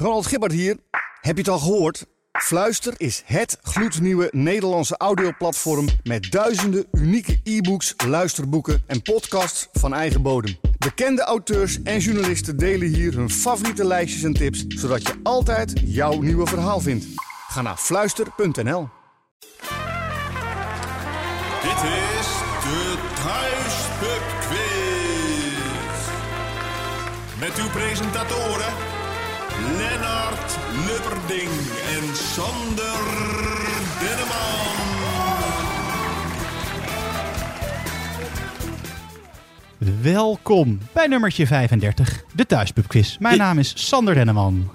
Ronald Gibbard hier. Heb je het al gehoord? Fluister is het gloednieuwe Nederlandse audioplatform met duizenden unieke e-books, luisterboeken en podcasts van eigen bodem. Bekende auteurs en journalisten delen hier hun favoriete lijstjes en tips, zodat je altijd jouw nieuwe verhaal vindt. Ga naar fluister.nl. Dit is de Quiz. Met uw presentatoren Lennart Lubberding en Sander Denneman. Welkom bij nummertje 35, de Thuispubquiz. Mijn naam is Sander Denneman.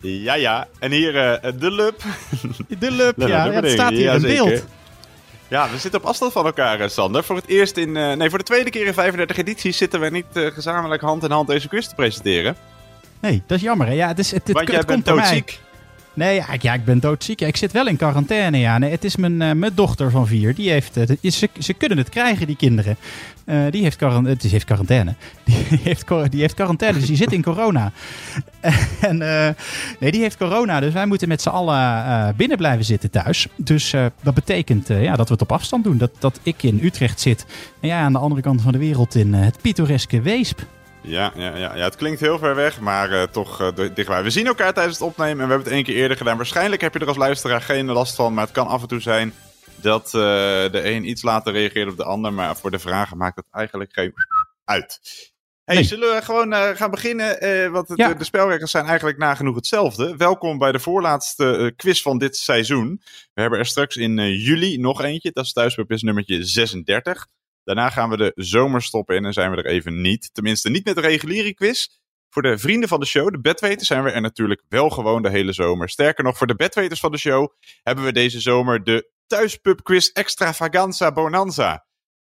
Ja, ja. En hier eh, de Lub. De Lup, ja, het staat hier ja, in zeker. beeld. Ja, we zitten op afstand van elkaar, eh, Sander. Voor het eerst in... eh, nee, voor de tweede keer in 35 edities zitten we niet gezamenlijk hand in hand deze quiz te presenteren. Nee, dat is jammer. Hè? Ja, het is, het, het, Want het jij bent komt mij. doodziek. Nee, ja, ik- ja, ik ben doodziek. Ja, ik zit wel in quarantaine. Ja. Nee, het is mijn, eh, mijn dochter van vier. Die heeft, eh, ze, ze kunnen het krijgen, die kinderen. Eh, die, heeft quaran- het is, heeft quarantaine. Die heeft, die heeft quarantaine, dus die zit in corona. en nee, die heeft corona. Dus wij moeten met z'n allen binnen blijven zitten thuis. Dus dat betekent ja, dat we het op afstand doen. Dat, dat ik in Utrecht zit. En jij aan de andere kant van de wereld in het pittoreske Weesp. Ja, ja, ja, ja, het klinkt heel ver weg, maar eh, toch di- dichtbij. We zien elkaar tijdens het opnemen en we hebben het één keer eerder gedaan. Waarschijnlijk heb je er als luisteraar geen last van, maar het kan af en toe zijn dat eh, de een iets later reageert op de ander. Maar voor de vragen maakt het eigenlijk geen uit. Hey, Nee. zullen we gewoon gaan beginnen? Want het- Ja. de spelregels zijn eigenlijk nagenoeg hetzelfde. Welkom bij de voorlaatste quiz van dit seizoen. We hebben er straks in juli nog eentje. Dat is thuisbepis nummertje 36. Daarna gaan we de zomerstop in en zijn we er even niet. Tenminste, niet met de reguliere quiz. Voor de vrienden van de show, de bedweters, zijn we er natuurlijk wel gewoon de hele zomer. Sterker nog, voor de bedweters van de show hebben we deze zomer de thuispub quiz extravaganza bonanza.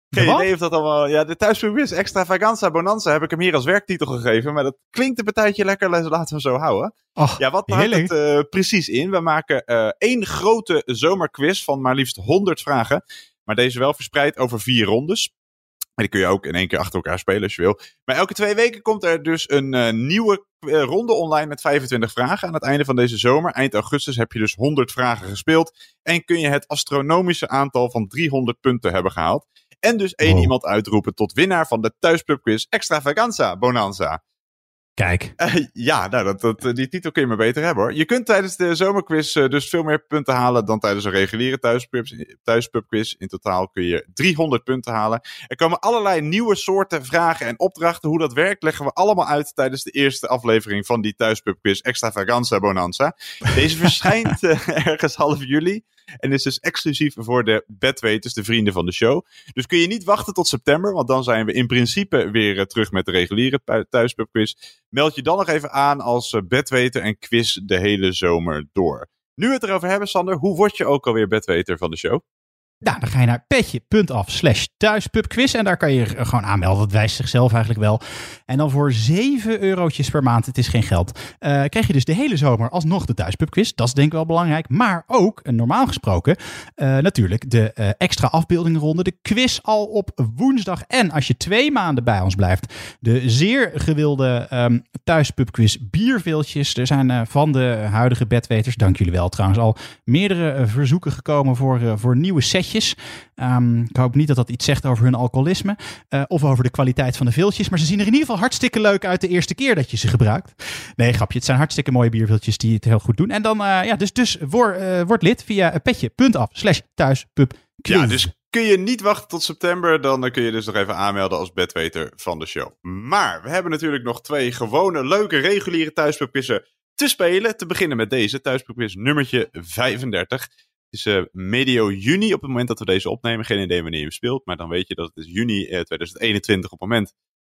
Geen wat? idee of dat allemaal... Ja, de thuispub quiz extravaganza bonanza heb ik hem hier als werktitel gegeven. Maar dat klinkt een partijtje lekker, laten we zo houden. Ja, wat houdt heerlijk. het eh, precies in? We maken eh, één grote zomerquiz van maar liefst 100 vragen. Maar deze wel verspreid over vier rondes. En die kun je ook in één keer achter elkaar spelen als je wil. Maar elke twee weken komt er dus een eh, nieuwe eh, ronde online met 25 vragen. Aan het einde van deze zomer, eind augustus, heb je dus 100 vragen gespeeld. En kun je het astronomische aantal van 300 punten hebben gehaald. En dus één Wow. iemand uitroepen tot winnaar van de Thuispubquiz Extravaganza Bonanza. Kijk. Eh, ja, nou, dat, dat, eh, die titel kun je maar beter hebben hoor. Je kunt tijdens de zomerquiz eh, dus veel meer punten halen dan tijdens een reguliere thuispub, thuispubquiz. In totaal kun je 300 punten halen. Er komen allerlei nieuwe soorten vragen en opdrachten. Hoe dat werkt leggen we allemaal uit tijdens de eerste aflevering van die thuispubquiz Extravaganza Bonanza. Deze verschijnt eh, ergens half juli. En is dus exclusief voor de bedweters, de vrienden van de show. Dus kun je niet wachten tot september, want dan zijn we in principe weer eh, terug met de reguliere pu- thuispubquiz. Meld je dan nog even aan als eh, bedweter en quiz de hele zomer door. Nu we het erover hebben, Sander, hoe word je ook alweer bedweter van de show? Nou, dan ga je naar petje.af slash thuispubquiz. En daar kan je je gewoon aanmelden. Dat wijst zichzelf eigenlijk wel. En dan voor 7 eurotjes per maand, het is geen geld, eh, krijg je dus de hele zomer alsnog de thuispubquiz. Dat is denk ik wel belangrijk. Maar ook, eh, normaal gesproken, eh, natuurlijk de eh, extra afbeeldingenronde. De quiz al op woensdag. En als je twee maanden bij ons blijft, de zeer gewilde ehm thuispubquiz bierveeltjes. Er zijn eh, van de huidige bedweters, dank jullie wel trouwens, al meerdere eh, verzoeken gekomen voor, eh, voor nieuwe setjes. Ehm, ik hoop niet dat dat iets zegt over hun alcoholisme eh, of over de kwaliteit van de veeltjes. Maar ze zien er in ieder geval hartstikke leuk uit de eerste keer dat je ze gebruikt. Nee, grapje. Het zijn hartstikke mooie bierveeltjes die het heel goed doen. En dan, eh, ja, dus, dus word, eh, word lid via petje.af slash thuispubquiz. Ja, dus kun je niet wachten tot september, dan kun je dus nog even aanmelden als bedweter van de show. Maar we hebben natuurlijk nog twee gewone, leuke, reguliere thuispubquizzen te spelen. Te beginnen met deze thuispubquiz nummertje 35. Is eh, medio juni op het moment dat we deze opnemen. Geen idee wanneer je hem speelt, maar dan weet je dat het is juni eh, 2021 op het moment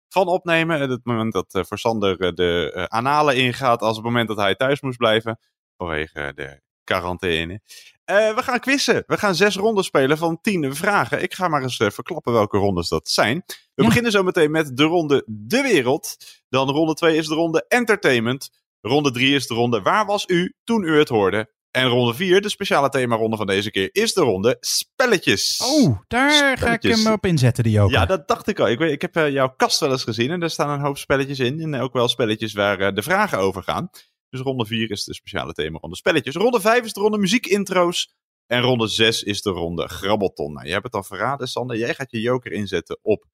van opnemen. Het moment dat eh, voor Sander eh, de eh, analen ingaat als het moment dat hij thuis moest blijven. Vanwege eh, de quarantaine. Eh, we gaan quizzen. We gaan zes rondes spelen van tien vragen. Ik ga maar eens eh, verklappen welke rondes dat zijn. We Ja. beginnen zo meteen met de ronde De Wereld. Dan ronde 2 is de ronde Entertainment. Ronde 3 is de ronde Waar was u toen u het hoorde? En ronde 4, de speciale themaronde van deze keer, is de ronde Spelletjes. Oh, daar ga ik hem op inzetten, die joker. Ja, dat dacht ik al. Ik, weet, ik heb eh, jouw kast wel eens gezien en er staan een hoop spelletjes in. En ook wel spelletjes waar eh, de vragen over gaan. Dus ronde 4 is de speciale thema ronde spelletjes. Ronde 5 is de ronde muziekintro's. En ronde 6 is de ronde grabbelton. Nou, je hebt het al verraden, Sander. Jij gaat je joker inzetten op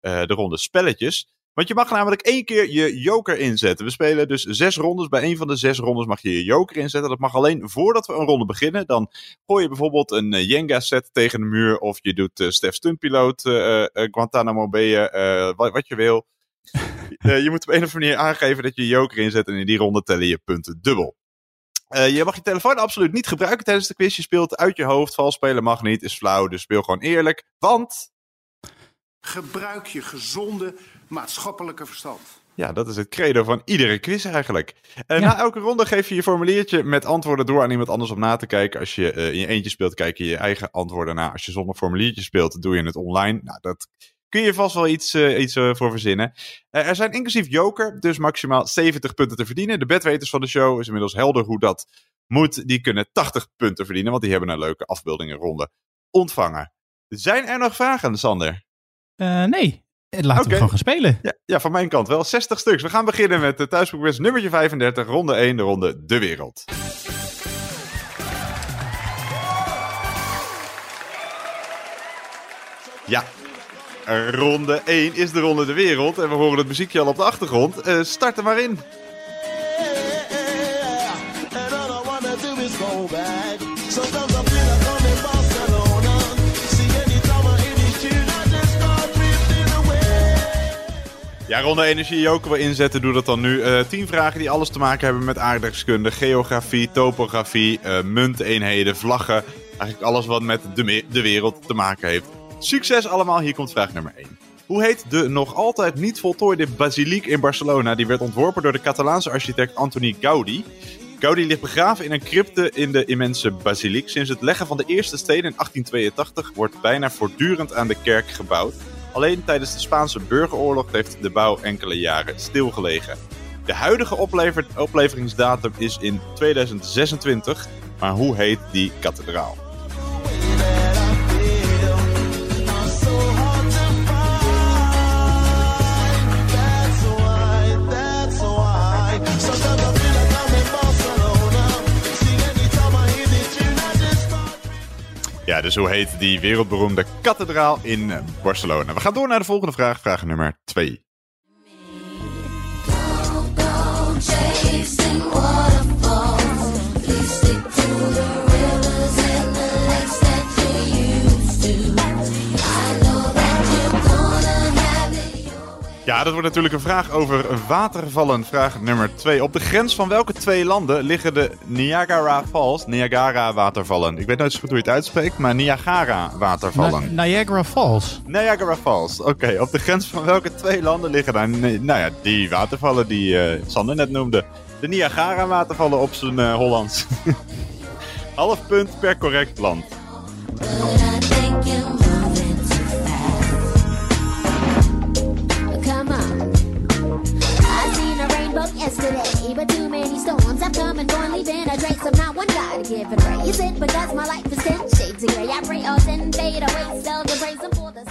uh, de ronde spelletjes. Want je mag namelijk één keer je joker inzetten. We spelen dus zes rondes. Bij één van de zes rondes mag je je joker inzetten. Dat mag alleen voordat we een ronde beginnen. Dan gooi je bijvoorbeeld een uh, Jenga-set tegen de muur. Of je doet uh, Stef Stuntpiloot, uh, Guantanamo Bay, wat, wat, je wil. je moet op een of andere manier aangeven dat je je joker inzet. En in die ronde tellen je punten dubbel. je mag je telefoon absoluut niet gebruiken tijdens de quiz. Je speelt uit je hoofd. Vals spelen mag niet, is flauw. Dus speel gewoon eerlijk. Want Gebruik je gezonde maatschappelijke verstand. Ja, dat is het credo van iedere quiz eigenlijk. En ja. na elke ronde geef je je formuliertje met antwoorden door aan iemand anders om na te kijken. Als je uh, in je eentje speelt, kijk je je eigen antwoorden na. Als je zonder formuliertje speelt, doe je het online. Nou, dat kun je vast wel iets, uh, iets uh, voor verzinnen. er zijn inclusief joker, dus maximaal 70 punten te verdienen. De bedweters van de show is inmiddels helder hoe dat moet. Die kunnen 80 punten verdienen, want die hebben een leuke afbeeldingenronde ontvangen. Zijn er nog vragen, Sander? Uh, nee, laten okay. we gewoon gaan spelen. Ja, ja, van mijn kant wel 60 stuks. We gaan beginnen met de thuisboekquiz nummertje 35, ronde 1, de ronde De Wereld. Ja, ronde 1 is de ronde De Wereld. En we horen het muziekje al op de achtergrond. Uh, start er maar in. Ja, ronde energie joker wil inzetten. Doe dat dan nu. Uh, tien vragen die alles te maken hebben met aardrijkskunde, geografie, topografie, uh, munteenheden, vlaggen. Eigenlijk alles wat met de, de wereld te maken heeft. Succes allemaal. Hier komt vraag nummer 1. Hoe heet de nog altijd niet voltooide basiliek in Barcelona? Die werd ontworpen door de Catalaanse architect Antoni Gaudi. Gaudi ligt begraven in een crypte in de immense basiliek. Sinds het leggen van de eerste steen in 1882 wordt bijna voortdurend aan de kerk gebouwd. Alleen tijdens de Spaanse burgeroorlog heeft de bouw enkele jaren stilgelegen. De huidige oplever opleveringsdatum is in 2026, maar hoe heet die kathedraal? Ja, dus hoe heet die wereldberoemde kathedraal in Barcelona? We gaan door naar de volgende vraag, vraag nummer 2. Ja, dat wordt natuurlijk een vraag over watervallen. Vraag nummer 2. Op de grens van welke twee landen liggen de Niagara Falls, Niagara watervallen? Ik weet nooit zo goed hoe je het uitspreekt, maar Niagara watervallen. Na Niagara Falls. Niagara Falls, oké. Okay. Op de grens van welke twee landen liggen daar, nou ja, die watervallen die uh, Sander net noemde. De Niagara watervallen op zijn uh, Hollands. Half punt per correct land. Yesterday. But too many storms have come and gone, leaving a trace of not one guy to give and praise it. Because my life is ten shades of gray. I pray all sin fade away, still the praise him for the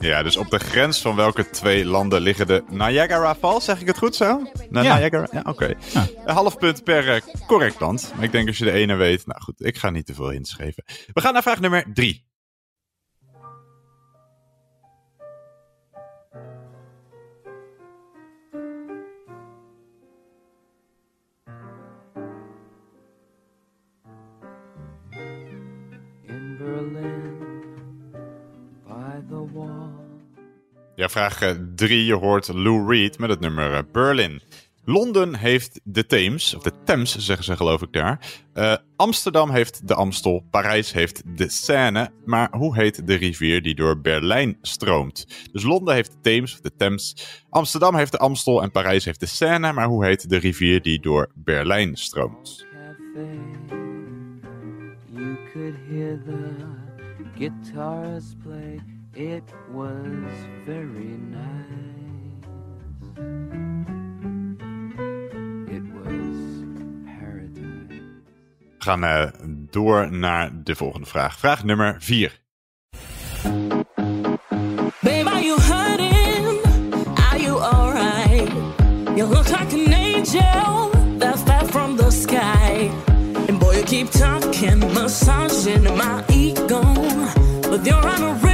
ja, dus op de grens van welke twee landen liggen de Niagara Falls? Zeg ik het goed zo? Na ja. Niagara? Ja, oké. Okay. Ja. Een half punt per uh, correct land. Maar ik denk als je de ene weet... Nou goed, ik ga niet te veel hints geven. We gaan naar vraag nummer drie. Ja, vraag 3. Je hoort Lou Reed met het nummer eh, Berlin. Londen heeft de Theems, of de Thames zeggen ze geloof ik daar. Uh, Amsterdam heeft de Amstel, Parijs heeft de Seine. Maar hoe heet de rivier die door Berlijn stroomt? Dus Londen heeft de Theems, of de Thames. Amsterdam heeft de Amstel en Parijs heeft de Seine. Maar hoe heet de rivier die door Berlijn stroomt? You could hear the guitars play. It was very nice. It was paradise. We gaan uh, door naar de volgende vraag. Vraag nummer 4. Babe, are you hurting? Are you alright? You look like an angel. That's that keep talking, massaging my ego. With your adoration,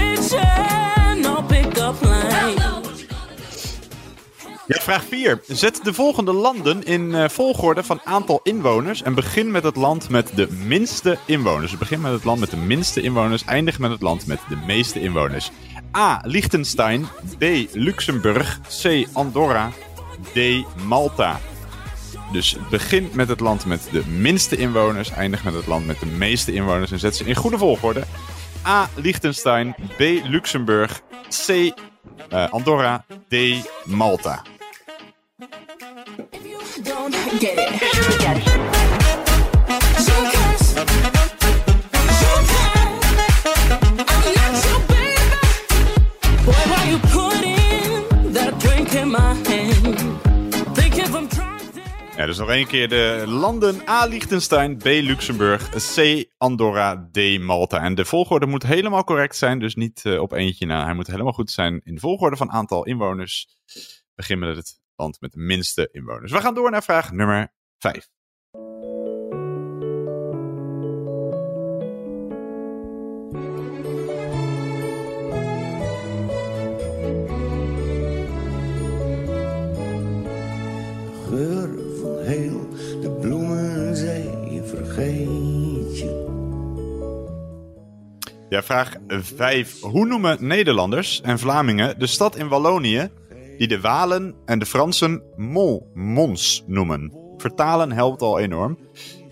vraag 4. Zet de volgende landen in eh, volgorde van aantal inwoners en begin met het land met de minste inwoners. Dus begin met het land met de minste inwoners, eindig met het land met de meeste inwoners. A. Liechtenstein. B. Luxemburg. C. Andorra. D. Malta. Dus begin met het land met de minste inwoners, eindig met het land met de meeste inwoners en zet ze in goede volgorde. A. Liechtenstein. B. Luxemburg. C. eh, Andorra. D. Malta. Ja, dus nog één keer de landen. A. Liechtenstein. B. Luxemburg. C. Andorra. D. Malta. En de volgorde moet helemaal correct zijn. Dus niet eh, op eentje na. Hij moet helemaal goed zijn in de volgorde van aantal inwoners. Begin met het land met de minste inwoners. We gaan door naar vraag nummer 5. geuren van heel de bloemenzee vergeet je. Ja, vraag 5. Hoe noemen Nederlanders en Vlamingen de stad in Wallonië die de Walen en de Fransen Mol, Mons noemen? Vertalen helpt al enorm.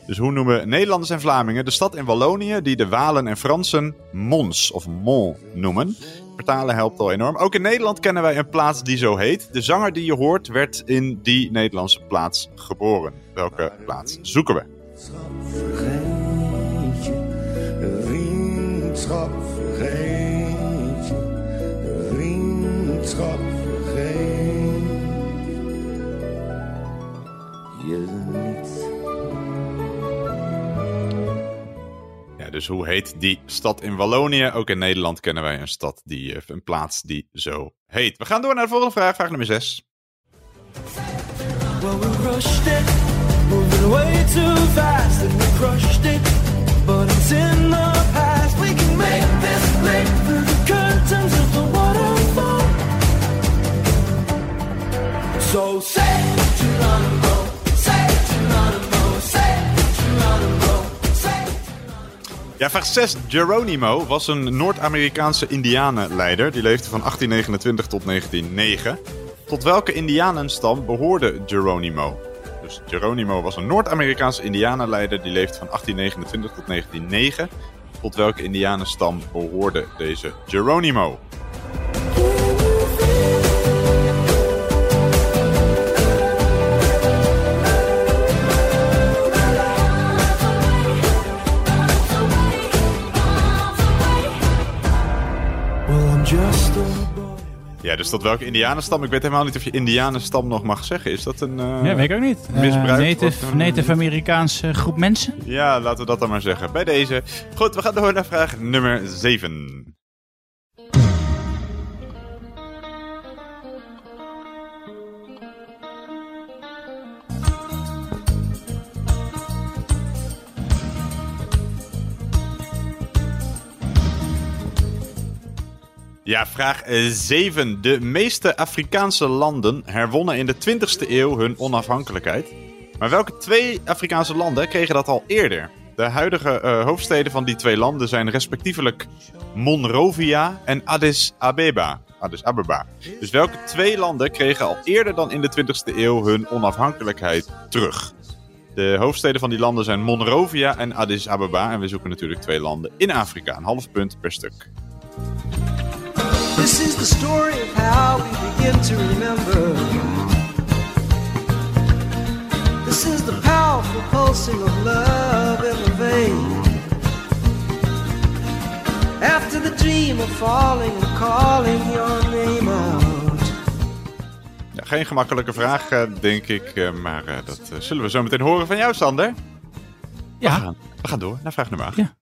Dus hoe noemen Nederlanders en Vlamingen de stad in Wallonië die de Walen en Fransen Mons of Mol noemen? Vertalen helpt al enorm. Ook in Nederland kennen wij een plaats die zo heet. De zanger die je hoort werd in die Nederlandse plaats geboren. Welke plaats zoeken we? Vriendschap je, vriendschap je niet. Ja, dus hoe heet die stad in Wallonië? Ook in Nederland kennen wij een stad die, eh, een plaats die zo heet. We gaan door naar de volgende vraag, vraag nummer 6. Well, we rushed it, moving way too fast, and we crushed it. But it's in the past. We can make this leap through the curtains of the waterfall. So say Ja, vraag 6. Geronimo was een Noord-Amerikaanse indianenleider. Die leefde van 1829 tot 1909. Tot welke indianenstam behoorde Geronimo? Dus Geronimo was een Noord-Amerikaanse indianenleider. Die leefde van 1829 tot 1909. Tot welke indianenstam behoorde deze Geronimo? Ja, dus tot welke indianenstam? Ik weet helemaal niet of je indianenstam nog mag zeggen. Is dat een... eh, Ja, weet ik ook niet. Eh, native, eh, native Amerikaanse groep mensen. Ja, laten we dat dan maar zeggen. Bij deze. Goed, we gaan door naar vraag nummer 7. Ja, vraag 7. De meeste Afrikaanse landen herwonnen in de 20ste eeuw hun onafhankelijkheid. Maar welke twee Afrikaanse landen kregen dat al eerder? De huidige eh, hoofdsteden van die twee landen zijn respectievelijk Monrovia en Addis Abeba. Addis Abeba. Dus welke twee landen kregen al eerder dan in de 20ste eeuw hun onafhankelijkheid terug? De hoofdsteden van die landen zijn Monrovia en Addis Abeba. En we zoeken natuurlijk twee landen in Afrika. Een half punt per stuk. This is the story of how we begin to remember. This is the powerful pulsing of love in the vein. After the dream of falling and calling your name out. Ja, geen gemakkelijke vraag, eh, denk ik. eh, maar eh, dat zullen we zo meteen horen van jou, Sander. We, Ja, gaan, we gaan door naar vraag nummer 8. Ja.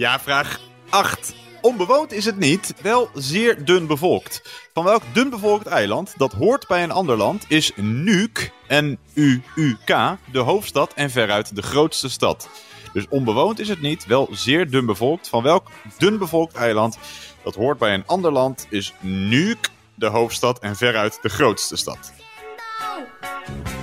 Ja, vraag 8. Onbewoond is het niet, wel zeer dun bevolkt. Van welk dun bevolkt eiland, dat hoort bij een ander land, is Nuuk, N-U-U-K, de hoofdstad en veruit de grootste stad. Dus onbewoond is het niet, wel zeer dun bevolkt. Van welk dun bevolkt eiland, dat hoort bij een ander land, is Nuuk, de hoofdstad en veruit de grootste stad. Nou,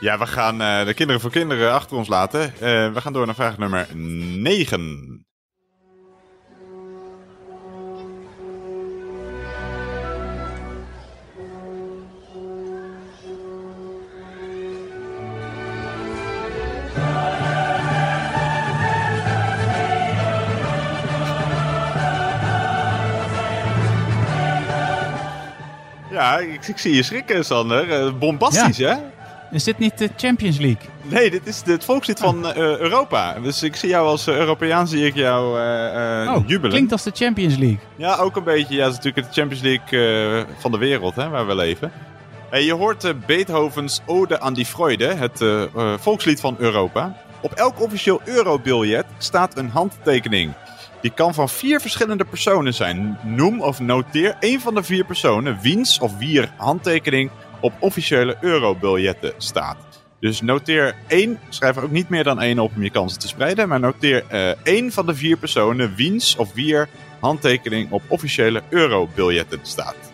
Ja, we gaan eh, de kinderen voor kinderen achter ons laten. Eh, we gaan door naar vraag nummer 9. Ja, ik, ik zie je schrikken, Sander. Eh, bombastisch, hè? Is dit niet de Champions League? Nee, dit is het volkslied van eh, Europa. Dus ik zie jou als eh, Europeaan, zie ik jou eh, Oh, jubelen. klinkt als de Champions League. Ja, ook een beetje. Ja, het is natuurlijk de Champions League van de wereld, hè, waar we leven. Hey, je hoort Beethovens Ode aan die Freude, het volkslied van Europa. Op elk officieel eurobiljet staat een handtekening. Die kan van vier verschillende personen zijn. Noem of noteer één van de vier personen wiens of wier handtekening op officiële eurobiljetten staat. Dus noteer één, schrijf er ook niet meer dan één op om je kansen te spreiden. Maar noteer eh, één van de vier personen wiens of wier handtekening op officiële eurobiljetten staat.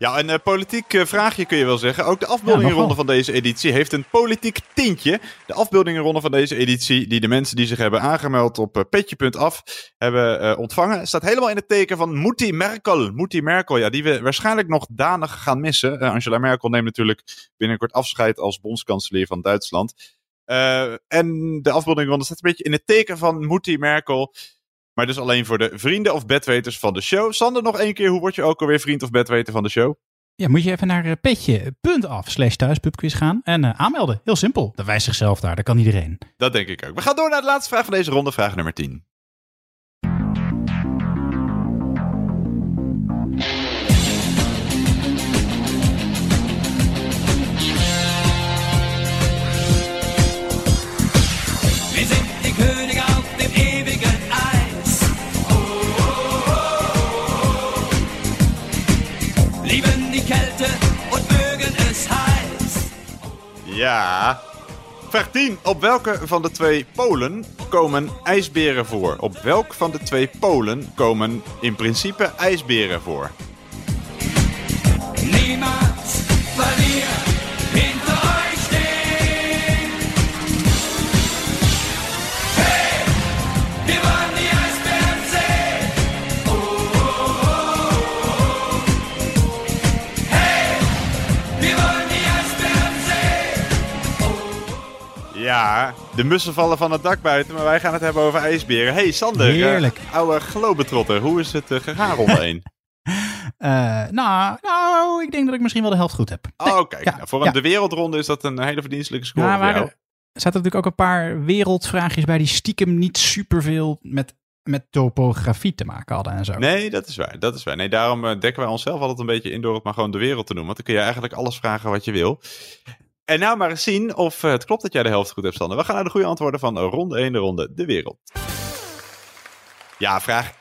Ja, een eh, politiek eh, vraagje kun je wel zeggen. Ook de afbeeldingenronde van deze editie heeft een politiek tintje. De afbeeldingenronde van deze editie, die de mensen die zich hebben aangemeld op eh, petje.af hebben ontvangen, staat helemaal in het teken van Moetie Merkel. Moetie Merkel, ja, die we waarschijnlijk nog danig gaan missen. Angela Merkel neemt natuurlijk binnenkort afscheid als bondskanselier van Duitsland. En de afbeeldingenronde staat een beetje in het teken van Moetie Merkel. Maar dus alleen voor de vrienden of bedweters van de show. Sander, nog één keer, hoe word je ook alweer vriend of bedweter van de show? Ja, moet je even naar eh, petje.af slash thuispubquiz gaan en eh, aanmelden. Heel simpel. Dat wijst zichzelf daar, dat kan iedereen. Dat denk ik ook. We gaan door naar de laatste vraag van deze ronde, vraag nummer 10. Ja. Vraag 10. Op welke van de twee polen komen ijsberen voor? Op welk van de twee polen komen in principe ijsberen voor? Niemals, de mussen vallen van het dak buiten, maar wij gaan het hebben over ijsberen. Hey Sander, eh, Heerlijk. oude globetrotter, hoe is het eh, gegaan ronde 1? Eh, nou, nou, ik denk dat ik misschien wel de helft goed heb. Oh, kijk. ja, nou, voor ja. de wereldronde is dat een hele verdienstelijke score Nou, voor maar jou. er zaten natuurlijk ook een paar wereldvraagjes bij die stiekem niet superveel met, met topografie te maken hadden en zo. Nee, dat is waar. Dat is waar. Nee, daarom dekken wij onszelf altijd een beetje in door het maar gewoon de wereld te noemen. Want dan kun je eigenlijk alles vragen wat je wil. En nou maar eens zien of eh, het klopt dat jij de helft goed hebt, Sander. We gaan naar de goede antwoorden van ronde 1, de ronde de wereld. Ja, vraag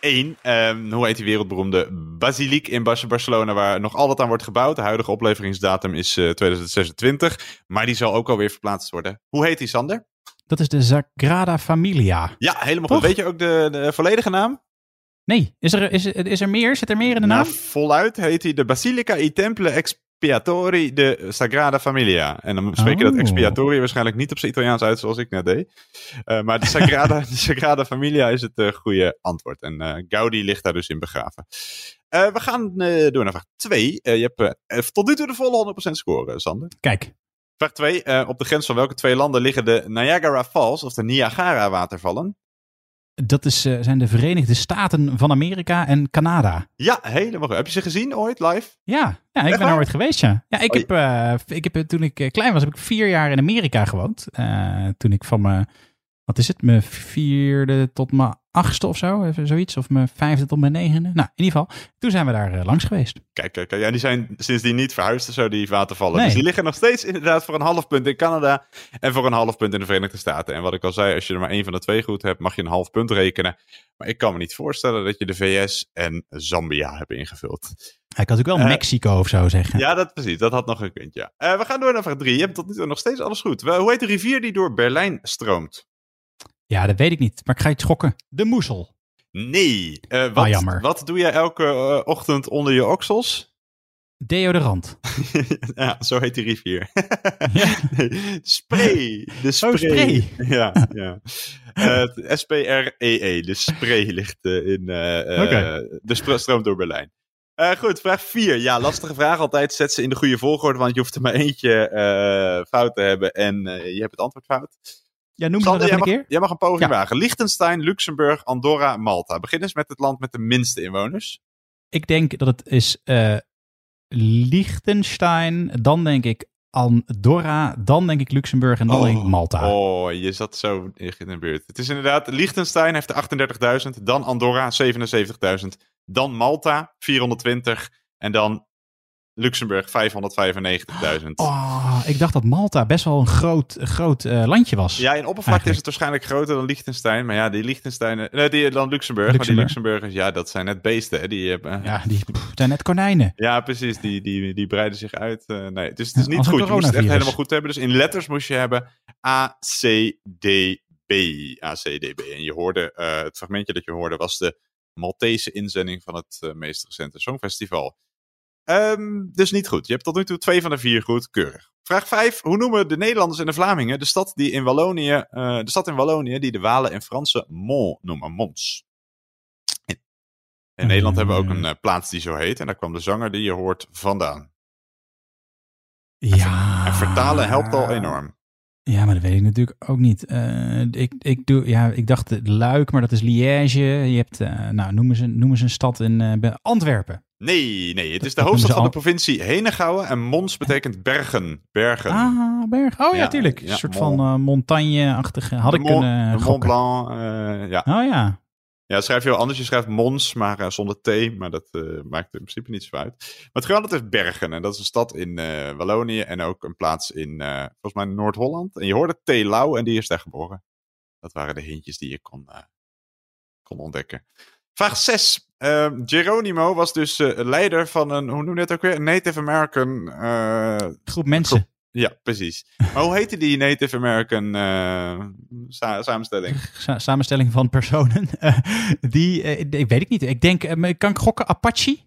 1. Ehm, hoe heet die wereldberoemde basiliek in Bar- Barcelona waar nog altijd aan wordt gebouwd? De huidige opleveringsdatum is eh, 2026, maar die zal ook alweer verplaatst worden. Hoe heet die, Sander? Dat is de Sagrada Familia. Ja, helemaal goed. Weet je ook de, de volledige naam? Nee, is er, is, is er meer? Zit er meer in de naam? Nou, voluit heet hij de Basilica i Temple Expiatori de Sagrada Familia. En dan spreek je dat Oh. expiatori waarschijnlijk niet op zijn Italiaans uit zoals ik net deed. Eh, maar de Sagrada, de Sagrada Familia is het eh, goede antwoord. En eh, Gaudi ligt daar dus in begraven. We gaan door naar vraag 2. je hebt tot nu toe de volle 100% score, Sander. Kijk, Vraag 2. op de grens van welke twee landen liggen de Niagara Falls of de Niagara watervallen? Dat is, eh, zijn de Verenigde Staten van Amerika en Canada. Ja, helemaal goed. Heb je ze gezien ooit live? Ja, ja ik Echt ben er ooit geweest, ja. ja ik Oh, heb, eh, ik heb, eh, toen ik klein was, heb ik vier jaar in Amerika gewoond. Toen ik van mijn, wat is het, mijn vierde tot mijn achtste of zo, even zoiets. Of mijn vijfde tot mijn negende. Nou, in ieder geval, toen zijn we daar eh, langs geweest. Kijk, kijk, kijk. Ja, die zijn sindsdien niet verhuisd zo, die watervallen. Nee. Dus die liggen nog steeds inderdaad voor een half punt in Canada en voor een half punt in de Verenigde Staten. En wat ik al zei, als je er maar één van de twee goed hebt, mag je een half punt rekenen. Maar ik kan me niet voorstellen dat je de VS en Zambia hebt ingevuld. Ik had ook wel Eh, Mexico of zo zeggen. Ja, dat precies. Dat had nog gekund, ja. Eh, we gaan door naar vraag drie. Je hebt tot nu toe nog steeds alles goed. Hoe heet de rivier die door Berlijn stroomt? Ja, dat weet ik niet. Maar ik ga je schokken. De moezel. Nee. Eh, wat, Ah, jammer. wat doe jij elke eh, ochtend onder je oksels? Deodorant. ja, zo heet die rivier. Ja. Nee, spray. De spray. Oh, spray. Ja, ja. S-P-R-E-E. De spray ligt eh, in... eh, eh. De stroomt door Berlijn. Eh, goed, vraag 4. Ja, lastige vraag altijd. Zet ze in de goede volgorde, want je hoeft er maar eentje eh, fout te hebben en eh, je hebt het antwoord fout. Ja, noem ze Sander, dat jij even mag, een keer. jij mag een poging Ja. wagen. Liechtenstein, Luxemburg, Andorra, Malta. Begin eens met het land met de minste inwoners. Ik denk dat het is eh Liechtenstein. Dan denk ik Andorra. Dan denk ik Luxemburg. En dan denk ik Malta. Oh, je zat zo in de buurt. Het is inderdaad, Liechtenstein heeft er 38.000, dan Andorra 77.000, dan Malta 420 en dan Luxemburg 595.000. Oh, ik dacht dat Malta best wel een groot, groot eh, landje was. Ja, in oppervlakte is het waarschijnlijk groter dan Liechtenstein, maar ja, die Liechtenstein, nee, die, dan Luxemburg, maar die Luxemburg. Luxemburgers, ja, dat zijn net beesten, hè, die hebben... Ja, die pff, zijn net konijnen. Ja, precies. Die, die, die breiden zich uit. eh, nee, dus het is niet goed. Je moest het echt helemaal goed hebben. Dus in letters moest je hebben A, C, D, B. A, C, D, B. En je hoorde, eh, het fragmentje dat je hoorde was de Maltese inzending van het eh, meest recente Songfestival. Ehm, dus niet goed. Je hebt tot nu toe twee van de vier goed. Keurig. Vraag 5. Hoe noemen de Nederlanders en de Vlamingen de stad, die in Wallonië, eh, de stad in Wallonië die de Walen in Franse Mont noemen? Mons. In, in Nederland hebben we ook een eh, plaats die zo heet. En daar kwam de zanger die je hoort vandaan. Ja. En vertalen helpt al enorm. Ja, maar dat weet ik natuurlijk ook niet. Eh, ik, ik, doe, ja, ik dacht eh, Luik, maar dat is Liège. Je hebt, eh, nou, noemen ze, noemen ze een stad in eh, Antwerpen. Nee, nee. Het is de hoofdstad van de provincie Henegouwen. En Mons betekent bergen. Bergen. Ah, berg. Oh ja, Ja, tuurlijk. ja, een soort Mont. van eh, montagne-achtige. Had De ik Mont- kunnen Mont. Blanc. eh, ja. Oh ja. ja, schrijf je wel anders. Je schrijft Mons, maar eh, zonder T. Maar dat maakt in principe niet zo uit. Maar het Groenland heeft Bergen. En dat is een stad in Wallonië. En ook een plaats in, volgens mij, Noord-Holland. En je hoorde T. Lau en die is daar geboren. Dat waren de hintjes die je kon, kon ontdekken. Vraag 6. Geronimo was dus eh, leider van een, hoe noem je dat ook weer? Een Native American eh, Groep mensen. Ja, precies. Maar hoe heette die Native American eh, sa- samenstelling? Sa- samenstelling van personen. Die, ik weet ik niet. Ik denk, kan ik gokken Apache?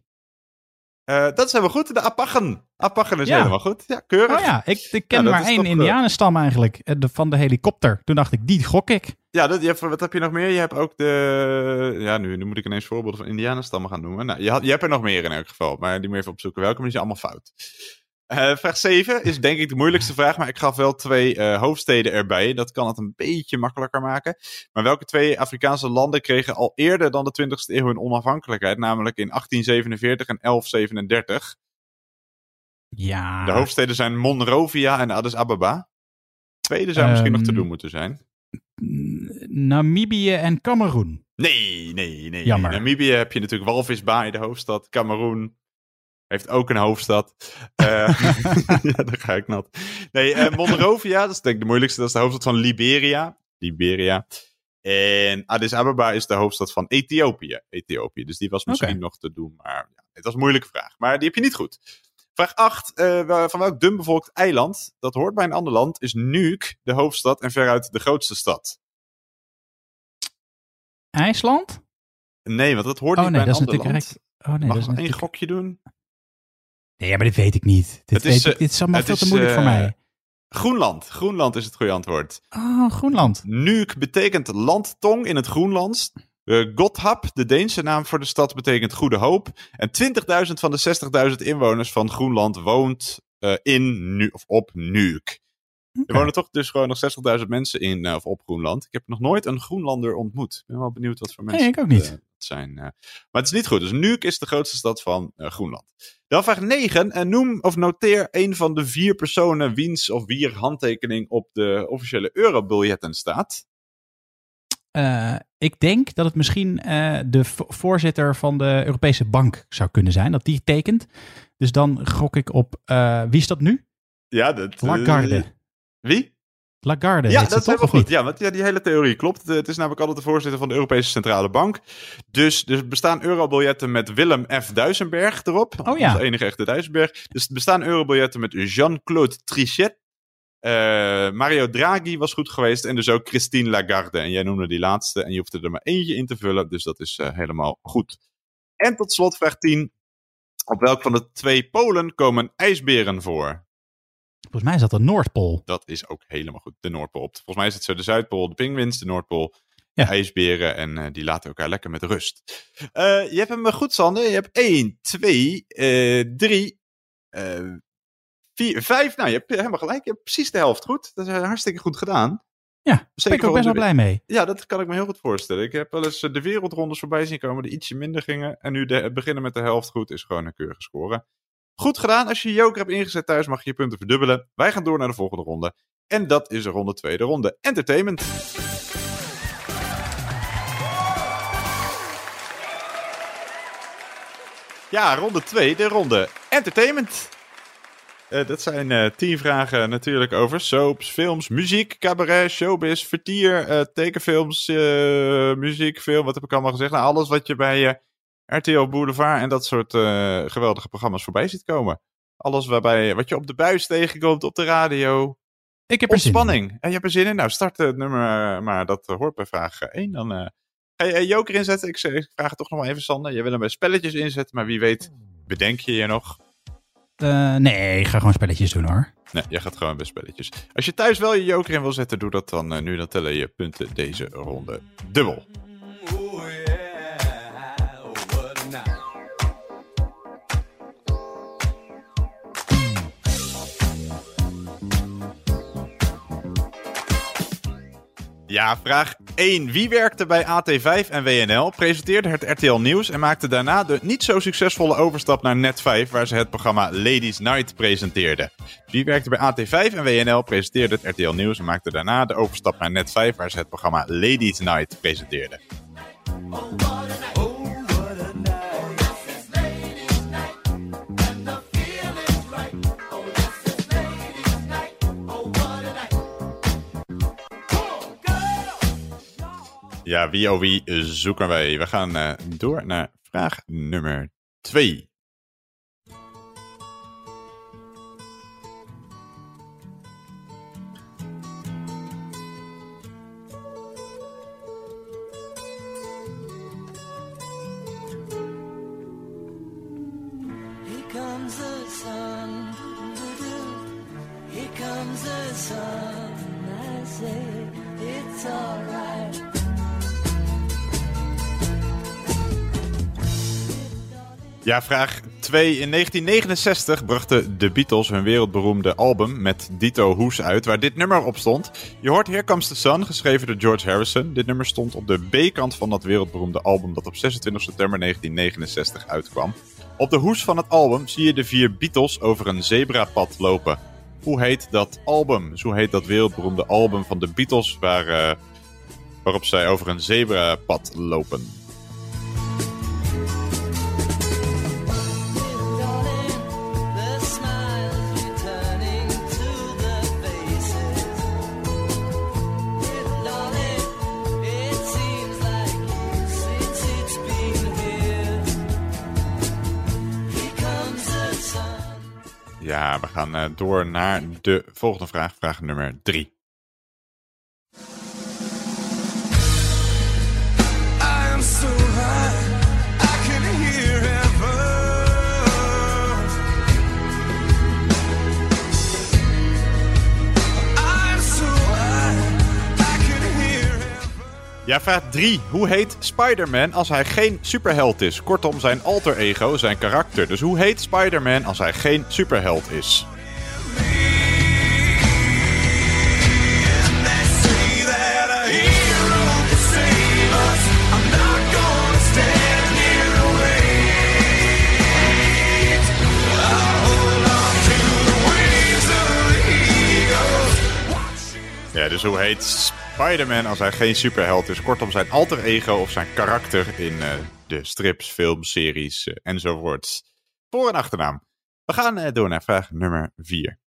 Dat is helemaal goed. De Apachen. Apachen is Ja. helemaal goed. Ja, keurig. Oh ja, ik, ik ken Ja, maar één indianenstam eigenlijk. de- van de helikopter. Toen dacht ik, die gok ik. Ja, dat, je hebt, wat heb je nog meer? Je hebt ook de... Ja, nu, nu moet ik ineens voorbeelden van indianenstammen gaan noemen. Nou, je, had, je hebt er nog meer in elk geval. Maar die moet even opzoeken. Welke maar die zijn allemaal fout. Eh, vraag 7 is denk ik de moeilijkste vraag. Maar ik gaf wel twee eh, hoofdsteden erbij. Dat kan het een beetje makkelijker maken. Maar welke twee Afrikaanse landen kregen al eerder dan de 20e eeuw hun onafhankelijkheid? Namelijk in 1847 en 1137. Ja. De hoofdsteden zijn Monrovia en Addis Ababa. Tweede zou misschien nog te Ehm, doen moeten zijn. Namibië en Cameroen. Nee, nee, nee. Jammer. In Namibië heb je natuurlijk Walvisbaai, de hoofdstad. Cameroen heeft ook een hoofdstad. Eh, ja, daar ga ik nat. Nee, eh, Monrovia, dat is denk ik de moeilijkste. Dat is de hoofdstad van Liberia. Liberia. En Addis Ababa is de hoofdstad van Ethiopië. Ethiopië. Dus die was misschien nog te doen. Maar ja, het was een moeilijke vraag. Maar die heb je niet goed. Vraag 8. van welk dunbevolkt eiland, dat hoort bij een ander land, is Nuuk de hoofdstad en veruit de grootste stad? IJsland? Nee, want dat hoort Oh niet nee, bij dat een is ander natuurlijk land. Oh nee, Mag dat is natuurlijk... gokje doen? Nee, maar dit weet ik niet. Dit, is, weet ik, eh, dit is allemaal veel te moeilijk voor eh, mij. Groenland. Groenland is het goede antwoord. Oh, Groenland. Nuuk betekent landtong in het Groenlands. Eh Godhab, de Deense naam voor de stad, betekent goede hoop. En 20.000 van de 60.000 inwoners van Groenland woont in nu of op Nuuk. Er wonen toch dus gewoon nog 60.000 mensen in eh, of op Groenland. Ik heb nog nooit een Groenlander ontmoet. Ik ben wel benieuwd wat voor Nee, mensen ik ook niet. het, eh, het zijn. eh. maar het is niet goed. Dus Nuuk is de grootste stad van Groenland. Dan vraag 9. En noem of noteer een van de vier personen wiens of wier handtekening op de officiële eurobiljetten staat. Ik denk dat het misschien de vo- voorzitter van de Europese Bank zou kunnen zijn. Dat die tekent. Dus dan gok ik op. wie is dat nu? Ja, dat. Lagarde. Wie? Lagarde. Ja, dat is toch, helemaal goed. Ja, want ja, die hele theorie klopt. Het is namelijk altijd de voorzitter van de Europese Centrale Bank. Dus, dus er bestaan eurobiljetten met Willem F. Duisenberg erop. Oh ja. Onze enige echte Duisenberg. Dus er bestaan eurobiljetten met Jean-Claude Trichet. Eh, Mario Draghi was goed geweest. En dus ook Christine Lagarde. En jij noemde die laatste. En je hoefde er maar eentje in te vullen. Dus dat is eh, helemaal goed. En tot slot vraag 10. Op welk van de twee polen komen ijsberen voor? Volgens mij is dat de Noordpool. Dat is ook helemaal goed. De Noordpool. Volgens mij is het zo de Zuidpool, de pinguïns, de Noordpool, Ja. de ijsberen. En eh, die laten elkaar lekker met rust. Eh, je hebt hem goed, Sander. Je hebt 1, 2, 3, 4, 5. Nou, je hebt helemaal gelijk. Je hebt precies de helft goed. Dat is eh, hartstikke goed gedaan. Ja, daar ben ik ook best wel blij mee. Ja, dat kan ik me heel goed voorstellen. Ik heb wel eens eh, de wereldrondes voorbij zien komen die ietsje minder gingen. En nu de, beginnen met de helft goed is gewoon een keurige score. Goed gedaan. Als je joker hebt ingezet thuis mag je je punten verdubbelen. Wij gaan door naar de volgende ronde. En dat is de ronde 2, de ronde entertainment. Ja, ronde 2, de ronde entertainment. Eh, dat zijn eh, tien vragen natuurlijk over soaps, films, muziek, cabaret, showbiz, vertier, eh, tekenfilms, muziek, film. Wat heb ik allemaal gezegd? Nou, alles wat je bij RTL Boulevard en dat soort eh, geweldige programma's voorbij ziet komen. Alles waarbij, wat je op de buis tegenkomt, op de radio. Ik heb er. Ontspanning. En je hebt er zin in? Nou, start het nummer eh, maar. Dat hoort bij vraag 1. Dan eh, ga je joker inzetten. Ik, vraag het toch nog maar even, Sander. Je wil hem bij spelletjes inzetten, maar wie weet bedenk je je nog. Eh, nee, ik ga gewoon spelletjes doen hoor. Nee, jij gaat gewoon bij spelletjes. Als je thuis wel je joker in wil zetten, doe dat dan nu. Dan tellen je punten deze ronde dubbel. Ja, vraag 1. Wie werkte bij AT5 en WNL, presenteerde het RTL Nieuws en maakte daarna de niet zo succesvolle overstap naar Net5, waar ze het programma Ladies Night presenteerden? Wie werkte bij AT5 en WNL, presenteerde het RTL Nieuws en maakte daarna de overstap naar Net5, waar ze het programma Ladies Night presenteerden? Ja, wie oh wie zoeken wij? We gaan eh, door naar vraag nummer 2. Here comes the sun. doo-doo. Here comes the sun. I say it's alright. Ja, vraag 2. In 1969 brachten de Beatles hun wereldberoemde album met Dito Hoes uit, waar dit nummer op stond. Je hoort Here Comes the Sun, geschreven door George Harrison. Dit nummer stond op de B-kant van dat wereldberoemde album dat op 26 september 1969 uitkwam. Op de hoes van het album zie je de vier Beatles over een zebrapad lopen. Hoe heet dat album? Dus hoe heet dat wereldberoemde album van de Beatles waar, eh, waarop zij over een zebrapad lopen? We gaan eh, door naar de volgende vraag, vraag nummer 3. Ja, vraag 3. Hoe heet Spider-Man als hij geen superheld is? Kortom, zijn alter ego, zijn karakter. Dus hoe heet Spider-Man als hij geen superheld is? Ja, dus hoe heet Spider-Man als hij geen superheld is? Kortom, zijn alter ego of zijn karakter in eh, de strips, films, series eh, enzovoorts. Voor- en achternaam. We gaan eh, door naar vraag nummer 4.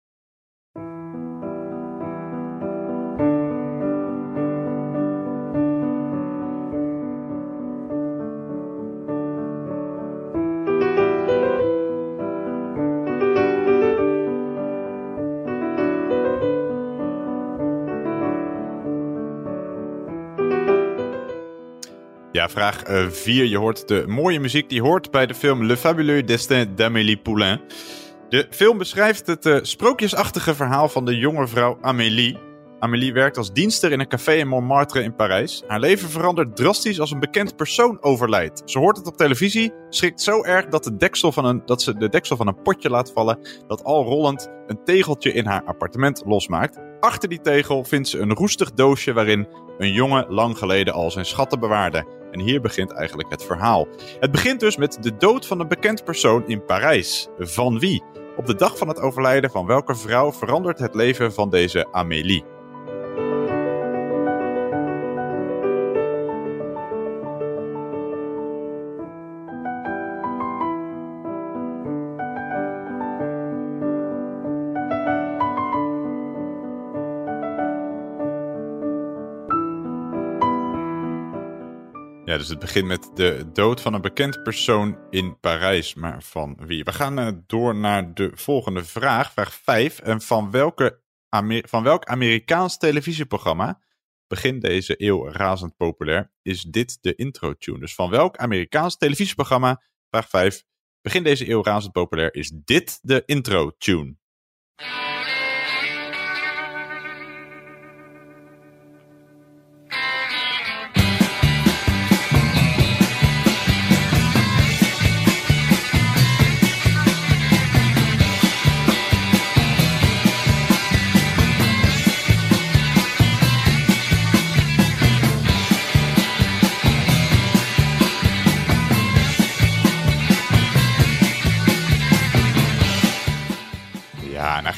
Vraag 4. je hoort de mooie muziek die hoort bij de film Le Fabuleux Destin d'Amélie Poulain. De film beschrijft het eh, sprookjesachtige verhaal van de jonge vrouw Amélie. Amélie werkt als dienster in een café in Montmartre in Parijs. Haar leven verandert drastisch als een bekend persoon overlijdt. Ze hoort het op televisie, schrikt zo erg dat, de deksel van een, dat ze de deksel van een potje laat vallen, dat al rollend een tegeltje in haar appartement losmaakt. Achter die tegel vindt ze een roestig doosje waarin een jongen lang geleden al zijn schatten bewaarde. En hier begint eigenlijk het verhaal. Het begint dus met de dood van een bekend persoon in Parijs. Van wie? Op de dag van het overlijden van welke vrouw verandert het leven van deze Amélie? Dus het begint met de dood van een bekend persoon in Parijs. Maar van wie? We gaan eh, door naar de volgende vraag, vraag 5. En van, welke Amer- van welk Amerikaans televisieprogramma, begin deze eeuw razend populair, is dit de intro-tune? Dus van welk Amerikaans televisieprogramma, vraag 5, begin deze eeuw razend populair, is dit de intro-tune?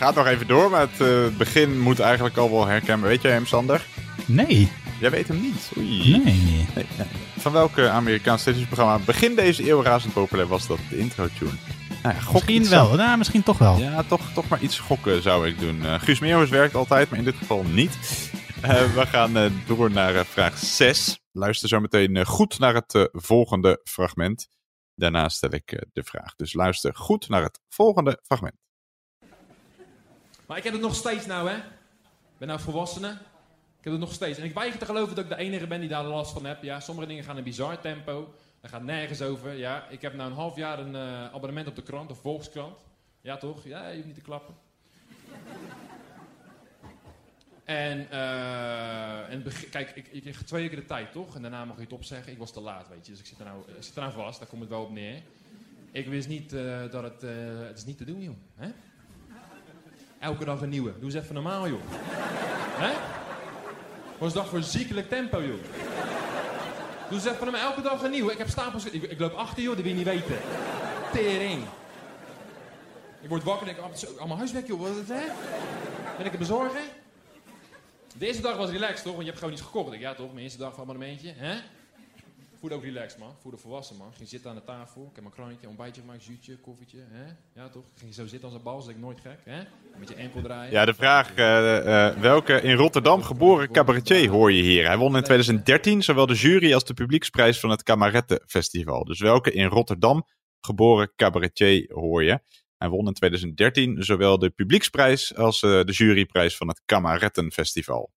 Gaat nog even door, maar het eh, begin moet eigenlijk al wel herkennen. Weet jij hem, Sander? Nee. Jij weet hem niet. Oei. Nee. Nee, nee. Van welke Amerikaanse televisieprogramma begin deze eeuw razend populair was dat de intro-tune? Nou ja, gok Misschien wel. aan. Nou, misschien toch wel. Ja, toch, toch maar iets gokken zou ik doen. Eh, Guus Meeuwis werkt altijd, maar in dit geval niet. Eh, we gaan door naar vraag 6. Luister zo meteen goed naar het volgende fragment. Daarna stel ik de vraag. Dus luister goed naar het volgende fragment. Maar ik heb het nog steeds nou, hè. Ik ben nou volwassene. Ik heb het nog steeds. En ik weiger te geloven dat ik de enige ben die daar last van heb. Ja, sommige dingen gaan in bizar tempo. Dat gaat nergens over. Ja, ik heb nou een half jaar een eh, abonnement op de krant, de Volkskrant. Ja, toch? Ja, je hoeft niet te klappen. En, eh, en kijk, ik, ik kreeg twee keer de tijd, toch? En daarna mag je het opzeggen. Ik was te laat, weet je. Dus ik zit er nou, zit nou vast, daar komt het wel op neer. Ik wist niet eh, dat het... het is niet te doen, joh. Hè? Elke dag een nieuwe. Doe eens even normaal, joh. Hè? Wat dat voor ziekelijk tempo, joh? Doe eens even normaal. Elke dag een nieuwe. Ik heb stapels... Ik, ik loop achter, joh. Dat wil je niet weten. Tering. Ik word wakker en denk... Allemaal huiswerk, joh. Wat is het, hè? Ben ik een bezorger? De eerste dag was relaxed, toch? Want je hebt gewoon iets gekocht. Ik, ja, toch? Mijn eerste dag van abonnementje. Hè? Voelde ook relaxed, man. Voelde volwassen, man. Ging zitten aan de tafel. Ik heb mijn krantje, ontbijtje gemaakt, zuutje, koffietje. Hè? Ja, toch? Ging zo zitten als een bal, dus ik nooit gek. Hè? Met je enkel draaien. Ja, de vraag: eh, eh, welke in Rotterdam geboren cabaretier hoor je hier? Hij won in 2013 zowel de jury als de publieksprijs van het Kamerettenfestival. Dus welke in Rotterdam geboren cabaretier hoor je? Hij won in 2013 zowel de publieksprijs als eh, de juryprijs van het Kamerettenfestival.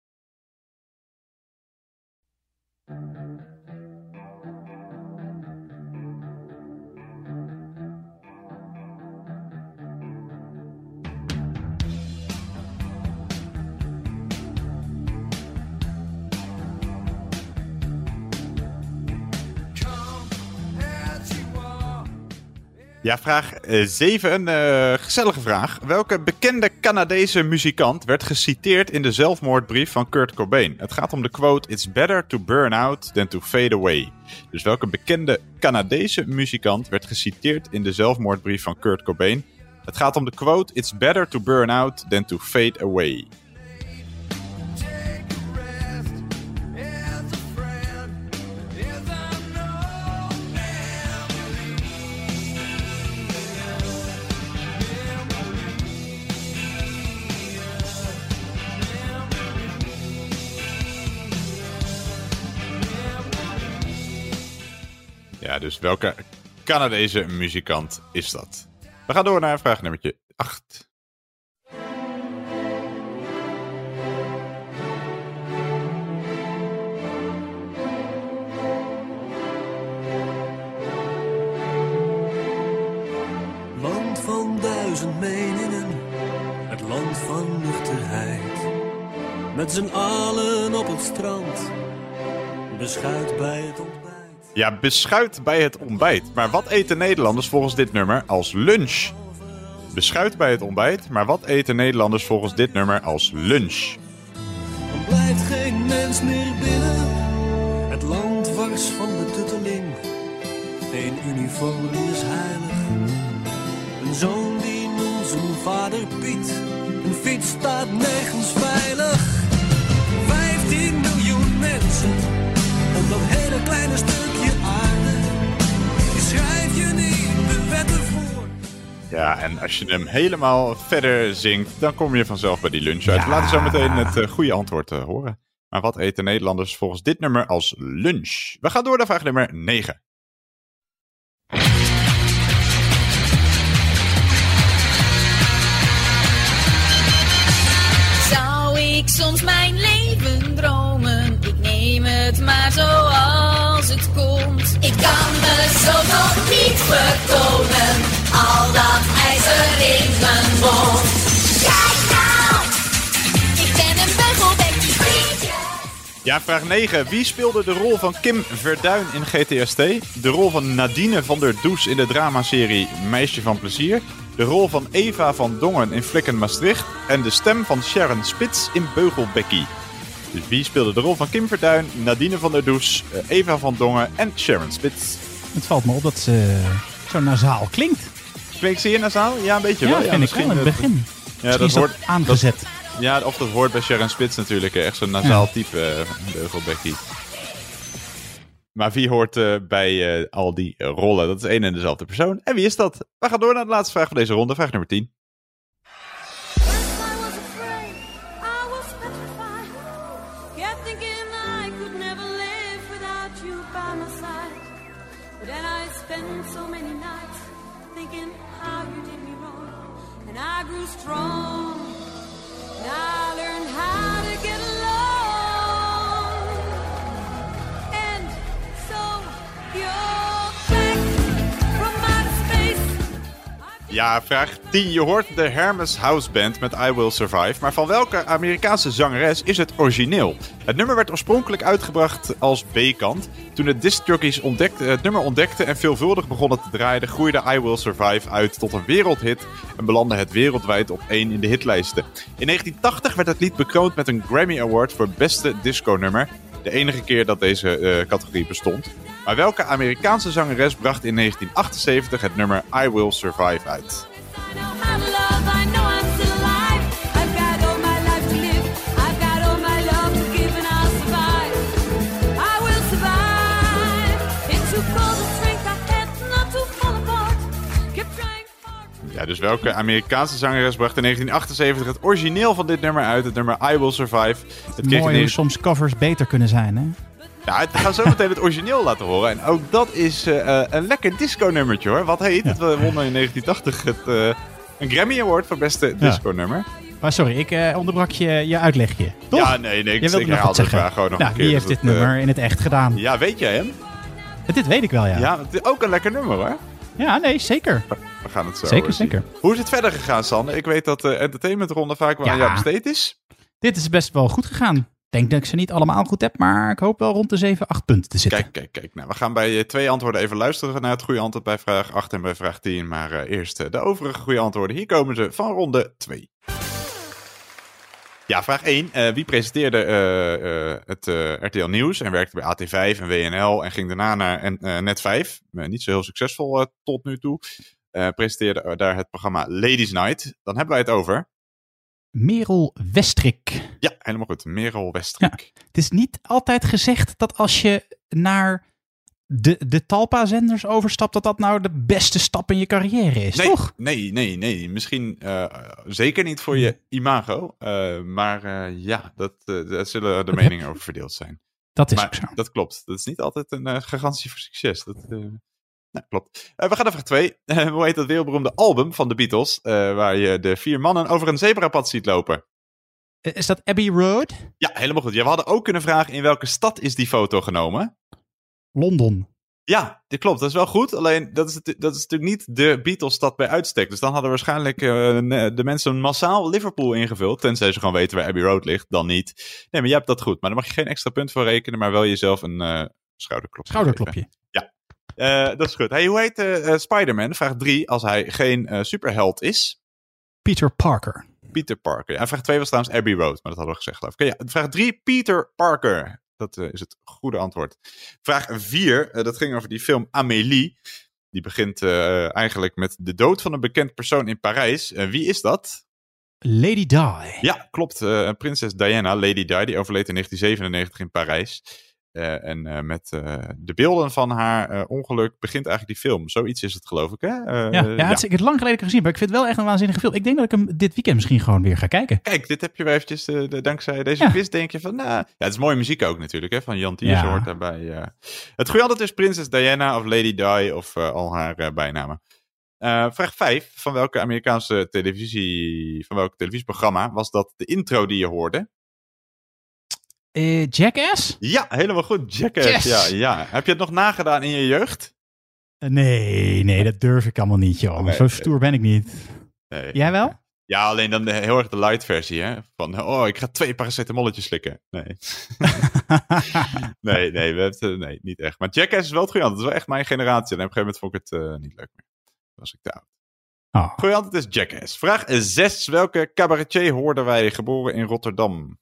Ja, vraag 7. Een eh, gezellige vraag. Welke bekende Canadese muzikant werd geciteerd in de zelfmoordbrief van Kurt Cobain? Het gaat om de quote: It's better to burn out than to fade away. Dus welke bekende Canadese muzikant werd geciteerd in de zelfmoordbrief van Kurt Cobain? Het gaat om de quote: It's better to burn out than to fade away. Ja, dus welke Canadese muzikant is dat? We gaan door naar vraag nummertje 8. Land van duizend meningen, het land van nuchterheid. Met z'n allen op het strand, beschuit bij het ontbijt. Ja, beschuit bij het ontbijt. Maar wat eten Nederlanders volgens dit nummer als lunch? Beschuit bij het ontbijt, maar wat eten Nederlanders volgens dit nummer als lunch? Dan blijft geen mens meer binnen, het land wars van de tutteling. Geen uniform is heilig, een zoon die noemt zijn vader Piet. Een fiets staat nergens veilig. 15 miljoen mensen op dat hele kleine stukje Ja, en als je hem helemaal verder zingt, dan kom je vanzelf bij die lunch uit. We laten zo meteen het eh, goede antwoord eh, horen. Maar wat eten Nederlanders volgens dit nummer als lunch? We gaan door naar vraag nummer 9. Zou ik soms mijn leven dromen? Ik neem het maar zoals het komt. Kan me zo nog niet vertonen. Al dat ijzer in mijn mond. Nou, ik ben een beugelbekje vriendje. Ja, vraag 9. Wie speelde de rol van Kim Verduin in GTST? De rol van Nadine van der Does in de dramaserie Meisje van Plezier? De rol van Eva van Dongen in Flikken Maastricht? En de stem van Sharon Spits in Beugelbekkie? Dus wie speelde de rol van Kim Verduin, Nadine van der Does, eh, Eva van Dongen en Sharon Spits? Het valt me op dat ze zo nasaal klinkt. Klinkt ze hier nasaal? Ja, een beetje Ja, wel. vind ik wel in het dat- begin. Ja, dat hoort aangezet. Ja, of dat hoort bij Sharon Spits natuurlijk. Echt zo'n nasaal type, Beugelbekkie. Maar wie hoort eh, bij eh, al die eh, rollen? Dat is één en dezelfde persoon. En wie is dat? We gaan door naar de laatste vraag van deze ronde. Vraag nummer 10. Ja, vraag 10. Je hoort de Hermes House Band met I Will Survive. Maar van welke Amerikaanse zangeres is het origineel? Het nummer werd oorspronkelijk uitgebracht als B-kant. Toen de discjockeys het nummer ontdekten en veelvuldig begonnen te draaien, groeide I Will Survive uit tot een wereldhit en belandde het wereldwijd op één in de hitlijsten. In 1980 werd het lied bekroond met een Grammy Award voor beste disco-nummer. De enige keer dat deze eh, categorie bestond. Maar welke Amerikaanse zangeres bracht in 1978 het nummer I Will Survive uit? Ja, dus welke Amerikaanse zangeres bracht in 1978 het origineel van dit nummer uit? Het nummer I Will Survive. Het Mooi hoe 19 soms covers beter kunnen zijn, hè? Ja, we gaan zo meteen het origineel laten horen. En ook dat is eh, eh, een lekker disco-nummertje hoor. Wat heet? Het We wonnen in 1980 het, eh, een Grammy Award voor beste disco-nummer. Maar sorry, ik onderbrak je, je uitlegje. Toch? Ja, nee, nee. Ik, Je wilde nog wat zeggen. vraag gewoon nog Nou, een keer. wie heeft dus dit dat, nummer in het echt gedaan? Ja, weet jij hem? Dit weet ik wel, ja. Ja, het is ook een lekker nummer hoor. Ja, nee, zeker. We gaan het zo Zeker, eh, zeker. Hoe is het verder gegaan, Sander? Ik weet dat de entertainmentronde vaak wel aan Ja. jou besteed is. Dit is best wel goed gegaan. Ik denk dat ik ze niet allemaal goed heb, maar ik hoop wel rond de 7, 8 punten te zitten. Kijk, kijk, kijk. Nou, we gaan bij eh, twee antwoorden even luisteren naar het goede antwoord bij vraag 8 en bij vraag 10. Maar eh, eerst eh, de overige goede antwoorden. Hier komen ze van ronde 2. Ja, vraag 1. Eh, wie presenteerde eh, eh, het RTL Nieuws en werkte bij AT5 en WNL en ging daarna naar Net5? Eh, niet zo heel succesvol tot nu toe. Presenteerde daar het programma Ladies Night. Dan hebben wij het over... Merel Westrik. Ja, helemaal goed. Merel Westrik. Het is niet altijd gezegd dat als je naar de, de Talpa-zenders overstapt, dat dat nou de beste stap in je carrière is, nee, toch? Nee, nee, nee. Misschien eh, zeker niet voor je imago. eh, maar eh, ja, dat, daar zullen de meningen over verdeeld zijn. Dat is maar ook zo. dat klopt. Dat is niet altijd een garantie voor succes. Dat, nou, klopt. We gaan naar vraag 2. hoe heet dat wereldberoemde album van de Beatles, waar je de vier mannen over een zebrapad ziet lopen? Is dat Abbey Road? Ja, helemaal goed. Ja, we hadden ook kunnen vragen in welke stad is die foto genomen? Londen. Ja, dat klopt. Dat is wel goed. Alleen dat is, het- dat is natuurlijk niet de Beatles-stad bij uitstek. Dus dan hadden waarschijnlijk eh, de mensen massaal Liverpool ingevuld. Tenzij ze gewoon weten waar Abbey Road ligt. Dan niet. Nee, maar jij hebt dat goed. Maar daar mag je geen extra punt voor rekenen. Maar wel jezelf een eh schouderklopje. Schouderklopje. geven. Ja, Eh, dat is goed. Hey, hoe heet eh, Spider-Man? Vraag 3. Als hij geen superheld is. Peter Parker. Peter Parker. En vraag 2 was trouwens Abbey Road, maar dat hadden we gezegd geloof ik. Ja, vraag 3, Peter Parker. Dat eh, is het goede antwoord. Vraag 4, dat ging over die film Amélie. Die begint eh, eigenlijk met de dood van een bekend persoon in Parijs. En wie is dat? Lady Di. Ja, klopt. eh, prinses Diana, Lady Di, die overleed in 1997 in Parijs. Eh, en eh, met eh, de beelden van haar ongeluk begint eigenlijk die film. Zoiets is het, geloof ik, hè? Ja, ja, Het is, ik heb het lang geleden gezien, maar ik vind het wel echt een waanzinnige film. Ik denk dat ik hem dit weekend misschien gewoon weer ga kijken. Kijk, dit heb je weer eventjes, de- dankzij deze Ja. quiz denk je van, nou... Ja, het is mooie muziek ook natuurlijk, hè, van Jan Thiers Ja. hoort daarbij. Het goede antwoord is Prinses Diana of Lady Di of al haar bijnamen. Vraag 5. Van welke Amerikaanse televisie, van welk televisieprogramma was dat de intro die je hoorde? Eh, Jackass? Ja, helemaal goed. Jackass, Yes! ja, ja. Heb je het nog nagedaan in je jeugd? Eh, Nee, nee, dat durf ik allemaal niet, joh. Nee, Zo nee. stoer ben ik niet. Nee. Jij wel? Ja, alleen dan de, heel erg de light versie, hè? Van, oh, ik ga twee paracetamolletjes slikken. Nee. nee, nee, we hebben, het, eh, nee, niet echt. Maar Jackass is wel het goede antwoord. Dat is wel echt mijn generatie. En op een gegeven moment vond ik het niet leuk meer. Dan was ik te oud. Oh. Goeie antwoord is Jackass. Vraag 6. Welke cabaretier hoorden wij geboren in Rotterdam?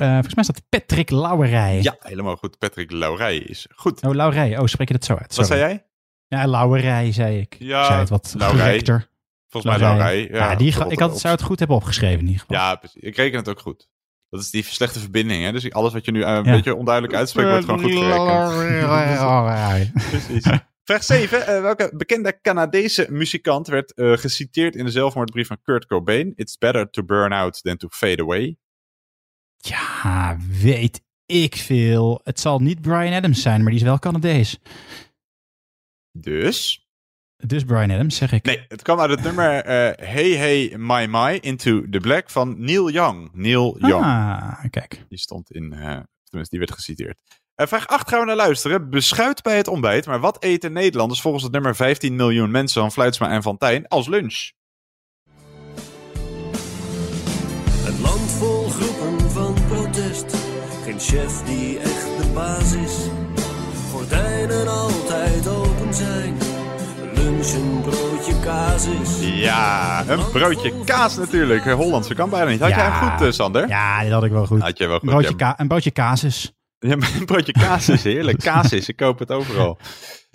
Eh, volgens mij is dat Patrick Lauwerij. Ja, helemaal goed. Patrick Laurij is goed. Oh, Lauwerij. Oh, spreek je dat zo uit? Wat zei jij? Ja, Lauwerij, zei ik. Ja, ik zei het wat correcter. Volgens mij Laurij. Ja, Ja, die, ga- ik had, zou het goed hebben opgeschreven in ieder geval. Ja, precies. Ik reken het ook goed. Dat is die slechte verbinding, hè? Dus alles wat je nu eh, een Ja. beetje onduidelijk uitspreekt, wordt gewoon goed gerekend. Precies. Vraag 7. eh, welke bekende Canadese muzikant werd geciteerd in de zelfmoordbrief van Kurt Cobain? It's better to burn out than to fade away. Ja, weet ik veel. Het zal niet Brian Adams zijn, maar die is wel Canadees. Dus? Dus Brian Adams, zeg ik. Nee, het kwam uit het nummer eh, Hey Hey My My Into the Black van Neil Young. Neil Young. Ah, kijk. Die stond in, eh, tenminste, die werd geciteerd. Eh, vraag 8 gaan we naar luisteren. Beschuit bij het ontbijt, maar wat eten Nederlanders volgens het nummer 15 miljoen mensen van Fluitsma en Van Tijn als lunch? Een land vol groepen chef die echt de baas is. Gordijnen altijd open zijn. Lunch een broodje kaas is. Ja, een broodje kaas natuurlijk. Eh, Hollandse kan bijna niet. Had jij hem goed, eh, Sander? Ja, die had ik wel goed. Had jij wel goed. Een broodje, ja. ka een broodje casus. Ja, maar een broodje kaas is heerlijk. Kaas is, ik koop het overal.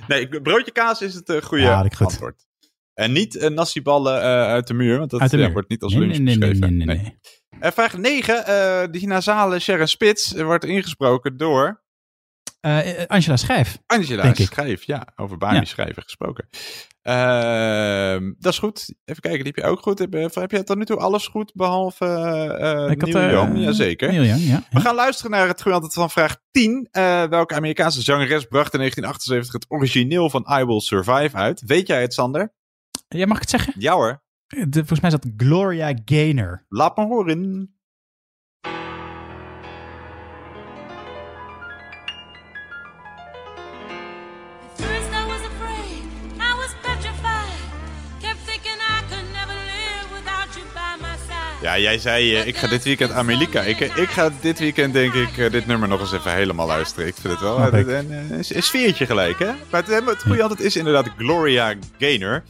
Nee, broodje kaas is het eh, goede Ja, had ik goed. antwoord. En niet uh, nasiballen eh, uit de muur, want dat Uit de ja, muur. wordt niet als Nee, lunch nee, nee, nee, beschreven. nee, nee, Eh, vraag 9. eh die nasale Sharon Spits wordt ingesproken door Eh, Angela Schijf. Angela. Schrijf. Ja, over Ja. schrijven gesproken. Ehm, dat is goed. Even kijken, die heb je ook goed. Heb, je- heb je tot nu toe alles goed, behalve eh had, Neil Young? Jazeker. Neil Young, ja. We gaan luisteren naar het goede antwoord van vraag 10. Eh, welke Amerikaanse zangeres bracht in 1978 het origineel van I Will Survive uit? Weet jij het, Sander? Ja, mag ik het zeggen? Ja hoor. De, volgens mij is dat Gloria Gaynor. Laat me horen. First I was afraid, I was petrified. Kept thinking I could never live without you by my side. Ja, jij zei eh, ik ga dit weekend Amelie kijken. Ik ga dit weekend denk ik eh, dit nummer nog eens even helemaal luisteren. Ik vind het wel eh, een, een, een sfeertje gelijk, hè? Maar het, het goede antwoord is inderdaad Gloria Gaynor.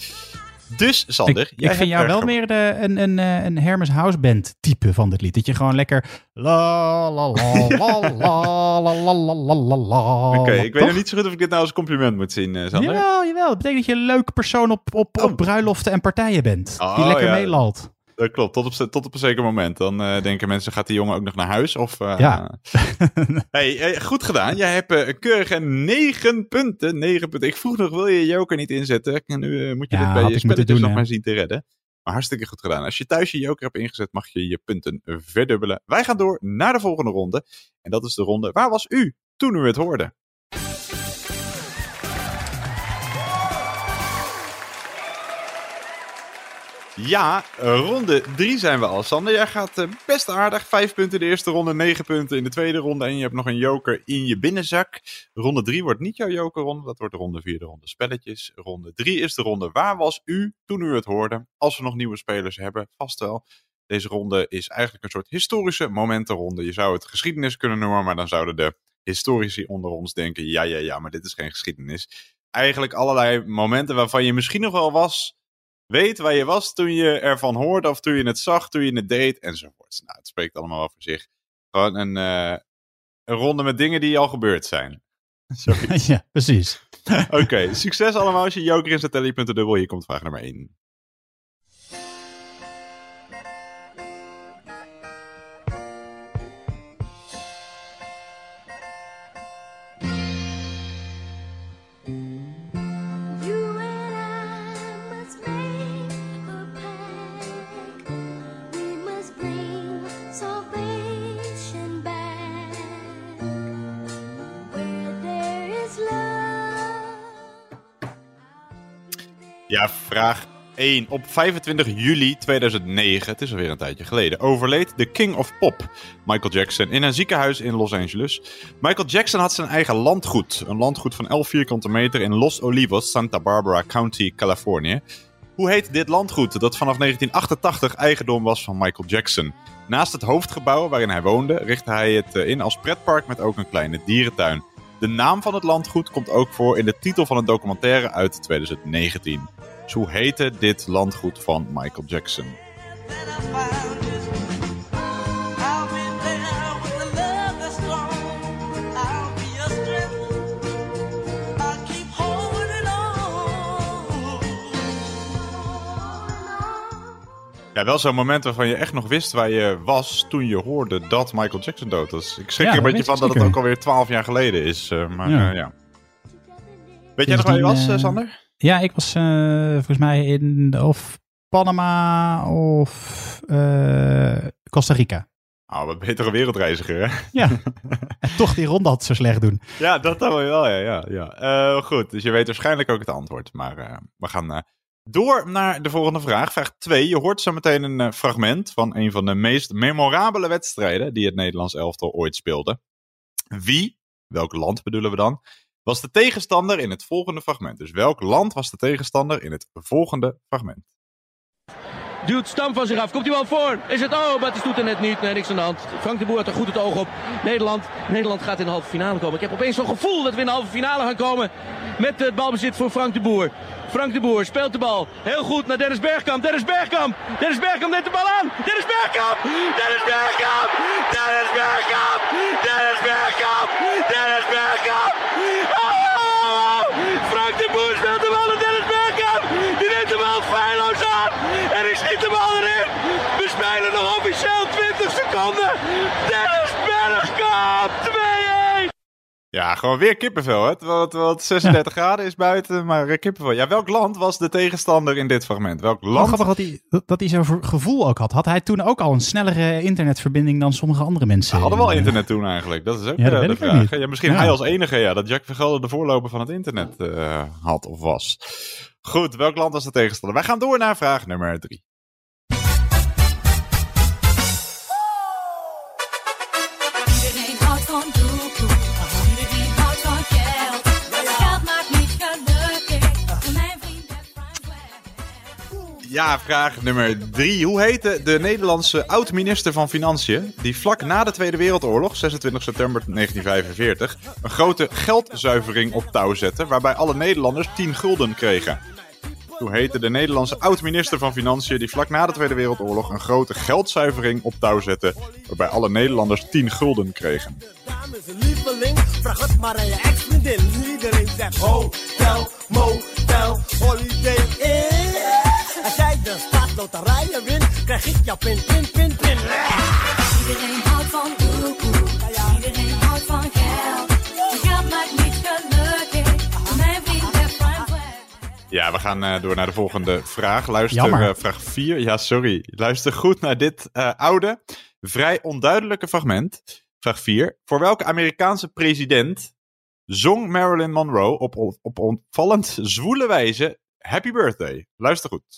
Dus, Sander, Ik, jij ik vind jou er wel meer de, een, een, eh, een Hermes House Band type van dit lied. Dat je gewoon lekker la la la la la la la la. Oké, ik weet nog niet zo goed of ik dit nou als compliment moet zien, eh, Sander. Jawel, jawel. Dat betekent dat je een leuke persoon op, op, op bruiloften en partijen bent. die Oh, lekker ja. meelalt. Dat klopt, tot op, tot op een zeker moment. Dan eh, denken mensen, gaat die jongen ook nog naar huis? Of, eh, Ja. hey, eh, goed gedaan. Jij hebt een keurige negen punten. Negen punten. Ik vroeg nog, wil je je joker niet inzetten? En nu moet je Ja, dit bij je spelletjes doen, nog hè. maar zien te redden. Maar hartstikke goed gedaan. Als je thuis je joker hebt ingezet, mag je je punten verdubbelen. Wij gaan door naar de volgende ronde. En dat is de ronde Waar was u toen u het hoorde? Ja, eh, ronde 3 zijn we al. Sander, jij gaat eh, best aardig. Vijf punten in de eerste ronde, negen punten in de tweede ronde. En je hebt nog een joker in je binnenzak. Ronde 3 wordt niet jouw jokerronde. Dat wordt de ronde 4, de ronde spelletjes. Ronde 3 is de ronde Waar was u toen u het hoorde? Als we nog nieuwe spelers hebben, vast wel. Deze ronde is eigenlijk een soort historische momentenronde. Je zou het geschiedenis kunnen noemen, maar dan zouden de historici onder ons denken: ja, ja, ja, maar dit is geen geschiedenis. Eigenlijk allerlei momenten waarvan je misschien nog wel was weet waar je was toen je ervan hoorde, of toen je het zag, toen je het deed, enzovoorts. Nou, het spreekt allemaal wel voor zich. Gewoon een, eh, een ronde met dingen die al gebeurd zijn. Ja, precies. Oké, succes allemaal als je joker in zet, tel je punten dubbel. Hier komt vraag nummer 1. Ja, vraag 1. Op 25 juli 2009, het is alweer een tijdje geleden, overleed de King of Pop, Michael Jackson, in een ziekenhuis in Los Angeles. Michael Jackson had zijn eigen landgoed, een landgoed van 11 vierkante meter in Los Olivos, Santa Barbara County, Californië. Hoe heet dit landgoed dat vanaf 1988 eigendom was van Michael Jackson? Naast het hoofdgebouw waarin hij woonde, richtte hij het eh, in als pretpark met ook een kleine dierentuin. De naam van het landgoed komt ook voor in de titel van een documentaire uit 2019. Dus hoe heette dit landgoed van Michael Jackson? Ja, wel zo'n moment waarvan je echt nog wist waar je was toen je hoorde dat Michael Jackson dood was. Ik schrik Ja, er een beetje van dat het ook alweer 12 jaar geleden is. eh, maar Ja. ja. ja. Weet jij nog waar je was, eh, eh, Sander? Ja, ik was eh, volgens mij in of Panama of eh, Costa Rica. Oh, wat betere wereldreiziger, hè? Ja, en toch die ronde had zo slecht doen. Ja, dat dan wel, ja. ja, ja. Eh, goed, dus je weet waarschijnlijk ook het antwoord. Maar eh, we gaan eh, door naar de volgende vraag. Vraag 2. Je hoort zo meteen een eh, fragment van een van de meest memorabele wedstrijden die het Nederlands elftal ooit speelde. Wie, welk land bedoelen we dan, was de tegenstander in het volgende fragment? Dus welk land was de tegenstander in het volgende fragment? Duwt Stam van zich af. Komt hij wel voor? Is het? Oh, maar het doet er net niet. Nee, niks aan de hand. Frank de Boer had er goed het oog op. Nederland, Nederland gaat in de halve finale komen. Ik heb opeens zo'n gevoel dat we in de halve finale gaan komen. Met het balbezit voor Frank de Boer. Frank de Boer speelt de bal. Heel goed naar Dennis Bergkamp. Dennis Bergkamp. Dennis Bergkamp neemt de bal aan. Dennis Bergkamp. Dennis Bergkamp. Dennis Bergkamp. Dennis Bergkamp. Dennis Bergkamp. Oh! Frank de Boer speelt de bal naar Dennis Bergkamp. Die neemt de bal feilloos aan. En ik schiet de bal erin. We spelen nog officieel 20 seconden. Dennis Bergkamp. 2-1. Ja, gewoon weer kippenvel, hè? Terwijl het, terwijl het 36 graden is buiten, maar kippenvel. Ja, welk land was de tegenstander in dit fragment? Welk Wel land? grappig dat hij, dat hij zo'n gevoel ook had. Had hij toen ook al een snellere internetverbinding dan sommige andere mensen? Ze hadden wel Eh, internet toen eigenlijk. Dat is ook Ja, dat weet de vraag. Ja, misschien Ja. hij als enige, ja, dat Jack Vergelder de voorloper van het internet eh, had of was. Goed, welk land was de tegenstander? Wij gaan door naar vraag nummer drie. Ja, vraag nummer drie. Hoe heette de Nederlandse oud-minister van Financiën die vlak na de Tweede Wereldoorlog, 26 september 1945, een grote geldzuivering op touw zette waarbij alle Nederlanders 10 gulden kregen? Hoe heette de Nederlandse oud-minister van Financiën die vlak na de Tweede Wereldoorlog een grote geldzuivering op touw zette waarbij alle Nederlanders 10 gulden kregen? maar je hotel, motel, holiday. Staatsloterijen wint, krijg ik jouw pin, pin, pin, pin. Iedereen houdt van doekoe. Iedereen houdt van geld. Geld maakt niet gelukkig. Mijn vriend Ja, we gaan eh, door naar de volgende vraag. Luister, eh, vraag 4. Ja, sorry. Luister goed naar dit eh, oude, vrij onduidelijke fragment. Vraag 4. Voor welke Amerikaanse president zong Marilyn Monroe op, op, op opvallend zwoele wijze Happy Birthday? Luister goed.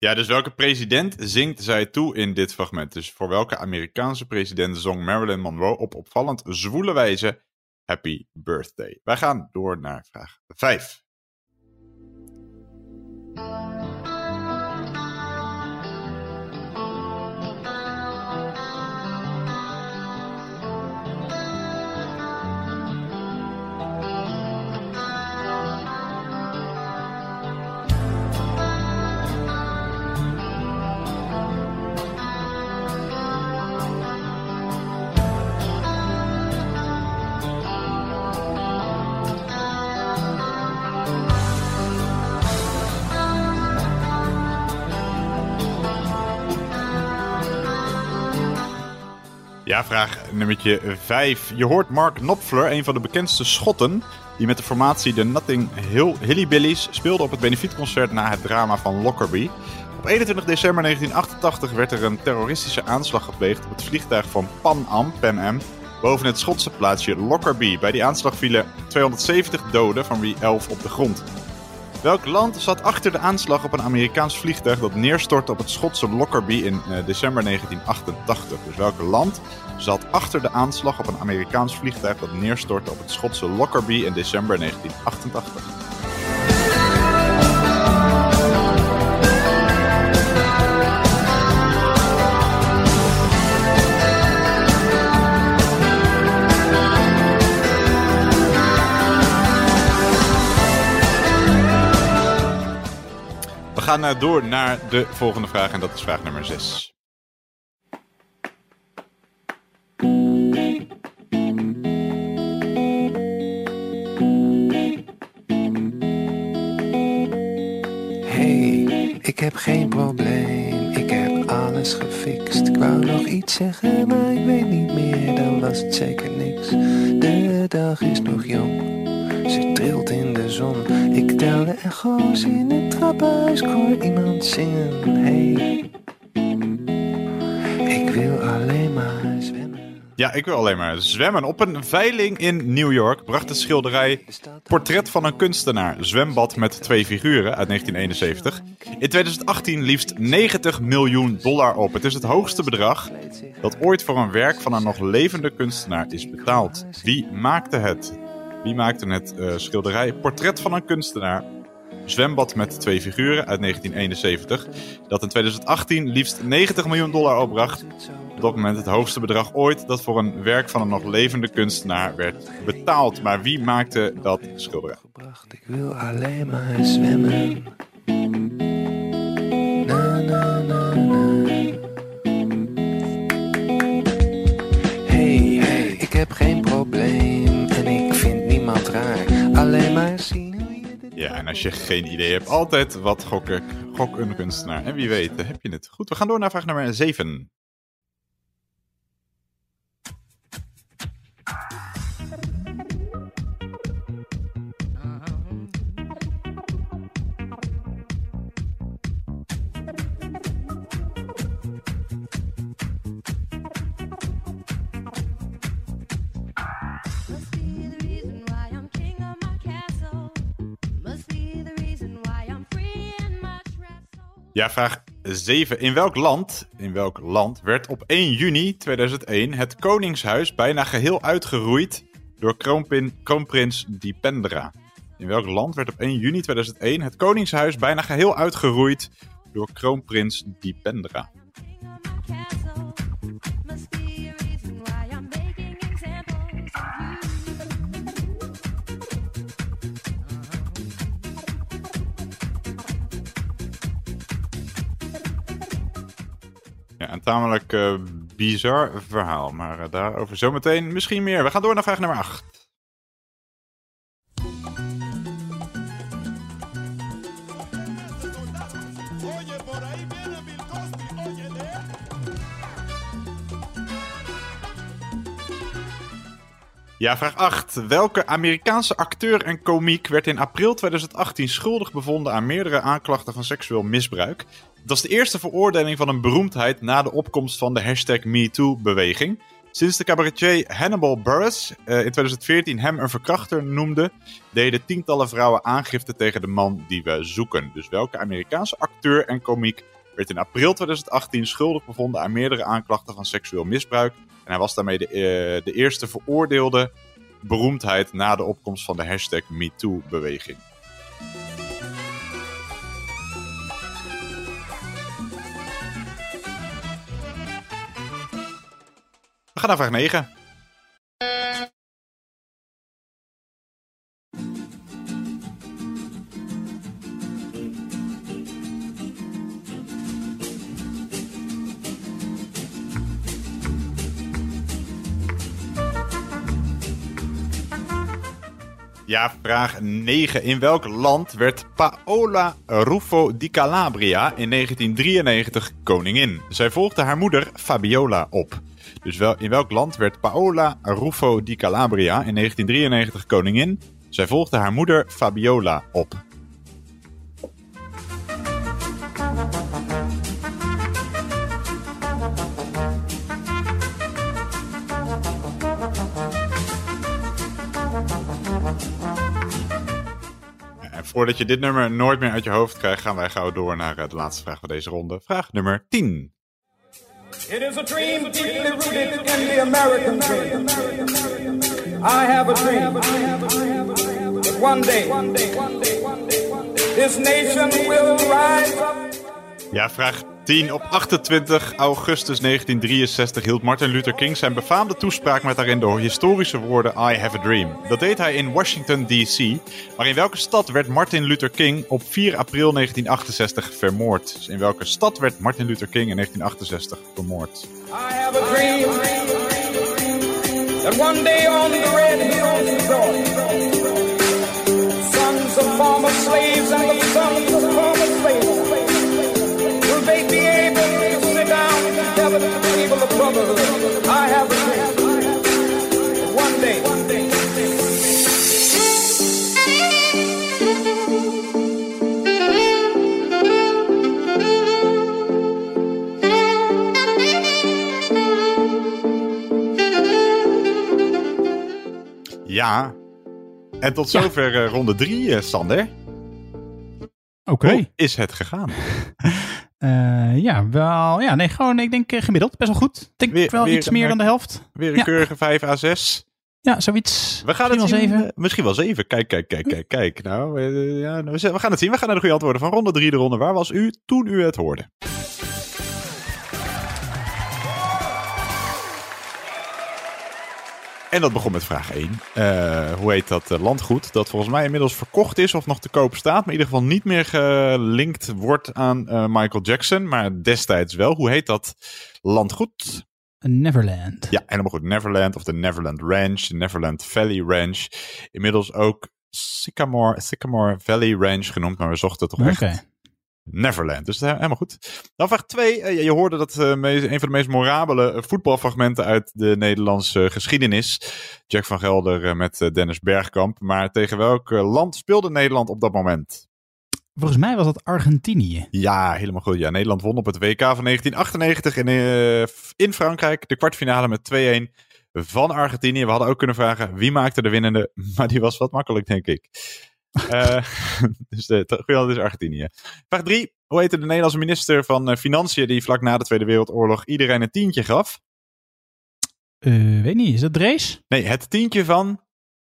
Ja, dus welke president zingt zij toe in dit fragment? Dus voor welke Amerikaanse president zong Marilyn Monroe op opvallend zwoele wijze Happy Birthday? Wij gaan door naar vraag 5. Ja, vraag nummertje 5. Je hoort Mark Knopfler, een van de bekendste Schotten, die met de formatie de Notting Hill speelde op het benefietconcert na het drama van Lockerbie. Op 21 december 1988 werd er een terroristische aanslag gepleegd op het vliegtuig van Pan Am, Pan Am, boven het Schotse plaatsje Lockerbie. Bij die aanslag vielen 270 doden, van wie 11 op de grond. Welk land zat achter de aanslag op een Amerikaans vliegtuig dat neerstortte op het Schotse Lockerbie in eh, december 1988? Dus welk land zat achter de aanslag op een Amerikaans vliegtuig dat neerstortte op het Schotse Lockerbie in december 1988? Gaan eh, door naar de volgende vraag en dat is vraag nummer 6. Hey, ik heb geen probleem, ik heb alles gefixt. Ik wou nog iets zeggen, maar ik weet niet meer, dan was het zeker niks. De dag is nog jong, ze trilt in de zon. Ik tel de echo's in het trappenhuis, ik hoor iemand zingen. Hey, ik wil alleen maar zwemmen. Ja, ik wil alleen maar zwemmen. Op een veiling in New York bracht de schilderij Portret van een kunstenaar, zwembad met twee figuren uit 1971. In 2018 liefst 90 miljoen dollar op. Het is het hoogste bedrag dat ooit voor een werk van een nog levende kunstenaar is betaald. Wie maakte het? Wie maakte het eh, schilderij Portret van een kunstenaar, zwembad met twee figuren uit 1971, dat in 2018 liefst 90 miljoen dollar opbracht. Op dat moment het hoogste bedrag ooit dat voor een werk van een nog levende kunstenaar werd betaald. Maar wie maakte dat schilderij? Ik wil alleen maar zwemmen. Hey, ik heb geen probleem Ja, en als je geen idee hebt, altijd wat gok ik. Gok een kunstenaar. En wie weet, heb je het. Goed, we gaan door naar vraag nummer 7. Ja, vraag 7. In welk land, in welk land werd op 1 juni 2001 het Koningshuis bijna geheel uitgeroeid door kroonpin, kroonprins Dipendra? In welk land werd op 1 juni 2001 het Koningshuis bijna geheel uitgeroeid door kroonprins Dipendra? Ja, een tamelijk eh, bizar verhaal, maar eh, daarover zometeen misschien meer. We gaan door naar vraag nummer 8. Ja, vraag 8. Welke Amerikaanse acteur en komiek werd in april 2018 schuldig bevonden aan meerdere aanklachten van seksueel misbruik? Dat is de eerste veroordeling van een beroemdheid na de opkomst van de hashtag MeToo-beweging. Sinds de cabaretier Hannibal Buress eh, in 2014 hem een verkrachter noemde, deden tientallen vrouwen aangifte tegen de man die we zoeken. Dus welke Amerikaanse acteur en komiek werd in april 2018 schuldig bevonden aan meerdere aanklachten van seksueel misbruik? En hij was daarmee de, eh, de eerste veroordeelde beroemdheid na de opkomst van de hashtag MeToo-beweging. We gaan naar vraag 9. Ja, vraag 9. In welk land werd Paola Ruffo di Calabria in 1993 koningin? Zij volgde haar moeder Fabiola op. Dus wel, in welk land werd Paola Ruffo di Calabria in 1993 koningin? Zij volgde haar moeder Fabiola op. Voordat je dit nummer nooit meer uit je hoofd krijgt, gaan wij gauw door naar eh, de laatste vraag van deze ronde. Vraag nummer 10. It is a dream deeply rooted in the American dream. I have a dream that one day this nation will rise up. Ja, vraag 10. Op 28 augustus 1963 hield Martin Luther King zijn befaamde toespraak met daarin de historische woorden I have a dream. Dat deed hij in Washington D.C. Maar in welke stad werd Martin Luther King op 4 april 1968 vermoord? Dus in welke stad werd Martin Luther King in 1968 vermoord? I have a dream that one day on the red hills of sons of former slaves and the sons of former slaves down together at the table of brotherhood. I have a dream that one day, one day. Ja. En tot zover eh, ronde 3, Sander. Oké. Hoe is het gegaan? Eh, ja, wel. Ja, nee, gewoon, ik denk eh, gemiddeld. Best wel goed. Ik denk Weer- wel weer iets meer dan de helft. Weer een Ja. keurige 5 à 6. Ja, zoiets. We gaan het Misschien zien. wel zeven. eh, Misschien wel 7. Kijk, kijk, kijk, kijk, kijk. Nou, ja, nou, we we gaan het zien. We gaan naar de goede antwoorden van ronde 3. De ronde waar was u toen u het hoorde? En dat begon met vraag 1. Eh, hoe heet dat eh, landgoed? Dat volgens mij inmiddels verkocht is of nog te koop staat. Maar in ieder geval niet meer gelinkt wordt aan eh, Michael Jackson. Maar destijds wel. Hoe heet dat landgoed? Neverland. Ja, helemaal goed. Neverland of de Neverland Ranch, de Neverland Valley Ranch. Inmiddels ook Sycamore, Sycamore Valley Ranch genoemd, maar we zochten toch echt Oké. Neverland. Dus eh, helemaal goed. Dan vraag 2. je hoorde dat eh, een van de meest morabele eh, voetbalfragmenten uit de Nederlandse geschiedenis. Jack van Gelder eh, met eh, Dennis Bergkamp. Maar tegen welk eh, land speelde Nederland op dat moment? Volgens mij was dat Argentinië. Ja, helemaal goed. Ja, Nederland won op het WK van 1998 in, eh, in Frankrijk de kwartfinale met 2-1 van Argentinië. We hadden ook kunnen vragen wie maakte de winnende, maar die was wat makkelijk, denk ik. Eh, dus goede antwoord is Argentinië. Vraag 3. Hoe heette de Nederlandse minister van eh, Financiën die vlak na de Tweede Wereldoorlog iedereen een tientje gaf? Eh, weet niet, is dat Drees? Nee, het tientje van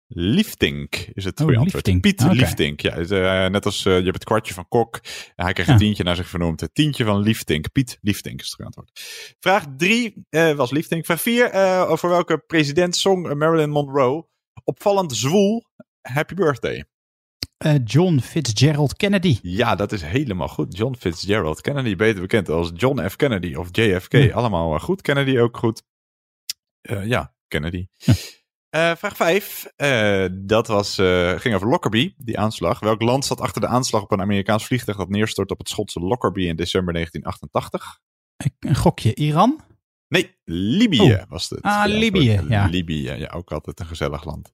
Liefdink is het Oh, goede antwoord. Liefdink. Piet Oké. Liefdink. Ja, eh, net als eh, je hebt het kwartje van Kok. hij kreeg Ja. een tientje naar zich vernoemd. Het tientje van Liefdink. Piet Liefdink is het goede antwoord. Vraag 3 was Liefdink. Vraag 4. over welke president zong Marilyn Monroe opvallend zwoel Happy Birthday? Eh, John Fitzgerald Kennedy. Ja, dat is helemaal goed. John Fitzgerald Kennedy, beter bekend als John F. Kennedy of JFK. Ja. Allemaal goed. Kennedy ook goed. Eh, ja, Kennedy. Eh, vraag 5. dat was, ging over Lockerbie, die aanslag. Welk land zat achter de aanslag op een Amerikaans vliegtuig dat neerstort op het Schotse Lockerbie in december 1988? Een gokje. Iran? Nee, Libië Oh. was het. Ah, Libië, ja. Libië, ja, ook altijd een gezellig land.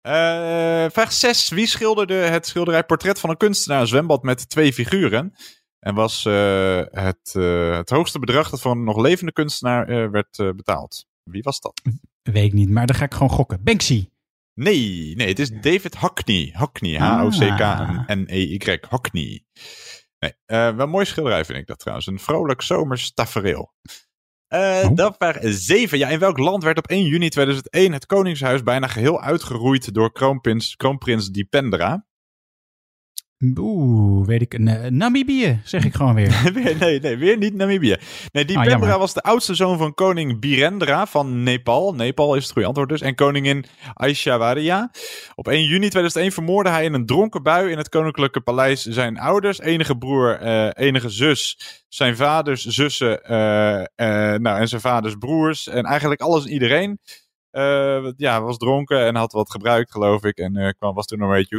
Eh, vraag 6. Wie schilderde het schilderij Portret van een kunstenaar, een zwembad met twee figuren? En was eh, het, eh, het hoogste bedrag dat voor een nog levende kunstenaar werd betaald? Wie was dat? Weet ik niet, maar dan ga ik gewoon gokken. Banksy. Nee, nee, het is David Hockney. Hockney, Ah. H-O-C-K-N-E-Y. Hockney. Nee, wel een mooi schilderij vind ik dat trouwens. Een vrolijk zomers tafereel. Eh, Dan vraag 7. Ja, in welk land werd op 1 juni 2001 het Koningshuis bijna geheel uitgeroeid door kroonprins, kroonprins Dipendra? Oeh, weet ik. eh, Namibië, zeg ik gewoon weer. Nee, nee, weer niet Namibië. Nee, Dipendra Ah, jammer. was de oudste zoon van koning Birendra van Nepal. Nepal is het goede antwoord dus. En koningin Aishwarya. Op 1 juni 2001 vermoordde hij in een dronken bui in het koninklijke paleis zijn ouders, enige broer, eh, enige zus, zijn vaders, zussen eh, eh, nou, en zijn vaders broers. En eigenlijk alles en iedereen. Ja, was dronken en had wat gebruikt, geloof ik. En kwam, was toen een beetje...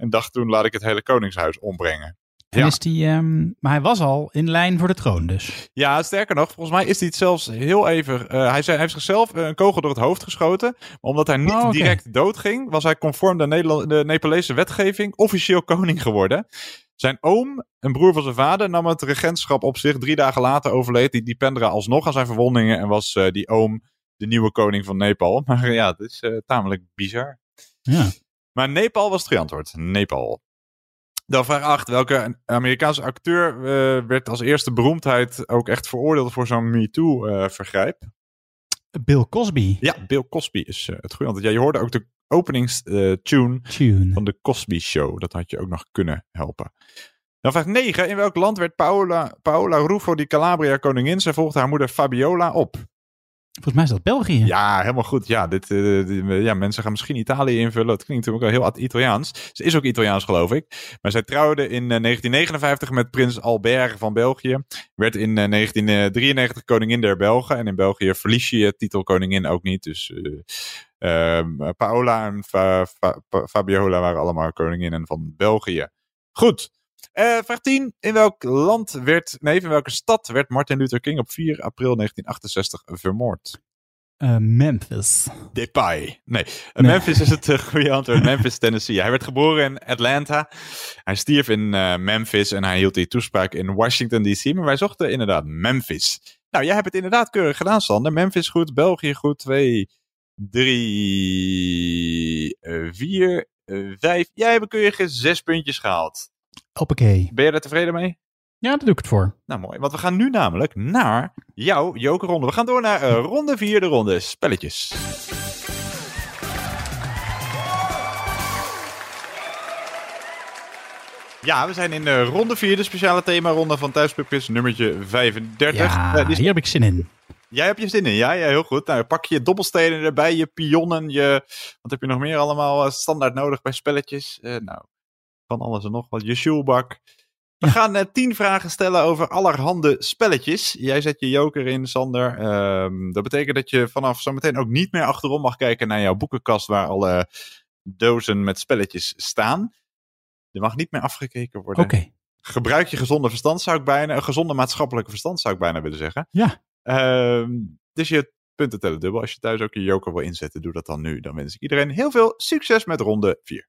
En dacht toen, laat ik het hele koningshuis ombrengen. En is die, ehm, maar hij was al in lijn voor de troon dus. Ja, sterker nog, volgens mij is hij het zelfs heel even. eh, hij, zei, hij heeft zichzelf een kogel door het hoofd geschoten. Maar omdat hij niet Oh, oké. direct doodging, was hij conform de, Nepalese wetgeving officieel koning geworden. Zijn oom, een broer van zijn vader, nam het regentschap op zich. Drie dagen later overleed die Dipendra alsnog aan zijn verwondingen. En was eh, die oom de nieuwe koning van Nepal. Maar ja, het is eh, tamelijk bizar. Ja. Maar Nepal was het goede antwoord. Nepal. Dan vraag 8. Welke Amerikaanse acteur eh, werd als eerste beroemdheid ook echt veroordeeld voor zo'n MeToo-vergrijp? Bill Cosby. ja, Bill Cosby is eh, het goede antwoord. Ja, je hoorde ook de openingstune Tune. van de Cosby Show. Dat had je ook nog kunnen helpen. Dan vraag 9. In welk land werd Paola, Paola Ruffo di Calabria koningin? Zij volgde haar moeder Fabiola op. Volgens mij is dat België. Ja, helemaal goed. Ja, dit, eh, dit- ja, mensen gaan misschien Italië invullen. Het klinkt natuurlijk wel heel Italiaans. Ze is ook Italiaans, geloof ik. Maar zij trouwde in eh, 1959 met prins Albert van België. Werd in eh, 1993 koningin der Belgen. En in België verlies je je titel koningin ook niet. Dus eh, ehm, Paola en Fa- Fa- Fa- Fabiola waren allemaal koninginnen van België. Goed. Eh, vraag 10. In welk land werd, nee, in welke stad werd Martin Luther King op 4 april 1968 vermoord? Eh, Memphis. Depay. Nee, Nee. Memphis is het eh, goede antwoord. Memphis, Tennessee. Hij werd geboren in Atlanta. Hij stierf in Memphis en hij hield die toespraak in Washington D.C. Maar wij zochten inderdaad Memphis. Nou, jij hebt het inderdaad keurig gedaan, Sander. Memphis goed, België goed. 2, 3, 4, 5. Jij hebt keurige zes puntjes gehaald. Hoppakee. Ben je daar tevreden mee? Ja, daar doe ik het voor. Nou, mooi. Want we gaan nu namelijk naar jouw jokerronde. We gaan door naar eh, ronde 4, de ronde spelletjes. Ja, we zijn in de ronde 4, de speciale themaronde van Thuispubquiz nummertje 35. Ja, Eh, die is- hier heb ik zin in. Jij hebt je zin in, ja, ja, heel goed. Nou, pak je dobbelstenen erbij, je pionnen, je... Wat heb je nog meer allemaal eh, standaard nodig bij spelletjes? Eh, nou, van alles en nog wat. Je shoelbak. We gaan eh, tien vragen stellen over allerhande spelletjes. Jij zet je joker in, Sander. Ehm, dat betekent dat je vanaf zometeen ook niet meer achterom mag kijken naar jouw boekenkast waar alle dozen met spelletjes staan. Er mag niet meer afgekeken worden. Oké. Gebruik je gezonde verstand, zou ik bijna. Een gezonde maatschappelijke verstand, zou ik bijna willen zeggen. Ja. Ehm, dus je punten tellen dubbel. Als je thuis ook je joker wil inzetten, doe dat dan nu. Dan wens ik iedereen heel veel succes met ronde 4.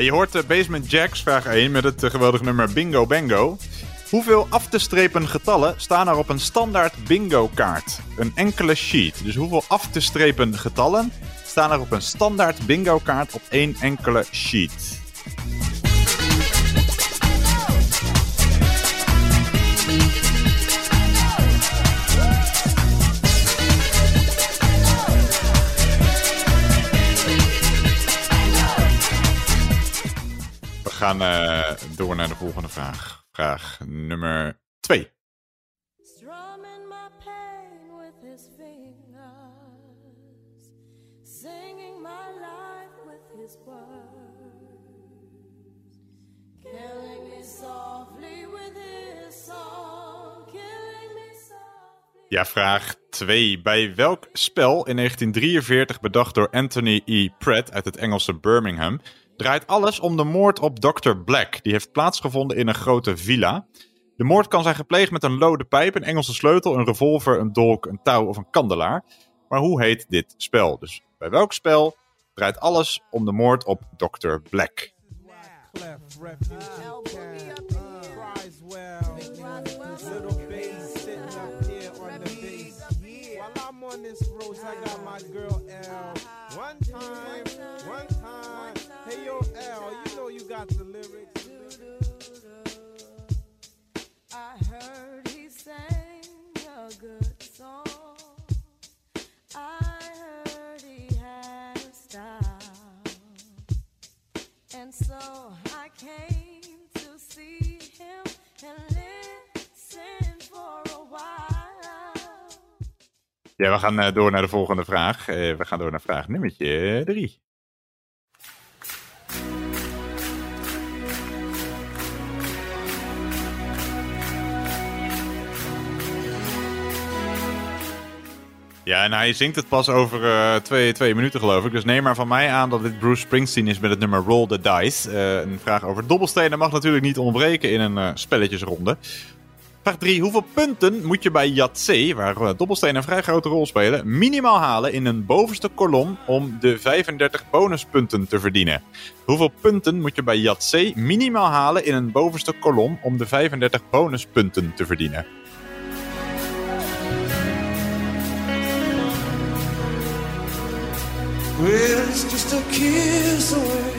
Je hoort de Basement Jacks vraag 1 met het eh, geweldige nummer Bingo Bango. Hoeveel af te strepen getallen staan er op een standaard bingo kaart? Een enkele sheet. Dus hoeveel af te strepen getallen staan er op een standaard bingo kaart op één enkele sheet? Gaan eh, door naar de volgende vraag. Vraag nummer 2. Strumming my pain with his fingers, singing my life with his words, killing me softly with his song, killing me softly. Ja, vraag 2. Bij welk spel in 1943 bedacht door Anthony E. Pratt uit het Engelse Birmingham draait alles om de moord op Dr. Black? Die heeft plaatsgevonden in een grote villa. De moord kan zijn gepleegd met een lode pijp, een Engelse sleutel, een revolver, een dolk, een touw of een kandelaar. Maar hoe heet dit spel? Dus bij welk spel draait alles om de moord op Dr. Black? Yo, L, you know you got the lyrics. I heard he sang a good song. I heard he had a style. And so I came to see him and listen for a while. Ja, we gaan eh, door naar de volgende vraag. Eh, we gaan door naar vraag nummertje 3. Ja, en hij zingt het pas over eh, twee, twee minuten, geloof ik. Dus neem maar van mij aan dat dit Bruce Springsteen is met het nummer Roll the Dice. Eh, een vraag over dobbelstenen mag natuurlijk niet ontbreken in een eh, spelletjesronde. Vraag 3. Hoeveel punten moet je bij Yahtzee, waar dobbelstenen een vrij grote rol spelen, minimaal halen in een bovenste kolom om de 35 bonuspunten te verdienen? Hoeveel punten moet je bij Yahtzee minimaal halen in een bovenste kolom om de 35 bonuspunten te verdienen? Well, it's just a kiss away.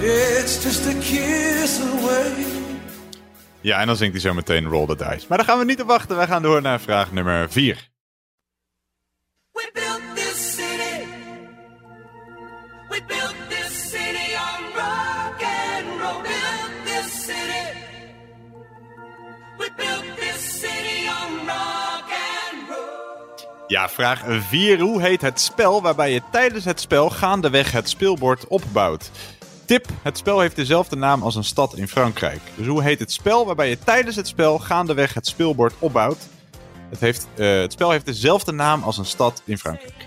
It's just a kiss away. Ja, en dan zingt hij zo meteen Roll the Dice. Maar daar gaan we niet op wachten. Wij gaan door naar vraag nummer 4. We built this city. We built this city on rock and roll. Built this city. We built Ja, vraag 4. Hoe heet het spel waarbij je tijdens het spel gaandeweg het speelbord opbouwt? Tip, het spel heeft dezelfde naam als een stad in Frankrijk. Dus hoe heet het spel waarbij je tijdens het spel gaandeweg het speelbord opbouwt? Het, heeft, eh, het spel heeft dezelfde naam als een stad in Frankrijk.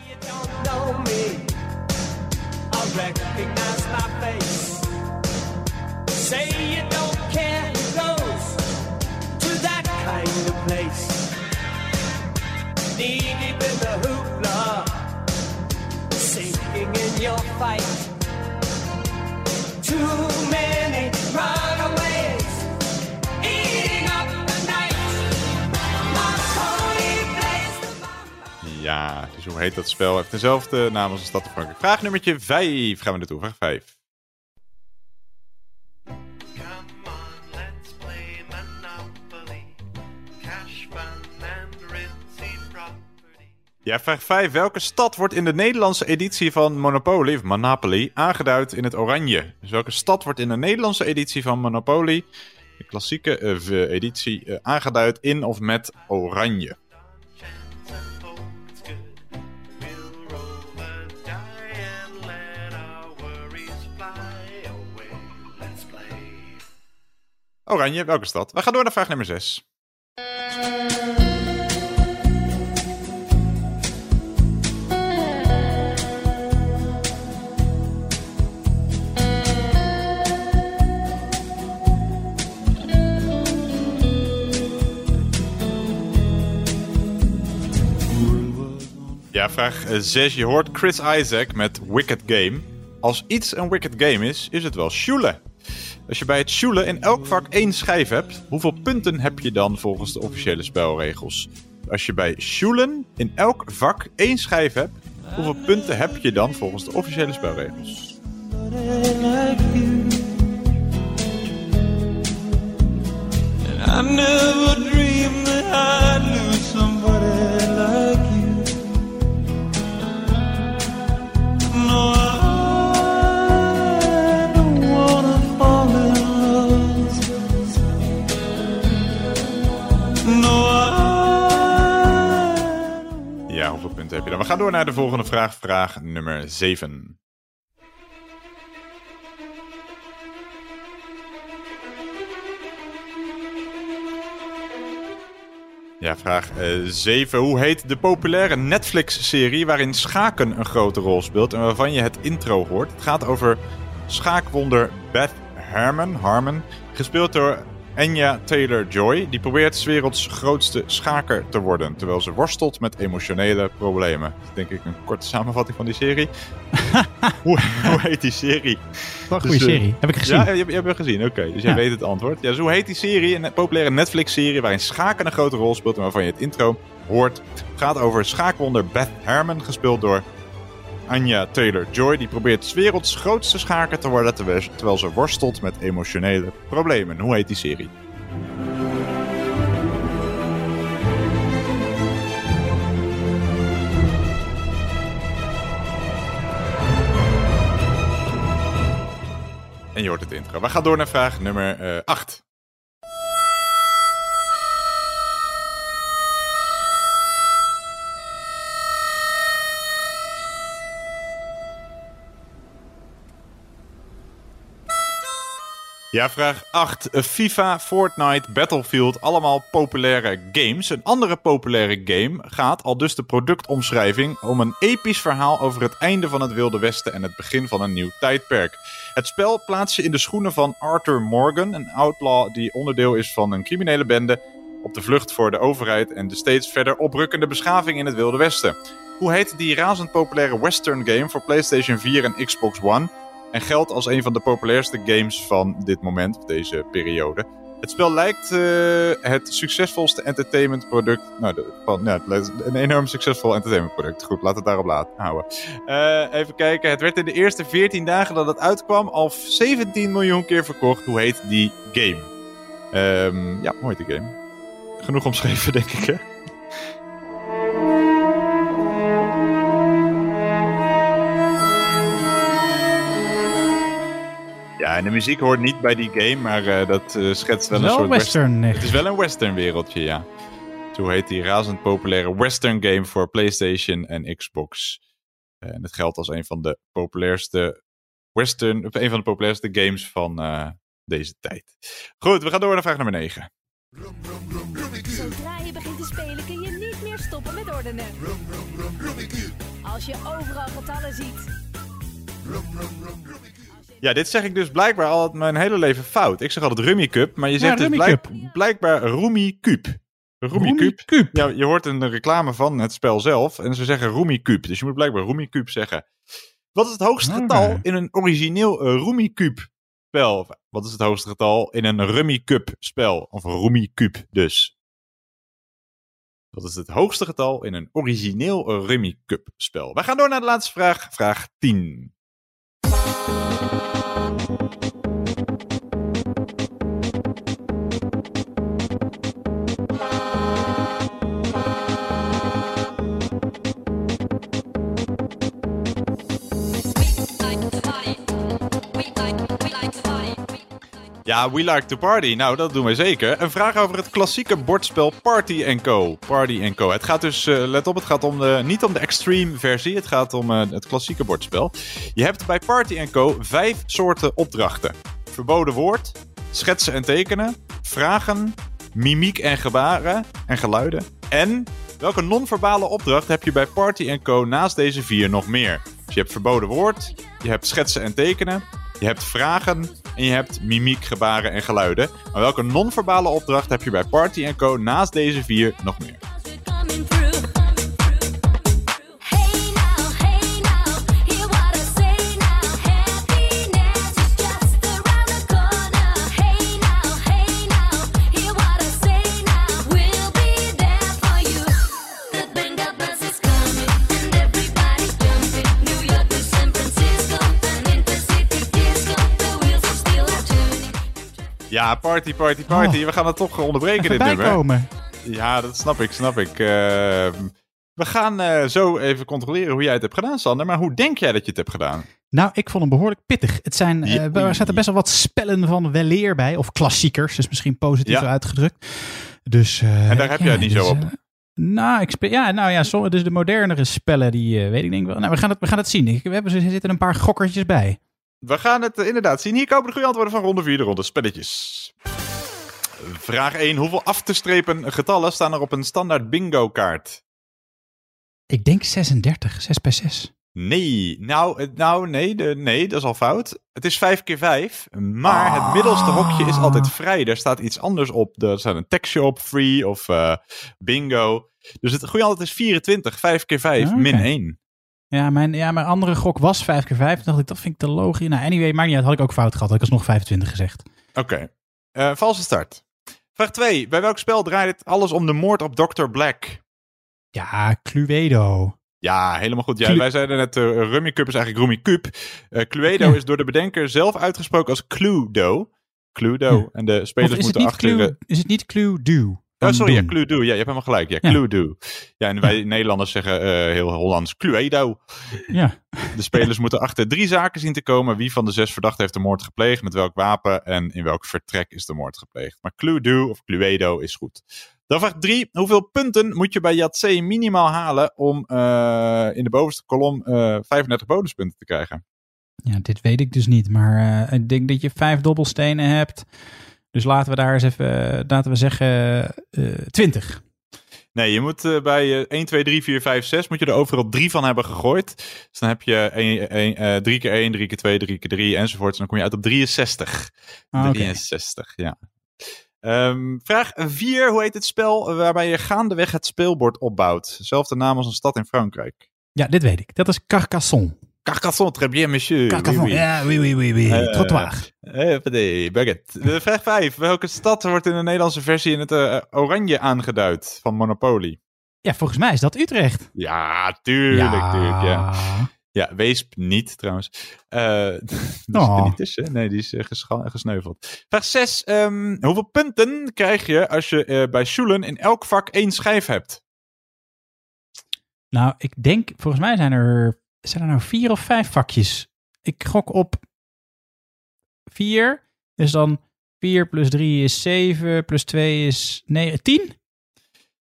The hoopla, sinking in your fight. Too many runaways, eating up the night. Ja, dus hoe heet dat spel? Heeft dezelfde naam als een stad in Frankrijk. Vraag nummertje 5 gaan we naartoe. Vraag 5. Ja, vraag 5. Welke stad wordt in de Nederlandse editie van Monopoly, of Monopoly, aangeduid in het oranje? Dus welke stad wordt in de Nederlandse editie van Monopoly, de klassieke eh, editie, eh, aangeduid in of met oranje? Oranje, welke stad? We gaan door naar vraag nummer 6. Vraag 6. Je hoort Chris Isaac met Wicked Game. Als iets een Wicked Game is, is het wel Schule. Als je bij het Schule in elk vak één schijf hebt, hoeveel punten heb je dan volgens de officiële spelregels? Als je bij Schulen in elk vak één schijf hebt, hoeveel punten heb je dan volgens de officiële spelregels? I never dreamed We gaan door naar de volgende vraag. Vraag nummer 7. Ja, vraag 7. Hoe heet de populaire Netflix-serie waarin schaken een grote rol speelt en waarvan je het intro hoort? Het gaat over schaakwonder Beth Harmon, Harmon gespeeld door Anya Taylor-Joy. Die probeert 's werelds grootste schaker te worden, terwijl ze worstelt met emotionele problemen. Dat is denk ik een korte samenvatting van die serie. hoe, hoe heet die serie? Wat een goede Dus, serie. Heb ik gezien. Ja, je, je hebt hem gezien. Oké, dus jij Ja. weet het antwoord. Ja, dus hoe heet die serie? Een populaire Netflix-serie waarin schaken een grote rol speelt en waarvan je het intro hoort. Het gaat over schaakwonder Beth Harmon, gespeeld door Anya Taylor-Joy. Die probeert 's werelds grootste schaker te worden terwijl, ze worstelt met emotionele problemen. Hoe heet die serie? En je hoort het intro. We gaan door naar vraag nummer 8. Ja, vraag 8. FIFA, Fortnite, Battlefield, allemaal populaire games. Een andere populaire game gaat, al dus de productomschrijving, om een episch verhaal over het einde van het Wilde Westen en het begin van een nieuw tijdperk. Het spel plaatst je in de schoenen van Arthur Morgan, een outlaw die onderdeel is van een criminele bende op de vlucht voor de overheid en de steeds verder oprukkende beschaving in het Wilde Westen. Hoe heet die razend populaire western game voor PlayStation 4 en Xbox One? En geldt als een van de populairste games van dit moment, deze periode. Het spel lijkt eh, het succesvolste entertainmentproduct. Nou, van, een enorm succesvol entertainmentproduct. Goed, laat het daarop laten houden. Eh, even kijken. Het werd in de eerste 14 dagen dat het uitkwam al 17 miljoen keer verkocht. Hoe heet die game? Ehm, ja, heet die game? Genoeg omschreven, denk ik, hè? Ja, en de muziek hoort niet bij die game, maar eh, dat eh, schetst wel een soort western, Het is wel een western wereldje, ja. Zo heet die razend populaire western game voor PlayStation en Xbox. Eh, En het geldt als een van de populairste western, of een van de populairste games van eh, deze tijd. Goed, we gaan door naar vraag nummer 9. Zodra je begint te spelen kun je niet meer stoppen met ordenen. Als je overal getallen ziet. Ja, dit zeg ik dus blijkbaar al mijn hele leven fout. Ik zeg altijd Rummy Cup, maar je zegt dus blijk- blijkbaar Rummy Cup. Rummy Cup. Ja, je hoort een reclame van het spel zelf en ze zeggen Rummy Cup. Dus je moet blijkbaar Rummy Cup zeggen. Wat is het hoogste getal in een origineel eh, Rummy Cup spel? Wat is het hoogste getal in een Rummy Cup spel? Of Rummy Cup dus. Wat is het hoogste getal in een origineel eh, Rummy Cup spel? We gaan door naar de laatste vraag. Vraag 10. Thank you. Ja, we like to party. Nou, dat doen wij zeker. Een vraag over het klassieke bordspel Party Co. Party Co. Het gaat dus, eh, let op, het gaat om de, niet om de extreme versie. Het gaat om eh, het klassieke bordspel. Je hebt bij Party Co. vijf soorten opdrachten. Verboden woord, schetsen en tekenen, vragen, mimiek en gebaren en geluiden. En welke non-verbale opdracht heb je bij Party Co. naast deze vier nog meer? Dus je hebt verboden woord, je hebt schetsen en tekenen, je hebt vragen en je hebt mimiek, gebaren en geluiden. Maar welke non-verbale opdracht heb je bij Party Co. naast deze vier nog meer? Ja, party, party, party. We gaan het toch onderbreken, dit nummer. bijkomen. Ja, dat snap ik, snap ik. Ehm, we gaan eh, zo even controleren hoe jij het hebt gedaan, Sander. Maar hoe denk jij dat je het hebt gedaan? Nou, ik vond hem behoorlijk pittig. Het zijn, Ja. er zaten best wel wat spellen van weleer bij. Of klassiekers, dus misschien positiever Ja. uitgedrukt. Dus, eh, En daar heb ja, jij het niet dus, zo op. Nou, ik speel, ja, nou ja, sommige, dus de modernere spellen, die weet ik denk wel. Nou, we gaan het, we gaan het zien. Ik, we hebben, er zitten een paar gokkertjes bij. We gaan het eh, inderdaad zien. Hier komen de goede antwoorden van ronde 4, de ronde spelletjes. Vraag 1. Hoeveel af te strepen getallen staan er op een standaard bingo kaart? Ik denk 36, 6 bij 6. Nee, nou, het- nou nee, de, nee, dat is al fout. Het is 5 keer 5, maar het middelste hokje is altijd vrij. Daar staat iets anders op. Er staat een tekstje op, free of eh, bingo. Dus het goede antwoord is 24, 5 keer 5, Ah, min 1. Ja mijn, ja, mijn andere gok was 5 keer 5. Toen dacht ik, dat vind ik te logisch. Nou, anyway, maar niet uit. Had ik ook fout gehad. Had ik alsnog 25 gezegd. Oké, Eh, valse start. Vraag 2. Bij welk spel draait het alles om de moord op Dr. Black? Ja, Cluedo. Ja, helemaal goed. Ja, Clu- wij zeiden net, uh, Rummy Cup is eigenlijk Rummy Cup. Eh, Cluedo Ja. is door de bedenker zelf uitgesproken als Cluedo. Cluedo. Ja. En de spelers moeten niet achter... Clue, eh, is het niet Cluedo? Oh, sorry, ja. Cluedo. Ja, je hebt helemaal gelijk. Ja. Cluedo. Ja, en wij Nederlanders zeggen eh, heel Hollands Cluedo. Ja. De spelers moeten achter drie zaken zien te komen. Wie van de zes verdachten heeft de moord gepleegd, met welk wapen en in welk vertrek is de moord gepleegd. Maar Cluedo of Cluedo is goed. Dan vraag 3. Hoeveel punten moet je bij Yatzee minimaal halen om eh, in de bovenste kolom eh 35 bonuspunten te krijgen? Ja, dit weet ik dus niet. Maar ik denk dat je vijf dobbelstenen hebt. Dus laten we daar eens even, eh, laten we zeggen, eh 20. Nee, je moet eh, bij eh, 1, 2, 3, 4, 5, 6 moet je er overal drie van hebben gegooid. Dus dan heb je 1, 1, eh 3 keer 1, 3 keer 2, 3 keer 3 enzovoort. En dan kom je uit op 63. Ah, oké. 63, ja. Ehm, vraag 4. Hoe heet het spel waarbij je gaandeweg het speelbord opbouwt? Zelfde naam als een stad in Frankrijk. Ja, dit weet ik. Dat is Carcassonne. Carcassonne, très bien, monsieur. Carcassonne, ja, oui, oui, oui, oui. Eh, Trottoir. eh, nee, baguette. De vraag 5. Welke stad wordt in de Nederlandse versie in het eh, oranje aangeduid van Monopoly? Ja, volgens mij is dat Utrecht. Ja, tuurlijk, Ja. tuurlijk, ja. Ja, Weesp niet trouwens. Eh die zit er Oh. niet tussen. Nee, die is eh, gesneuveld. Vraag 6. hoeveel punten krijg je als je eh, bij Schulen in elk vak één schijf hebt? Nou, ik denk, volgens mij zijn er, zijn er nou vier of vijf vakjes. Ik gok op vier. Dus dan 4 plus 3 is 7, plus 2 is 9, 10?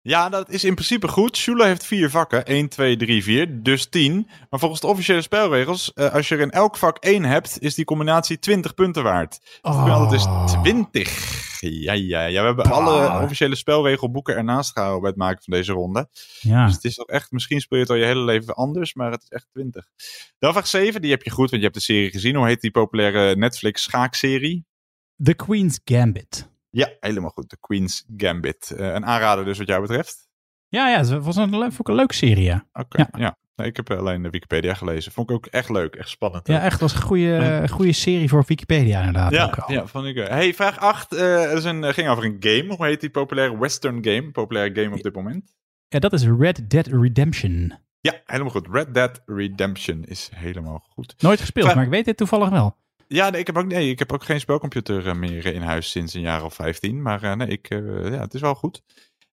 Ja, dat is in principe goed. Schule heeft vier vakken. 1, 2, 3, 4. Dus 10. Maar volgens de officiële spelregels, eh, als je er in elk vak 1 hebt, is die combinatie 20 punten waard. Oh. Dat is 20. Ja, ja, ja. We hebben alle officiële spelregelboeken ernaast gehouden bij het maken van deze ronde. Ja. Dus het is ook echt, misschien speel je het al je hele leven anders, maar het is echt 20. Dan vraag 7, die heb je goed, want je hebt de serie gezien. Hoe heet die populaire Netflix schaakserie? The Queen's Gambit. Ja, helemaal goed. The Queen's Gambit. Eh, een aanrader dus wat jou betreft. Ja, ja, het was een, vond ik een leuke serie, ja. Oké, ja. Nee, ik heb alleen de Wikipedia gelezen. Vond ik ook echt leuk, echt spannend. Ja, echt was een goede, goede serie voor Wikipedia inderdaad. Ja, ook al. ja, vond ik. ook. Hey, vraag 8. eh is een, ging over een game. Hoe heet die populaire Western game? Populaire game op dit moment? Ja, dat is Red Dead Redemption. Ja, helemaal goed. Red Dead Redemption is helemaal goed. Nooit gespeeld, Vraag- maar ik weet dit toevallig wel. Ja, nee, ik heb ook, nee, ik heb ook geen spelcomputer eh, meer in huis sinds een jaar of 15. Maar eh, nee, ik, eh, ja, het is wel goed.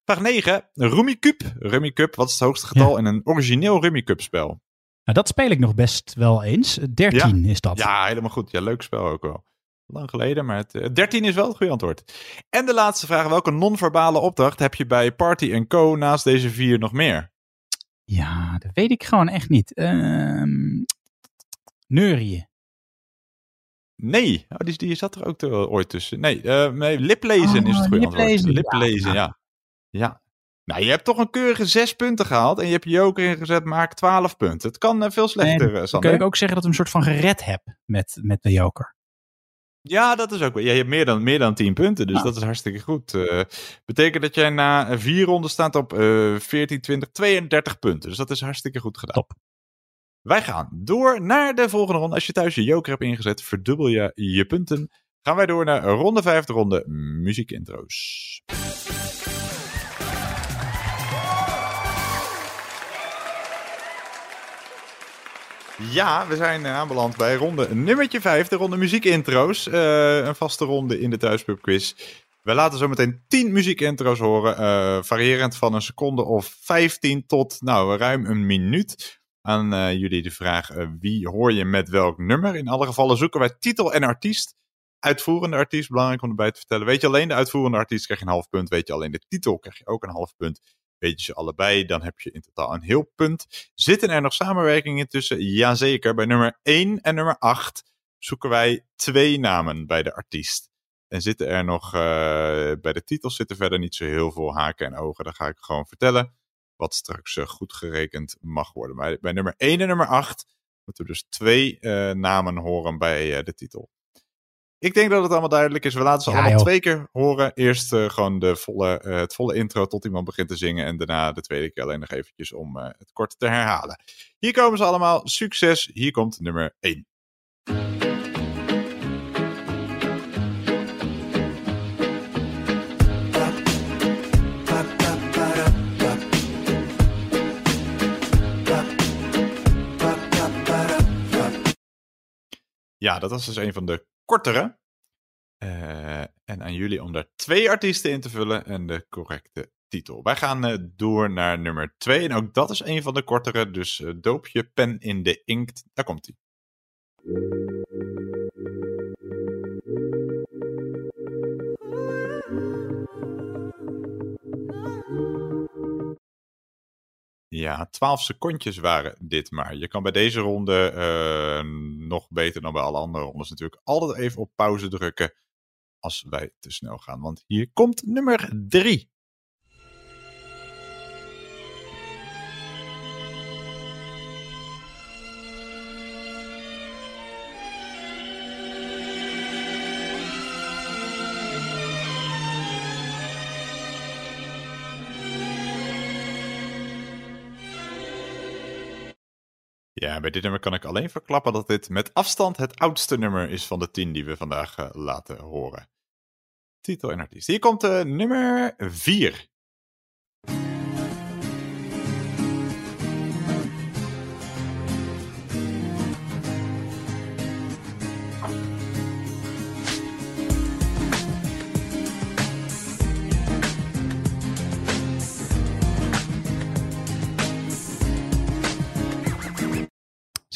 Vraag 9. Rummikub. Rummikub, wat is het hoogste getal in een origineel Rummikub spel? Nou, dat speel ik nog best wel eens. 13 is dat. Ja, helemaal goed. Ja, leuk spel ook wel. Lang geleden, maar het, eh, 13 is wel het goede antwoord. En de laatste vraag. Welke non-verbale opdracht heb je bij Party Co. naast deze vier nog meer? Ja, dat weet ik gewoon echt niet. Neurieën. Nee, oh, die, die zat er ook te- ooit tussen. Nee, eh, nee liplezen Oh, is het goede liplezen, antwoord. Liplezen, ja. ja. Nou, je hebt toch een keurige zes punten gehaald. En je hebt je joker ingezet, maak 12 punten. Het kan eh, veel slechter, En eh, dan kun ik ook zeggen dat ik hem een soort van gered heb met, met de joker. Ja, dat is ook wel. Ja, je hebt meer dan, meer dan 10 punten, dus dat is hartstikke goed. Eh betekent dat jij na vier ronden staat op eh 14, 20, 32 punten. Dus dat is hartstikke goed gedaan. Top. Wij gaan door naar de volgende ronde. Als je thuis je joker hebt ingezet, verdubbel je je punten. Gaan wij door naar ronde 5, de ronde muziekintro's. Ja, we zijn eh, aanbeland bij ronde nummertje 5, de ronde muziekintro's. Eh, een vaste ronde in de Thuispub quiz. We laten zo meteen 10 muziekintro's horen, eh, variërend van een seconde of 15 tot nou, ruim een minuut. Aan eh, jullie de vraag, eh, wie hoor je met welk nummer? In alle gevallen zoeken wij titel en artiest. Uitvoerende artiest, belangrijk om erbij te vertellen. Weet je alleen de uitvoerende artiest, krijg je een half punt. Weet je alleen de titel, krijg je ook een half punt. Weet je ze allebei, dan heb je in totaal een heel punt. Zitten er nog samenwerkingen tussen? Jazeker. Bij nummer 1 en nummer 8 zoeken wij twee namen bij de artiest. En zitten er nog, eh, bij de titels zitten verder niet zo heel veel haken en ogen. Dan ga ik gewoon vertellen wat straks eh, goed gerekend mag worden. Bij, bij nummer 1 en nummer 8 moeten we dus twee eh, namen horen bij eh, de titel. Ik denk dat het allemaal duidelijk is. We laten ze Ja, allemaal joh. twee keer horen. Eerst gewoon de volle, het volle intro tot iemand begint te zingen. En daarna de tweede keer alleen nog eventjes om het kort te herhalen. Hier komen ze allemaal. Succes. Hier komt nummer 1. Ja, dat was dus een van de kortere. Eh, en aan jullie om daar twee artiesten in te vullen en de correcte titel. Wij gaan eh, door naar nummer twee. En ook dat is een van de kortere. Dus eh, doop je pen in de inkt. Daar komt hij. Ja, 12 secondjes waren dit maar. Je kan bij deze ronde eh, nog beter dan bij alle andere rondes natuurlijk altijd even op pauze drukken als wij te snel gaan. Want hier komt nummer 3. Bij dit nummer kan ik alleen verklappen dat dit met afstand het oudste nummer is van de 10 die we vandaag eh, laten horen. Titel en artiest. Hier komt eh, nummer 4.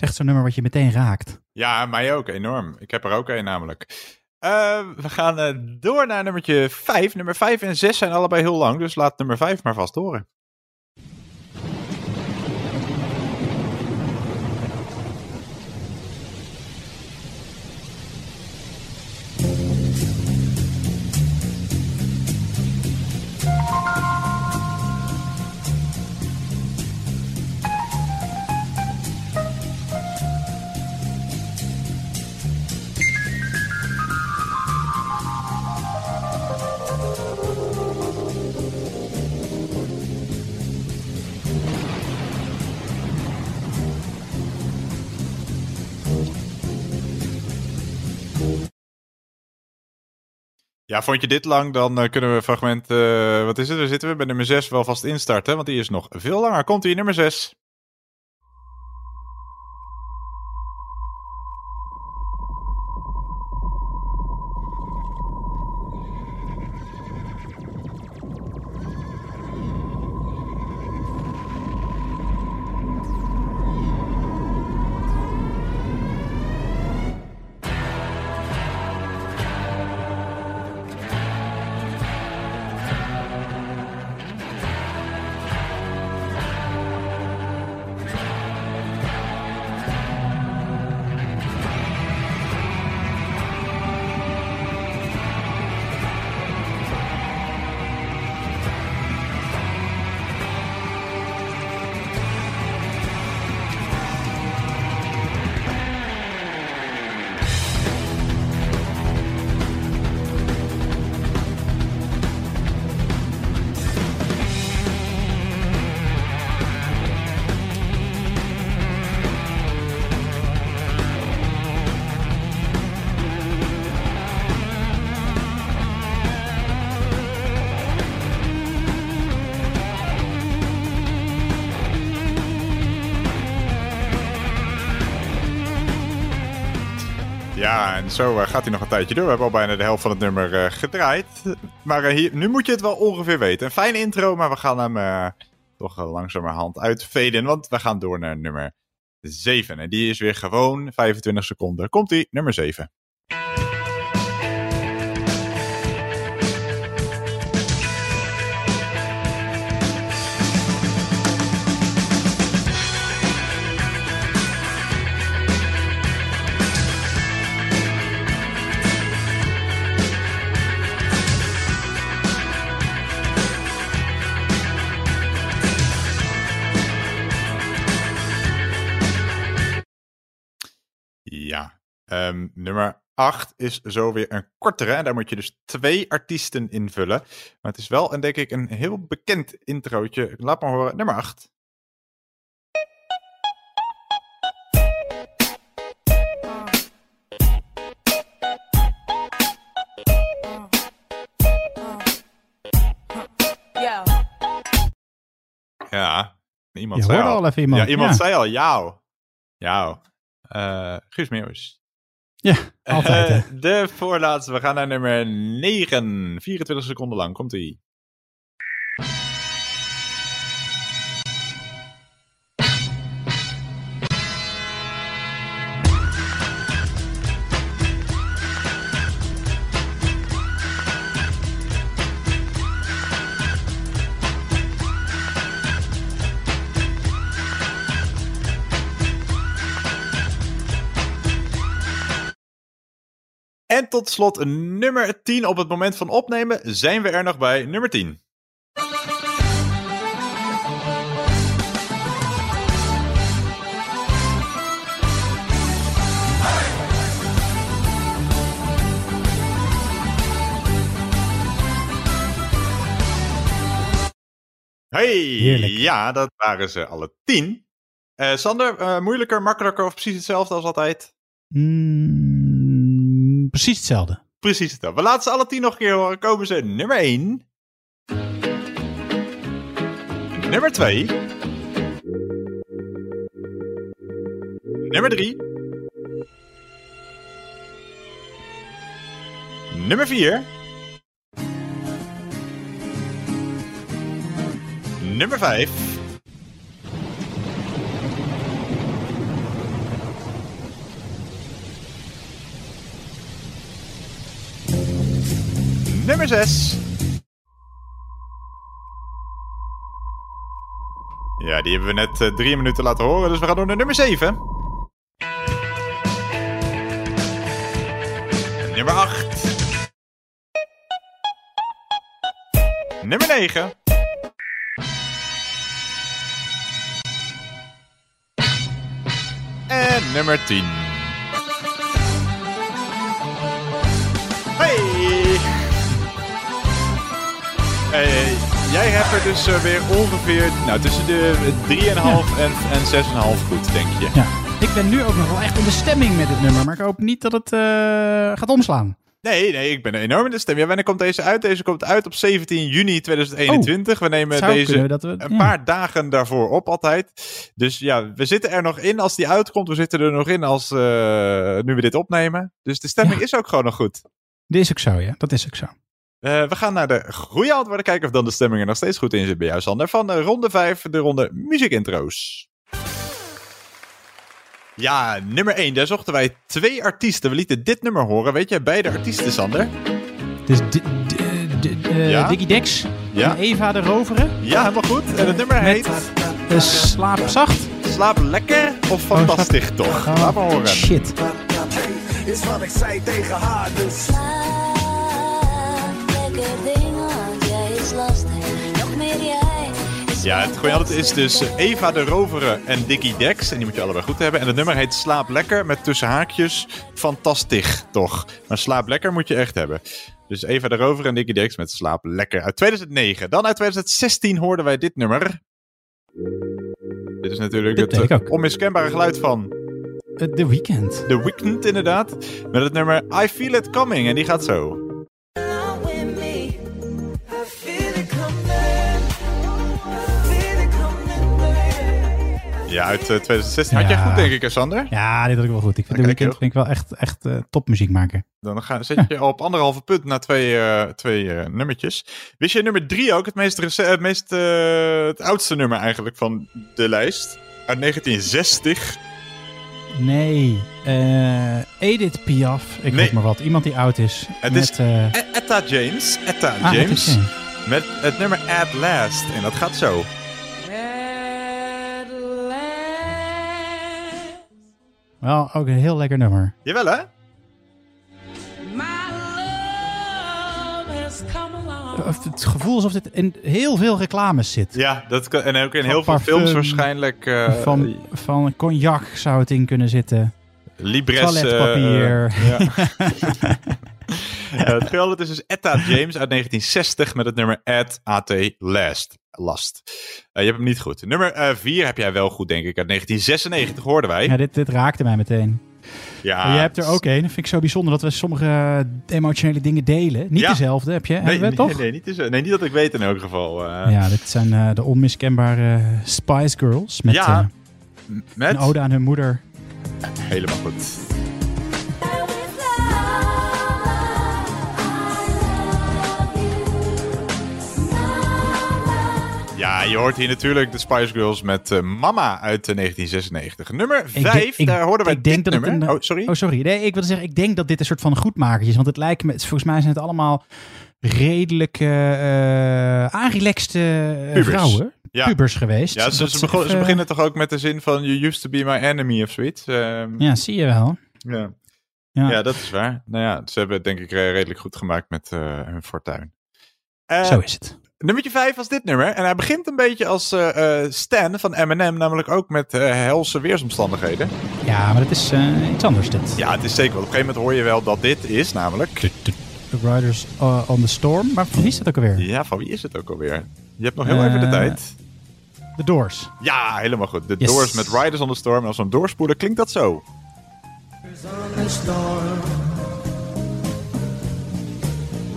Zegt zo'n nummer wat je meteen raakt. Ja, mij ook, enorm. Ik heb er ook een namelijk. Eh, we gaan eh, door naar nummertje 5. Nummer 5 en 6 zijn allebei heel lang, dus laat nummer 5 maar vast horen. Ja, vond je dit lang, dan eh, kunnen we fragment, eh, wat is het, daar zitten we bij nummer 6 wel vast instarten, want die is nog veel langer. Komt hier, nummer 6. En zo eh, gaat hij nog een tijdje door. We hebben al bijna de helft van het nummer eh, gedraaid. Maar eh, hier, nu moet je het wel ongeveer weten. Een fijne intro, maar we gaan hem toch langzamerhand uitveden. Want we gaan door naar nummer 7. En die is weer gewoon 25 seconden. Komt-ie, nummer 7. Ehm, nummer 8 is zo weer een kortere. En daar moet je dus twee artiesten invullen. Maar het is wel, en denk ik, een heel bekend introotje. Laat maar horen. Nummer 8. Yo. Ja, iemand Je zei hoorde al even iemand, Ja, iemand ja. zei al jou. Jou. Eh Guus Meeuwis. Ja, altijd. Eh, de voorlaatste. We gaan naar nummer 9. 24 seconden lang. Komt tot slot nummer 10. Op het moment van opnemen zijn we er nog bij nummer 10. Hey, Heerlijk. ja, dat waren ze alle 10. Eh, Sander, eh, moeilijker, makkelijker of precies hetzelfde als altijd? Mm, precies hetzelfde. Precies hetzelfde. We laten ze alle 10 nog een keer horen. Komen ze nummer 1. Nummer 2. Nummer 3. Nummer 4. Nummer 5. Nummer 6. Ja, die hebben we net eh, drie minuten laten horen, dus we gaan door naar nummer 7. Nummer 8. Nummer 9. En nummer 10. Jij hebt er dus eh, weer ongeveer nou, tussen de 3,5 en, en 6,5 goed, denk je. Ja. Ik ben nu ook nog wel echt in de stemming met dit nummer, maar ik hoop niet dat het eh, gaat omslaan. Nee, nee, ik ben enorm in de stem. Ja, wanneer komt deze uit? Deze komt uit op 17 juni 2021. we nemen deze een paar dagen daarvoor op altijd. Dus ja, we zitten er nog in als die uitkomt. We zitten er nog in als eh, nu we dit opnemen. Dus de stemming is ook gewoon nog goed. Dit is ook zo, ja. Dat is ook zo. Eh, we gaan naar de goede antwoorden kijken of dan de stemming er nog steeds goed in zit bij jou, Sander. Van de ronde 5, de ronde muziekintro's. Ja, nummer 1. Daar zochten wij twee artiesten. We lieten dit nummer horen. Weet jij beide artiesten, Sander? Dus eh, Ja? Diggy Dex Ja. en Eva de Roveren. Ja, helemaal goed. En het nummer heet... Eh, slaap zacht. Slaap lekker of fantastisch toch? Laat maar horen. Shit. Is wat ik zei tegen haar, dus. Ja, het goede antwoord is dus Eva de Roveren en Dickie Dex. En die moet je allebei goed hebben. En het nummer heet Slaap Lekker met tussen haakjes fantastisch, toch? Maar Slaap Lekker moet je echt hebben. Dus Eva de Roveren en Dickie Dex met Slaap Lekker uit 2009. Dan uit 2016 hoorden wij dit nummer. Dit is natuurlijk Dit het eh, onmiskenbare geluid van Eh, The Weeknd. The Weeknd, inderdaad. Met het nummer I Feel It Coming. En die gaat zo. Ja, uit eh, 2016. Had jij goed, denk ik, hè, Sander? Ja, dit had ik wel goed. Ik vind Weeknd vind ik wel echt, echt eh, topmuziek maken. Dan ga, zet je op anderhalve punt naar twee, eh, twee eh, nummertjes. Wist je nummer drie ook, het, meest, het, meest, eh, het oudste nummer eigenlijk van de lijst? Uit 1960. Nee, eh, Edith Piaf. Ik Nee. weet maar wat. Iemand die oud is. Het met, is eh, E- Etta James. Etta Ah. James. Met het nummer At Last. En dat gaat zo. Wel ook een heel lekker nummer. Jawel hè? Het gevoel alsof dit in heel veel reclames zit. Ja, dat kan, en ook in heel veel films waarschijnlijk. eh, van, van cognac zou het in kunnen zitten. Libres. Toiletpapier. eh, ja. Ja, het is dus Etta James uit 1960 met het nummer At AT Last. Last. Eh, je hebt hem niet goed. Nummer 4 heb jij wel goed, denk ik. Uit 1996 hoorden wij. Ja, dit, dit raakte mij meteen. Ja, jij hebt er ook een. Dat vind ik zo bijzonder dat we sommige eh, emotionele dingen delen. Niet Ja. dezelfde, heb je? Nee, we nee, toch? nee, niet, eens- nee, niet dat ik weet in elk geval. eh. Ja, dit zijn eh, de onmiskenbare Spice Girls. Met Ja, eh, met? een ode aan hun moeder. Helemaal goed. Ja, je hoort hier natuurlijk de Spice Girls met eh, Mama uit eh, 1996. Nummer Ik 5, denk- ik- daar hoorden wij ik denk dit dat het nummer. een- oh, sorry. Oh, sorry. Nee, ik wilde zeggen, ik denk dat dit een soort van goedmakertje is. Want het lijkt me, volgens mij zijn het allemaal redelijk eh aanrelaxte eh, vrouwen. Ja. Pubers geweest. Ja, ze, beginnen toch ook met de zin van You used to be my enemy of zoiets. Ehm, Ja, zie je wel. ja. Ja. Ja. dat is waar. Nou ja, ze hebben het denk ik eh, redelijk goed gemaakt met eh, hun fortuin. Eh, Zo is het. Nummertje 5 was dit nummer. En hij begint een beetje als eh, eh, Stan van Eminem, namelijk ook met eh, helse weersomstandigheden. Ja, maar dat is eh, iets anders dit. Ja, het is zeker wel. Op een gegeven moment hoor je wel dat dit is, namelijk... The Riders uh, on the Storm. Maar van wie is dat ook alweer? Ja, van wie is het ook alweer? Je hebt nog heel even de tijd. The Doors. Ja, helemaal goed. De Yes. Doors met Riders on the Storm. En als we hem doorspoelen, klinkt dat zo. on the storm.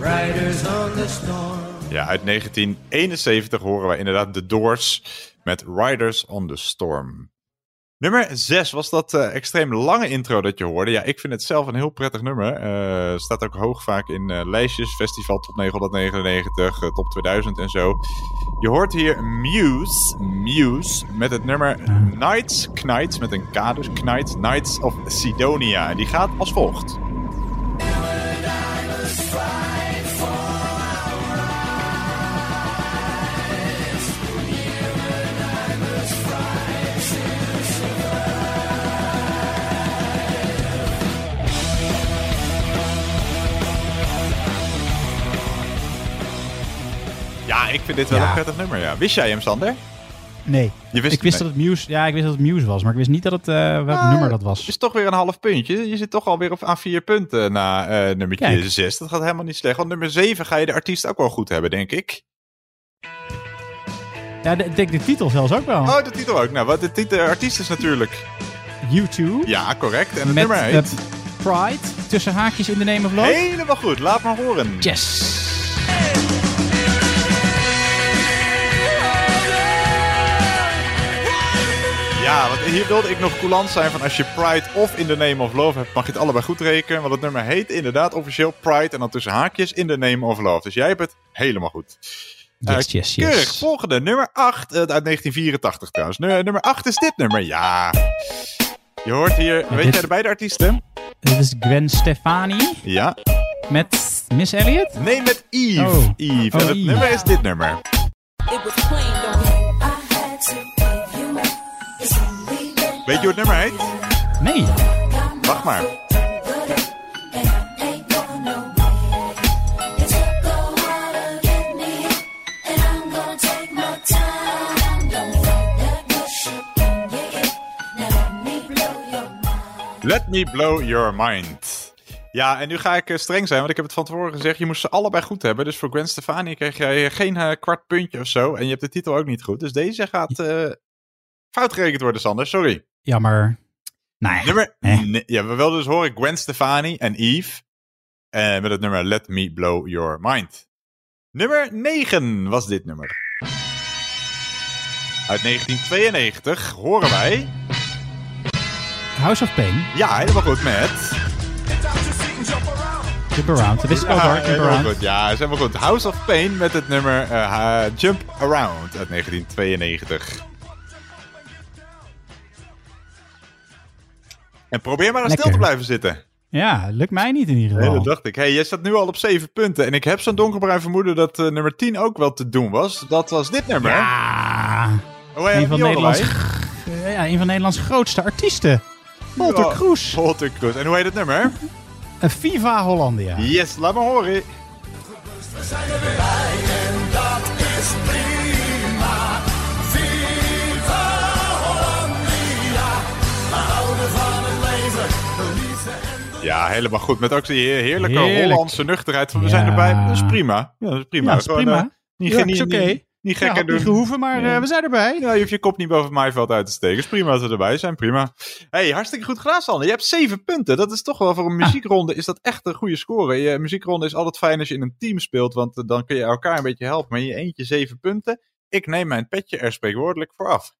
Riders on the storm. Ja, uit 1971 horen wij inderdaad de Doors met Riders on the Storm. Nummer 6 was dat eh, extreem lange intro dat je hoorde. Ja, ik vind het zelf een heel prettig nummer. Eh, staat ook hoog vaak in eh, lijstjes. Festival Top 999, eh, Top 2000 en zo. Je hoort hier Muse, Muse, met het nummer Nights, Knights, met een K dus, Knights, Knights of Sidonia. Die gaat als volgt. Ja, ik vind dit wel Ja. een prettig nummer, ja. Wist jij hem, Sander? Nee. Je wist ik wist dat het Muse, ja, ik wist dat het Muse was, maar ik wist niet dat het eh welk Ah, nummer dat was. Het is toch weer een half puntje. Je zit toch alweer op aan vier punten na eh nummertje Kijk. 6. Dat gaat helemaal niet slecht. Want nummer 7 ga je de artiest ook wel goed hebben, denk ik. Ja, de- ik denk de titel zelfs ook wel. Oh, de titel ook. Nou, wat de, titel, de artiest is natuurlijk... U2. Ja, correct. En het nummer heet... Pride, tussen haakjes in the name of love. Helemaal goed. Laat maar horen. Yes. Ja, want hier wilde ik nog coulant zijn van als je Pride of In the Name of Love hebt, mag je het allebei goed rekenen. Want het nummer heet inderdaad officieel Pride en dan tussen haakjes In the Name of Love. Dus jij hebt het helemaal goed. Yes, Eh, yes, yes. Keurig. Volgende, nummer 8 uit 1984 trouwens. Nu- nummer 8 is dit nummer. Ja. Je hoort hier, weet dit- jij de beide artiesten? Dit is Gwen Stefani Ja. met Miss Elliot. Nee, met Eve. Oh. Eve. Oh, en het Eve. nummer is dit nummer. It was plain, Weet je hoe het nummer heet? Nee. Wacht maar. Let me blow your mind. Ja, en nu ga ik eh, streng zijn, want ik heb het van tevoren gezegd. Je moest ze allebei goed hebben. Dus voor Gwen Stefani kreeg jij geen eh, kwart puntje of zo. En je hebt de titel ook niet goed. Dus deze gaat eh, fout gerekend worden, Sander. Sorry. Jammer. Ja. Nummer, nee, ja, we wilden dus horen Gwen Stefani en Eve. eh, met het nummer Let Me Blow Your Mind. Nummer 9 was dit nummer. Uit 1992 horen wij... House of Pain. Ja, helemaal goed met... Jump Around. Het is Ja, helemaal Around. goed. Ja, is helemaal goed. House of Pain met het nummer eh, Jump Around uit 1992. En probeer maar eens stil te blijven zitten. Ja, lukt mij niet in ieder Nee, geval. dat dacht ik. Hey, jij staat nu al op 7 punten. En ik heb zo'n donkerbruin vermoeden dat eh, nummer 10 ook wel te doen was. Dat was dit nummer. Ja. Oh, hey, een, van Nederlands, ja, een van Nederlands grootste artiesten. Walter Kroes. Walter Kroes. En hoe heet het nummer? Een Viva Hollandia. Yes, laat me horen. We zijn er weer bij en dat is prima. Ja, helemaal goed. Met ook die heerlijke Heerlijk. Hollandse nuchterheid van we zijn erbij. Dat is prima. Ja, dat is prima. Ja, dat is prima. eh, niet, Ja, is oké. niet, gekker doen. niet gehoeven, maar eh, we zijn erbij. Ja, je hoeft je kop niet boven het maaiveld uit te steken. is prima dat we erbij zijn, prima. hey, hartstikke goed gedaan, Sander. Je hebt zeven punten. Dat is toch wel voor een muziekronde is dat echt een goede score. Je muziekronde is altijd fijn als je in een team speelt, want eh, dan kun je elkaar een beetje helpen. Maar in je eentje zeven punten. Ik neem mijn petje er spreekwoordelijk voor af.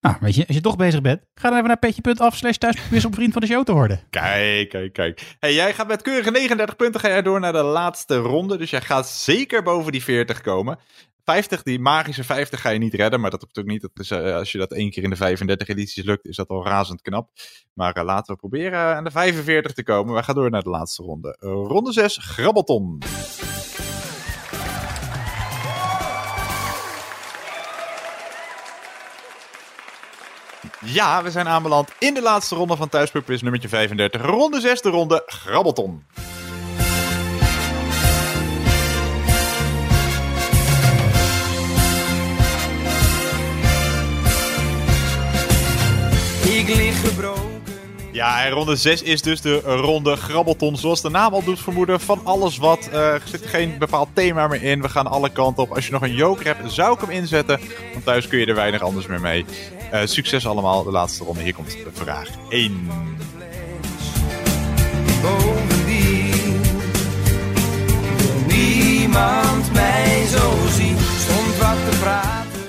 Nou, weet je, als je toch bezig bent, ga dan even naar petje.af slash thuisquiz om vriend van de show te worden. Kijk, kijk, kijk. Hey, jij gaat met keurige 39 punten ga door naar de laatste ronde. Dus jij gaat zeker boven die 40 komen. 50, die magische 50 ga je niet redden. Maar dat ook niet. Dat eh, als je dat één keer in de 35 edities lukt, is dat al razend knap. Maar eh, laten we proberen aan de 45 te komen. We gaan door naar de laatste ronde. Eh, ronde 6, Grabbelton. Ja, we zijn aanbeland in de laatste ronde van Thuispub Quiz nummertje 35. Ronde 6, de ronde Grabbelton. Ik lig gebroken. Ja, en ronde 6 is dus de ronde Grabbelton. Zoals de naam al doet vermoeden, van alles wat. Eh, er zit geen bepaald thema meer in. We gaan alle kanten op. Als je nog een joker hebt, zou ik hem inzetten. Want thuis kun je er weinig anders meer mee. Eh, succes allemaal, de laatste ronde. Hier komt vraag 1. Bovendien wil niemand mij zo zien. Stond wat te praten.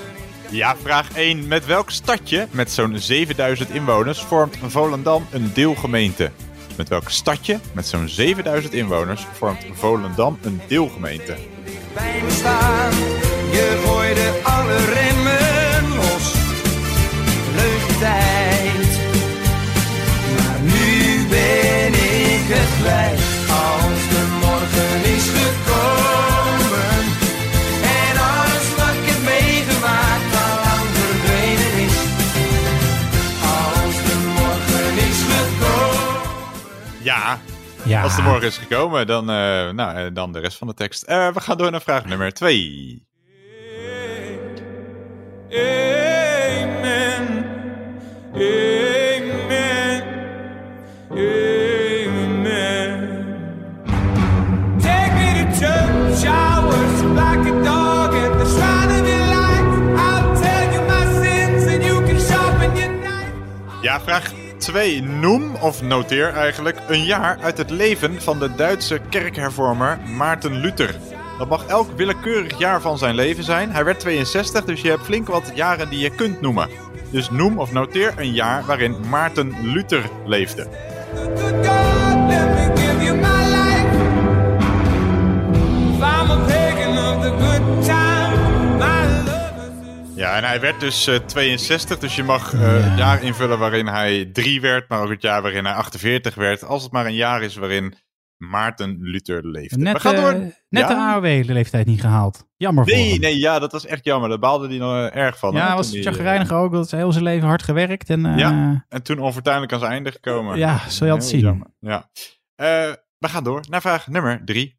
Ja, vraag 1. Met welk stadje met zo'n 7000 inwoners vormt Volendam een deelgemeente? Met welk stadje met zo'n 7000 inwoners vormt Volendam een deelgemeente? bij me staan. Je gooide alle remmen los. Tijd. Maar nu ben ik het kwijt. Als de morgen is gekomen. En alles wat ik heb meegemaakt al lang verdwenen is. Als de morgen is gekomen. Ja, Ja. als de morgen is gekomen, dan, eh, nou, eh, dan de rest van de tekst. Eh, we gaan door naar vraag nummer 2. Amen. Ja, vraag 2. Noem, of noteer eigenlijk, een jaar uit het leven van de Duitse kerkhervormer Maarten Luther. Dat mag elk willekeurig jaar van zijn leven zijn. Hij werd 62, dus je hebt flink wat jaren die je kunt noemen. Dus noem of noteer een jaar waarin Maarten Luther leefde. Ja, en hij werd dus eh, 62, dus je mag eh, het jaar invullen waarin hij 3 werd, maar ook het jaar waarin hij 48 werd. Als het maar een jaar is waarin Maarten Luther leefde. Net, We gaan door. eh, net Ja? de AOW-leeftijd niet gehaald. Jammer voor Nee, hem. nee, ja, dat was echt jammer. Daar baalde hij nog eh, erg van. Ja, hè, hij was toen hij, eh, chagrijnig ook. Dat is heel zijn leven hard gewerkt. En, Ja, en toen onfortuinlijk aan zijn einde gekomen. Ja, zul je altijd Heel zien. jammer, Ja. We gaan door naar vraag nummer drie.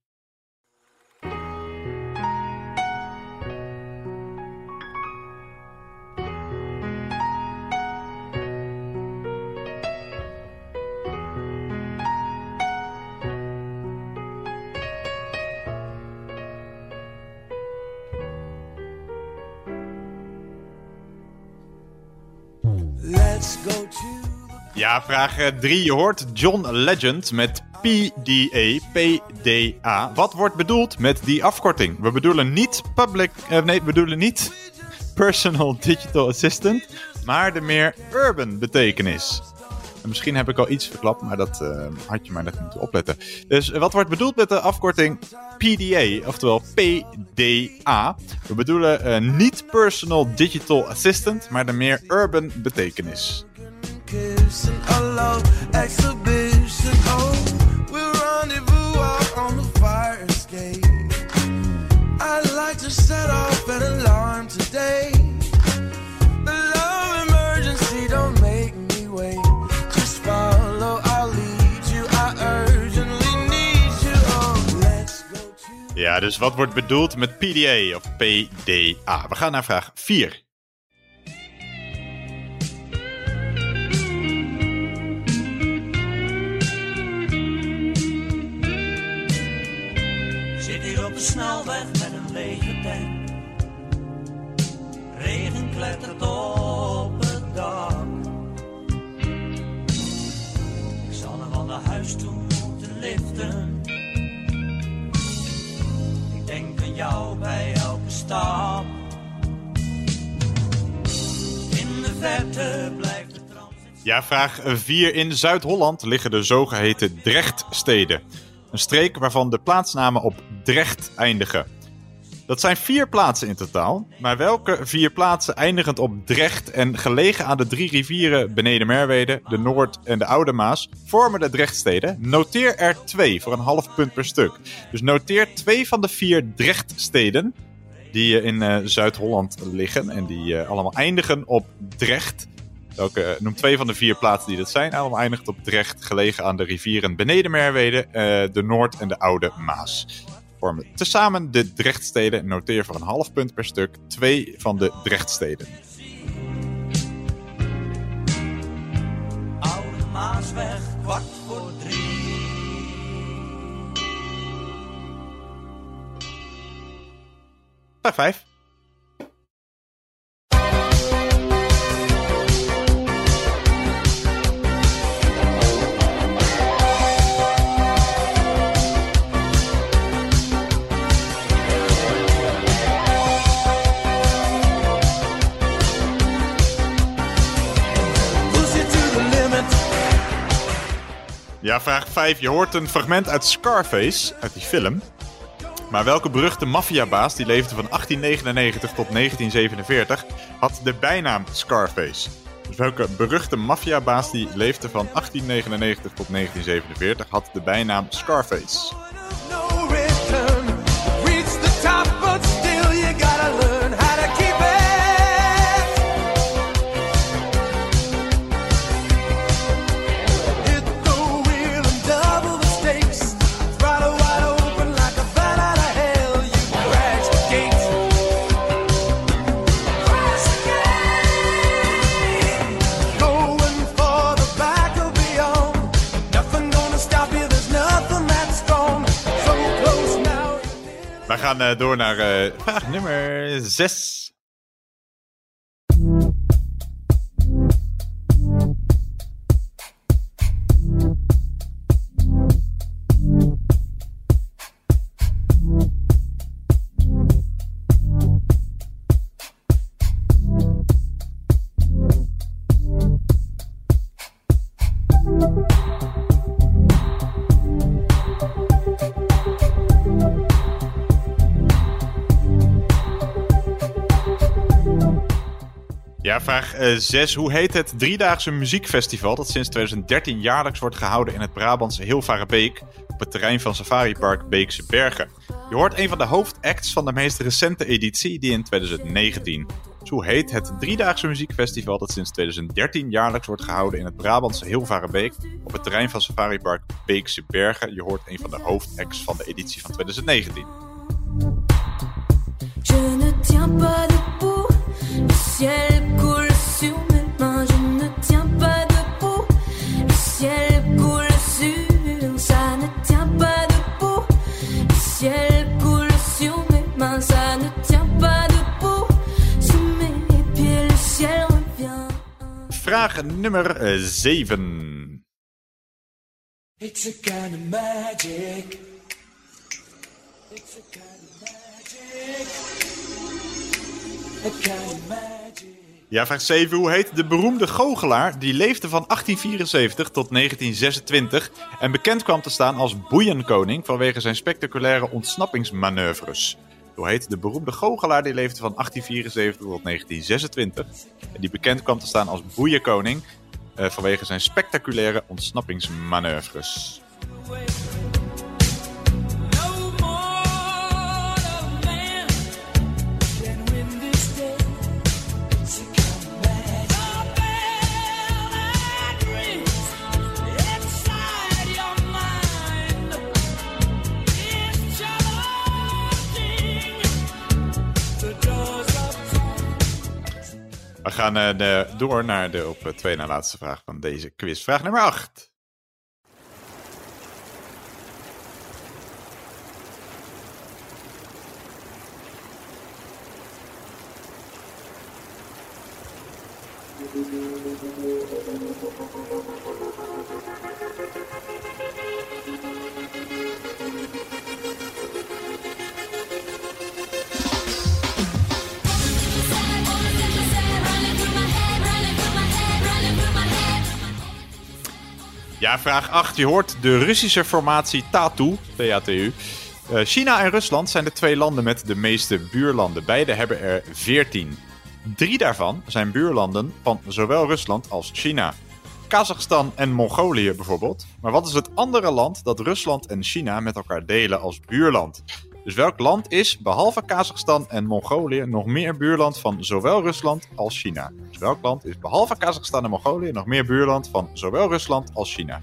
Ja, vraag 3. Je hoort John Legend met PDA, PDA. Wat wordt bedoeld met die afkorting? We bedoelen niet public, eh, nee, we bedoelen niet personal digital assistant, maar de meer urban betekenis. En misschien heb ik al iets verklapt, maar dat eh, had je maar net moeten opletten. Dus eh, wat wordt bedoeld met de afkorting PDA, oftewel PDA? We bedoelen eh, niet personal digital assistant, maar de meer urban betekenis. I'd like to set off an alarm today. Ja, dus wat wordt bedoeld met PDA of PDA? We gaan naar vraag 4. Zit hier op de snelweg met een lege tent. Regen klettert door. Jou bij elke stap. In de verte blijft de tram. Ja, vraag 4. In Zuid-Holland liggen de zogeheten Drechtsteden. Een streek waarvan de plaatsnamen op Drecht eindigen. Dat zijn vier plaatsen in totaal. Maar welke vier plaatsen eindigend op Drecht en gelegen aan de drie rivieren beneden Merwede, de Noord en de Oude Maas, vormen de Drechtsteden? Noteer er twee voor een half punt per stuk. Dus noteer twee van de vier Drechtsteden die eh, in eh, Zuid-Holland liggen en die eh, allemaal eindigen op Drecht. Welke, noem twee van de vier plaatsen die dat zijn. Allemaal eindigt op Drecht, gelegen aan de rivieren beneden Merwede, de Noord en de Oude Maas. Vormen tezamen de Drechtsteden. Noteer voor een half punt per stuk twee van de Drechtsteden. Oude Maasweg, kwart voor drie. Vraag 5. 5. Je hoort een fragment uit Scarface, uit die film. Maar welke beruchte maffiabaas, die leefde van 1899 tot 1947, had de bijnaam Scarface? Dus welke beruchte maffiabaas die leefde van 1899 tot 1947 had de bijnaam Scarface? Gaan eh, door naar eh, vraag nummer 6. Vraag 6. Hoe heet het driedaagse muziekfestival dat sinds 2013 jaarlijks wordt gehouden in het Brabantse Hilvarenbeek op het terrein van Safaripark Beekse Bergen? Je hoort een van de hoofdacts van de meest recente editie, die in 2019. Dus hoe heet het driedaagse muziekfestival dat sinds 2013 jaarlijks wordt gehouden in het Brabantse Hilvarenbeek op het terrein van Safaripark Beekse Bergen? Je hoort een van de hoofdacts van de editie van 2019. Je ne tiens pas debout, le ciel sur mes mains. Je ne tiens pas debout, le ciel coule sur. Ça ne tient pas debout, le ciel coule sur mes mains. Ça ne tient pas debout, sous mes pieds le ciel revient. Vraag nummer 7. It's a kind of magic. It's a kind of magic. A kind of magic. Ja, vraag 7. Hoe heet de beroemde goochelaar die leefde van 1874 tot 1926 en bekend kwam te staan als boeienkoning vanwege zijn spectaculaire ontsnappingsmanoeuvres? Hoe heet de beroemde goochelaar die leefde van 1874 tot 1926 en die bekend kwam te staan als boeienkoning eh, vanwege zijn spectaculaire ontsnappingsmanoeuvres? We gaan eh, door naar de op eh, twee na laatste vraag van deze quiz. Vraag nummer 8. Ja, vraag 8. Je hoort de Russische formatie TATU. Eh, China en Rusland zijn de twee landen met de meeste buurlanden. Beide hebben er 14. Drie daarvan zijn buurlanden van zowel Rusland als China. Kazachstan en Mongolië bijvoorbeeld. Maar wat is het andere land dat Rusland en China met elkaar delen als buurland? Dus welk land is, behalve Kazachstan en Mongolië, nog meer buurland van zowel Rusland als China? Dus welk land is, behalve Kazachstan en Mongolië, nog meer buurland van zowel Rusland als China?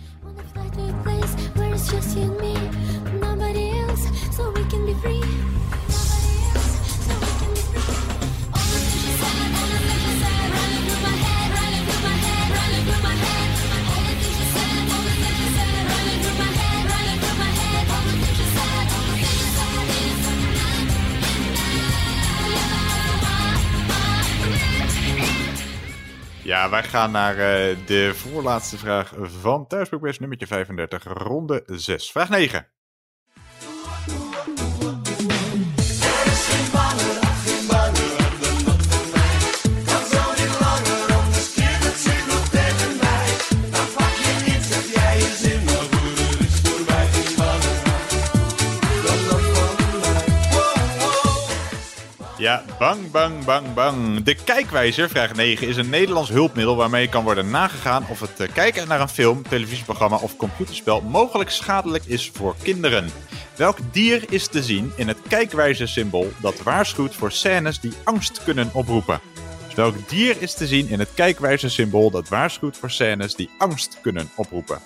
Ja, wij gaan naar eh, de voorlaatste vraag van Thuisboekbest, nummertje 35, ronde 6. Vraag 9. Ja, bang, bang, bang, bang. De kijkwijzer, vraag 9, is een Nederlands hulpmiddel waarmee kan worden nagegaan of het eh, kijken naar een film, televisieprogramma of computerspel mogelijk schadelijk is voor kinderen. Welk dier is te zien in het kijkwijzer-symbool dat waarschuwt voor scènes die angst kunnen oproepen? Dus welk dier is te zien in het kijkwijzer-symbool dat waarschuwt voor scènes die angst kunnen oproepen?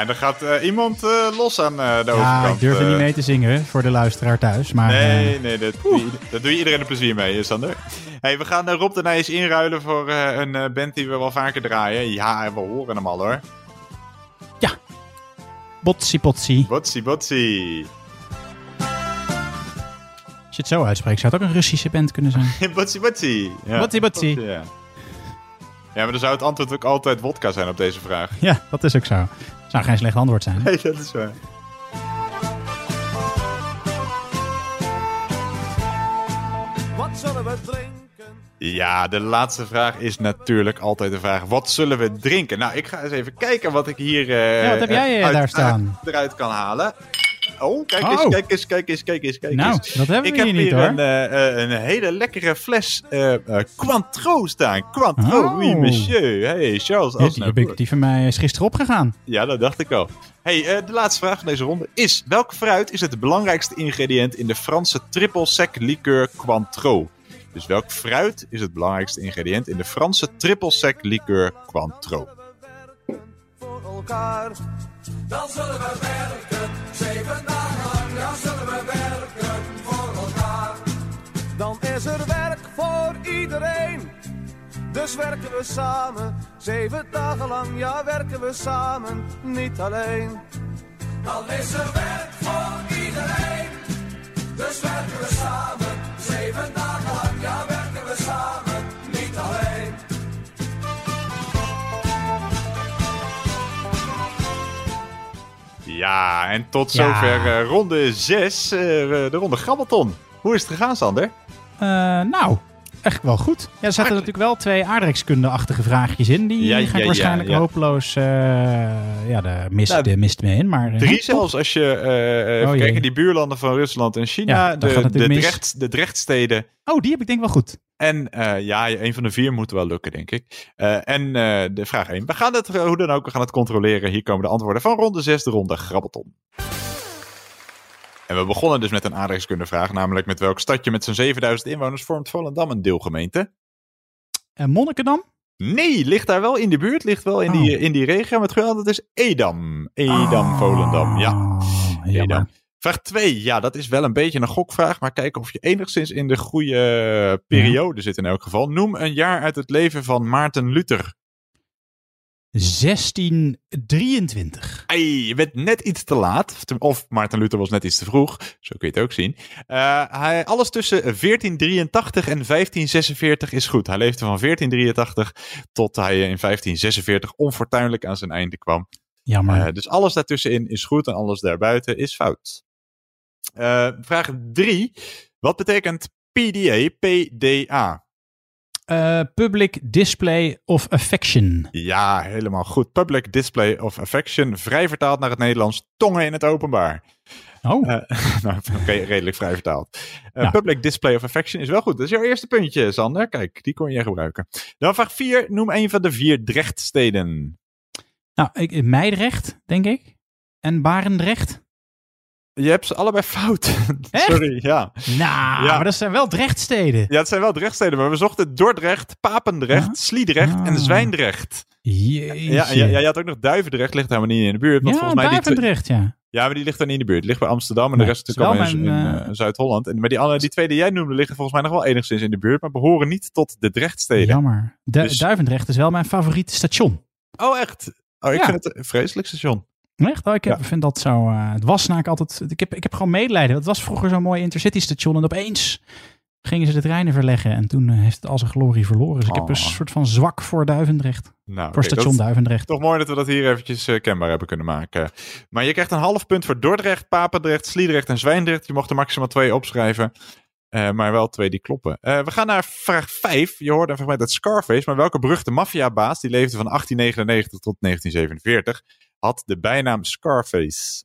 En er gaat eh, iemand eh, los aan eh, de Ja, overkant. ik durf er niet mee te zingen voor de luisteraar thuis. Maar, nee, nee, dat, doe je, dat doe je iedereen een plezier mee, Sander. Hey, we gaan Rob de Nijs inruilen voor een band die we wel vaker draaien. Ja, we horen hem al hoor. Botsie Potsie. Botsie Botsie. Als je het zo uitspreekt, zou het ook een Russische band kunnen zijn. Botsie Botsie. Ja. Botsie Botsie. Ja. ja, maar dan zou het antwoord ook altijd wodka zijn op deze vraag. Ja, dat is ook zo. Zou geen slecht antwoord zijn. Nee, dat is waar. Wat zullen we drinken? Ja, de laatste vraag is natuurlijk altijd de vraag: wat zullen we drinken? Nou, ik ga eens even kijken wat ik hier eh, Ja, wat heb jij, eh, uit- daar staan? uit- eruit kan halen. Oh, kijk Oh. eens, kijk eens, kijk eens, kijk eens, kijk Nou, eens. dat hebben we ik heb hier niet, hoor. Een, eh, eh, een hele lekkere fles eh eh, Cointreau staan. Cointreau, Oh. oui monsieur. Hey, Charles Ja, die, Aznavour. die van mij is gisteren opgegaan. Ja, dat dacht ik al. Hey, eh, de laatste vraag van deze ronde is: welk fruit is het belangrijkste ingrediënt in de Franse triple sec liqueur Cointreau? Dus welk fruit is het belangrijkste ingrediënt in de Franse triple sec liqueur Cointreau? voor elkaar. Dan zullen we werken, zeven dagen lang. Dan zullen we werken voor elkaar. Dan is er werk voor iedereen. Dus werken we samen, zeven dagen lang. Ja, werken we samen, niet alleen. Dan is er werk voor iedereen. Dus werken we samen, zeven dagen lang. Ja, werken we samen, Ja, en tot Ja. zover eh, ronde 6, de ronde Grabbelton. Hoe is het gegaan, Sander? Eh, nou, echt wel goed. Ja, er zaten natuurlijk wel twee aardrijkskunde-achtige vraagjes in. Die Ja, ga ik ja, waarschijnlijk ja. hopeloos... eh, ja, de mist, Nou, de mist mee in. Maar, eh, Drie zelfs als je, eh, even Oh, kijken, die buurlanden van Rusland en China, de, de. Drecht, de Drechtsteden. Oh, die heb ik denk wel goed. En ja, een van de vier moet wel lukken, denk ik. En de vraag 1. We gaan het, hoe dan ook, we gaan het controleren. Hier komen de antwoorden van ronde 6, de ronde Grabbelton. En we begonnen dus met een aardrijkskundevraag, namelijk met welk stadje met zijn 7000 inwoners vormt Volendam een deelgemeente? En Monnikendam? Nee, ligt daar wel in de buurt. Ligt wel in, die, in die regio. Maar het antwoord is Edam. Edam, Volendam. Ja. Edam. Vraag 2. Ja, dat is wel een beetje een gokvraag. Maar kijken of je enigszins in de goede periode zit in elk geval. Noem een jaar uit het leven van Maarten Luther. 1623. Ai, je bent net iets te laat. Of Maarten Luther was net iets te vroeg. Zo kun je het ook zien. Eh, hij, alles tussen 1483 en 1546 is goed. Hij leefde van 1483 tot hij in 1546 onfortuinlijk aan zijn einde kwam. Jammer. Eh, dus alles daartussenin is goed en alles daarbuiten is fout. Eh, vraag 3. Wat betekent PDA? PDA. Eh, public Display of Affection. Ja, helemaal goed. Public Display of Affection. Vrij vertaald naar het Nederlands. Tongen in het openbaar. Oh. nou, oké, redelijk vrij vertaald. Eh, Ja. Public Display of Affection is wel goed. Dat is jouw eerste puntje, Sander. Kijk, die kon je gebruiken. Dan vraag 4. Noem een van de vier Drechtsteden. Nou, ik, Meidrecht, denk ik. En Barendrecht. Je hebt ze allebei fout. Sorry, ja. Nou, Ja. maar dat zijn wel Drechtsteden. Ja, het zijn wel Drechtsteden, maar we zochten Dordrecht, Papendrecht, Sliedrecht en Zwijndrecht. Jeetje. Ja, ja, ja, je had ook nog Duivendrecht, ligt helemaal niet in de buurt. Want Ja, volgens mij die Duivendrecht, ja. Ja, maar die ligt dan niet in de buurt. Ligt bij Amsterdam en Nee, de rest natuurlijk allemaal in, eh, eh, Zuid-Holland. En, maar die, andere, die twee die jij noemde liggen volgens mij nog wel enigszins in de buurt, maar behoren niet tot de Drechtsteden. Jammer. Du- Dus- Duivendrecht is wel mijn favoriete station. Oh, echt? Oh, ik Ja. vind het een vreselijk station. Echt? Oh, ik heb, vind dat zo. eh, het was namelijk altijd. Ik heb, ik heb gewoon medelijden. Het was vroeger zo'n mooi intercity station. En opeens gingen ze de treinen verleggen. En toen heeft het al zijn glorie verloren. Dus ik heb een Oh. soort van zwak voor Duivendrecht. Nou, voor station dat- Duivendrecht. Toch mooi dat we dat hier eventjes eh, kenbaar hebben kunnen maken. Maar je krijgt een half punt voor Dordrecht, Papendrecht, Sliedrecht en Zwijndrecht. Je mocht er maximaal twee opschrijven. Eh, maar wel twee die kloppen. We gaan naar vraag 5. Je hoorde een fragment uit Scarface. Maar welke beruchte maffiabaas, die leefde van 1899 tot 1947, had de bijnaam Scarface?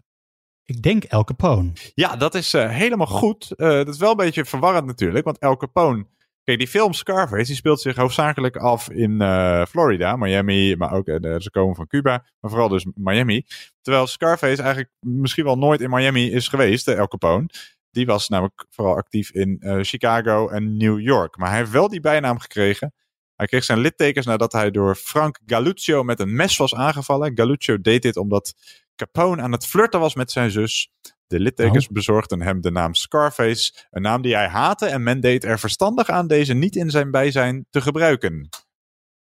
Ik denk El Capone. Ja, dat is eh, helemaal goed. Eh, dat is wel een beetje verwarrend natuurlijk. Want El Capone... Kijk, die film Scarface, die speelt zich hoofdzakelijk af in eh, Florida, Miami, maar ook, ze komen van Cuba, maar vooral dus Miami. Terwijl Scarface eigenlijk misschien wel nooit in Miami is geweest, El Capone. Die was namelijk vooral actief in Chicago en New York. Maar hij heeft wel die bijnaam gekregen. Hij kreeg zijn littekens nadat hij door Frank Galluccio met een mes was aangevallen. Galluccio deed dit omdat Capone aan het flirten was met zijn zus. De littekens bezorgden hem de naam Scarface, een naam die hij haatte en men deed er verstandig aan deze niet in zijn bijzijn te gebruiken.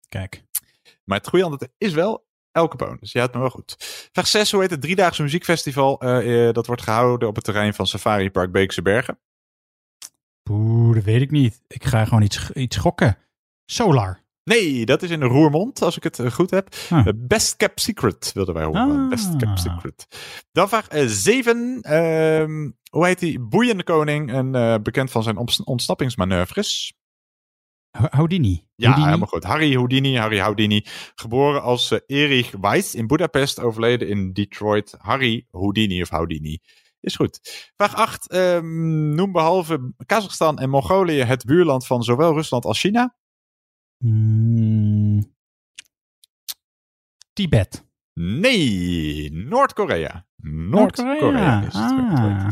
Kijk. Maar het goede antwoord is wel El Capone, dus je had me wel goed. Vraag 6, hoe heet het driedaagse muziekfestival? Eh, eh, dat wordt gehouden op het terrein van Safari Park Beekse Bergen. Oeh, dat weet ik niet. Ik ga gewoon iets, iets gokken. Solar. Nee, dat is in Roermond, als ik het eh, goed heb. Ah. Eh, Best Kept Secret wilden wij horen. Ah. Best Kept Secret. Dan vraag 7. hoe heet die boeiende koning? En eh, bekend van zijn onts- ontsnappingsmanoeuvres. Ho- Houdini. Ja, Houdini. helemaal goed. Harry Houdini, Harry Houdini. Geboren als eh, Erich Weiss in Budapest, overleden in Detroit. Harry Houdini of Houdini. Is goed. Vraag 8. noem behalve Kazachstan en Mongolië het buurland van zowel Rusland als China. Hmm. Tibet. Nee, Noord-Korea. Noord-Korea. Is het. Ah.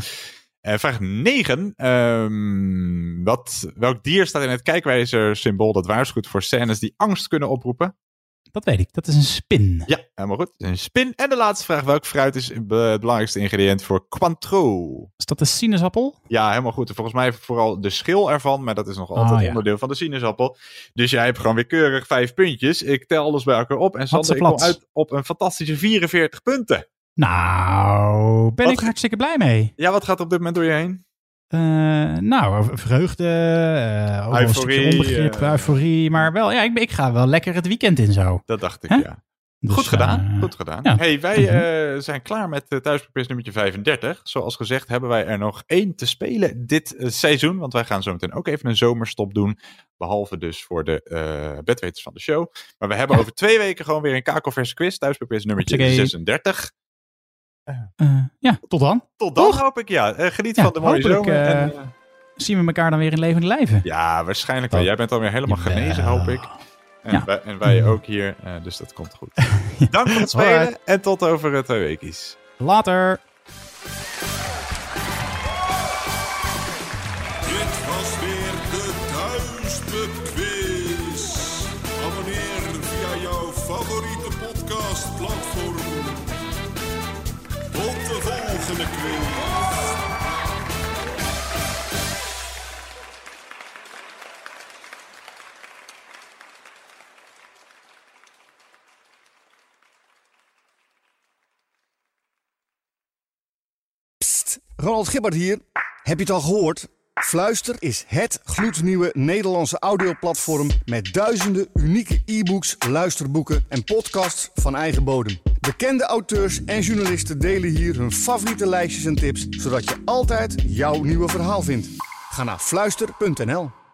Eh, vraag 9. Ehm, wat, welk dier staat in het kijkwijzersymbool dat waarschuwt voor scènes die angst kunnen oproepen? Dat weet ik. Dat is een spin. Ja, helemaal goed. Een spin. En de laatste vraag. Welk fruit is het belangrijkste ingrediënt voor Cointreau? Is dat een sinaasappel? Ja, helemaal goed. Volgens mij vooral de schil ervan, maar dat is nog altijd Ah, ja. onderdeel van de sinaasappel. Dus jij hebt gewoon weer keurig vijf puntjes. Ik tel alles bij elkaar op en Sander, ik kom uit op een fantastische 44 punten. Nou, ben Wat ik hartstikke blij mee. Ja, wat gaat er op dit moment door je heen? Eh, nou, vreugde, een stukje Euforie, onbegrip, eh. euforie. Maar wel, ja, ik, ik ga wel lekker het weekend in zo. Dat dacht ik, ja. Dus, goed gedaan, goed gedaan. ja. Hey, wij Mhm. zijn klaar met uh, thuispapiers nummertje 35. Zoals gezegd hebben wij er nog één te spelen dit seizoen. Want wij gaan zo meteen ook even een zomerstop doen. Behalve dus voor de bedweters van de show. Maar we hebben over twee weken gewoon weer een kakelverse quiz. Thuispapiers nummertje Hoppakee. 36. Eh, ja, tot dan. Tot dan hoop ik, ja. Eh, geniet Ja, van de mooie zomer. en, eh, Zien we elkaar dan weer in levende lijven? ja, waarschijnlijk wel. Jij bent alweer helemaal Jawel. genezen, hoop ik. En, Ja. wij, en wij ook hier. eh, dus dat komt goed. Dank voor het spelen. Alright. En tot over twee weekjes. Later. Ronald Gibbard hier. Heb je het al gehoord? Fluister is het gloednieuwe Nederlandse audioplatform met duizenden unieke e-books, luisterboeken en podcasts van eigen bodem. Bekende auteurs en journalisten delen hier hun favoriete lijstjes en tips, zodat je altijd jouw nieuwe verhaal vindt. Ga naar fluister.nl.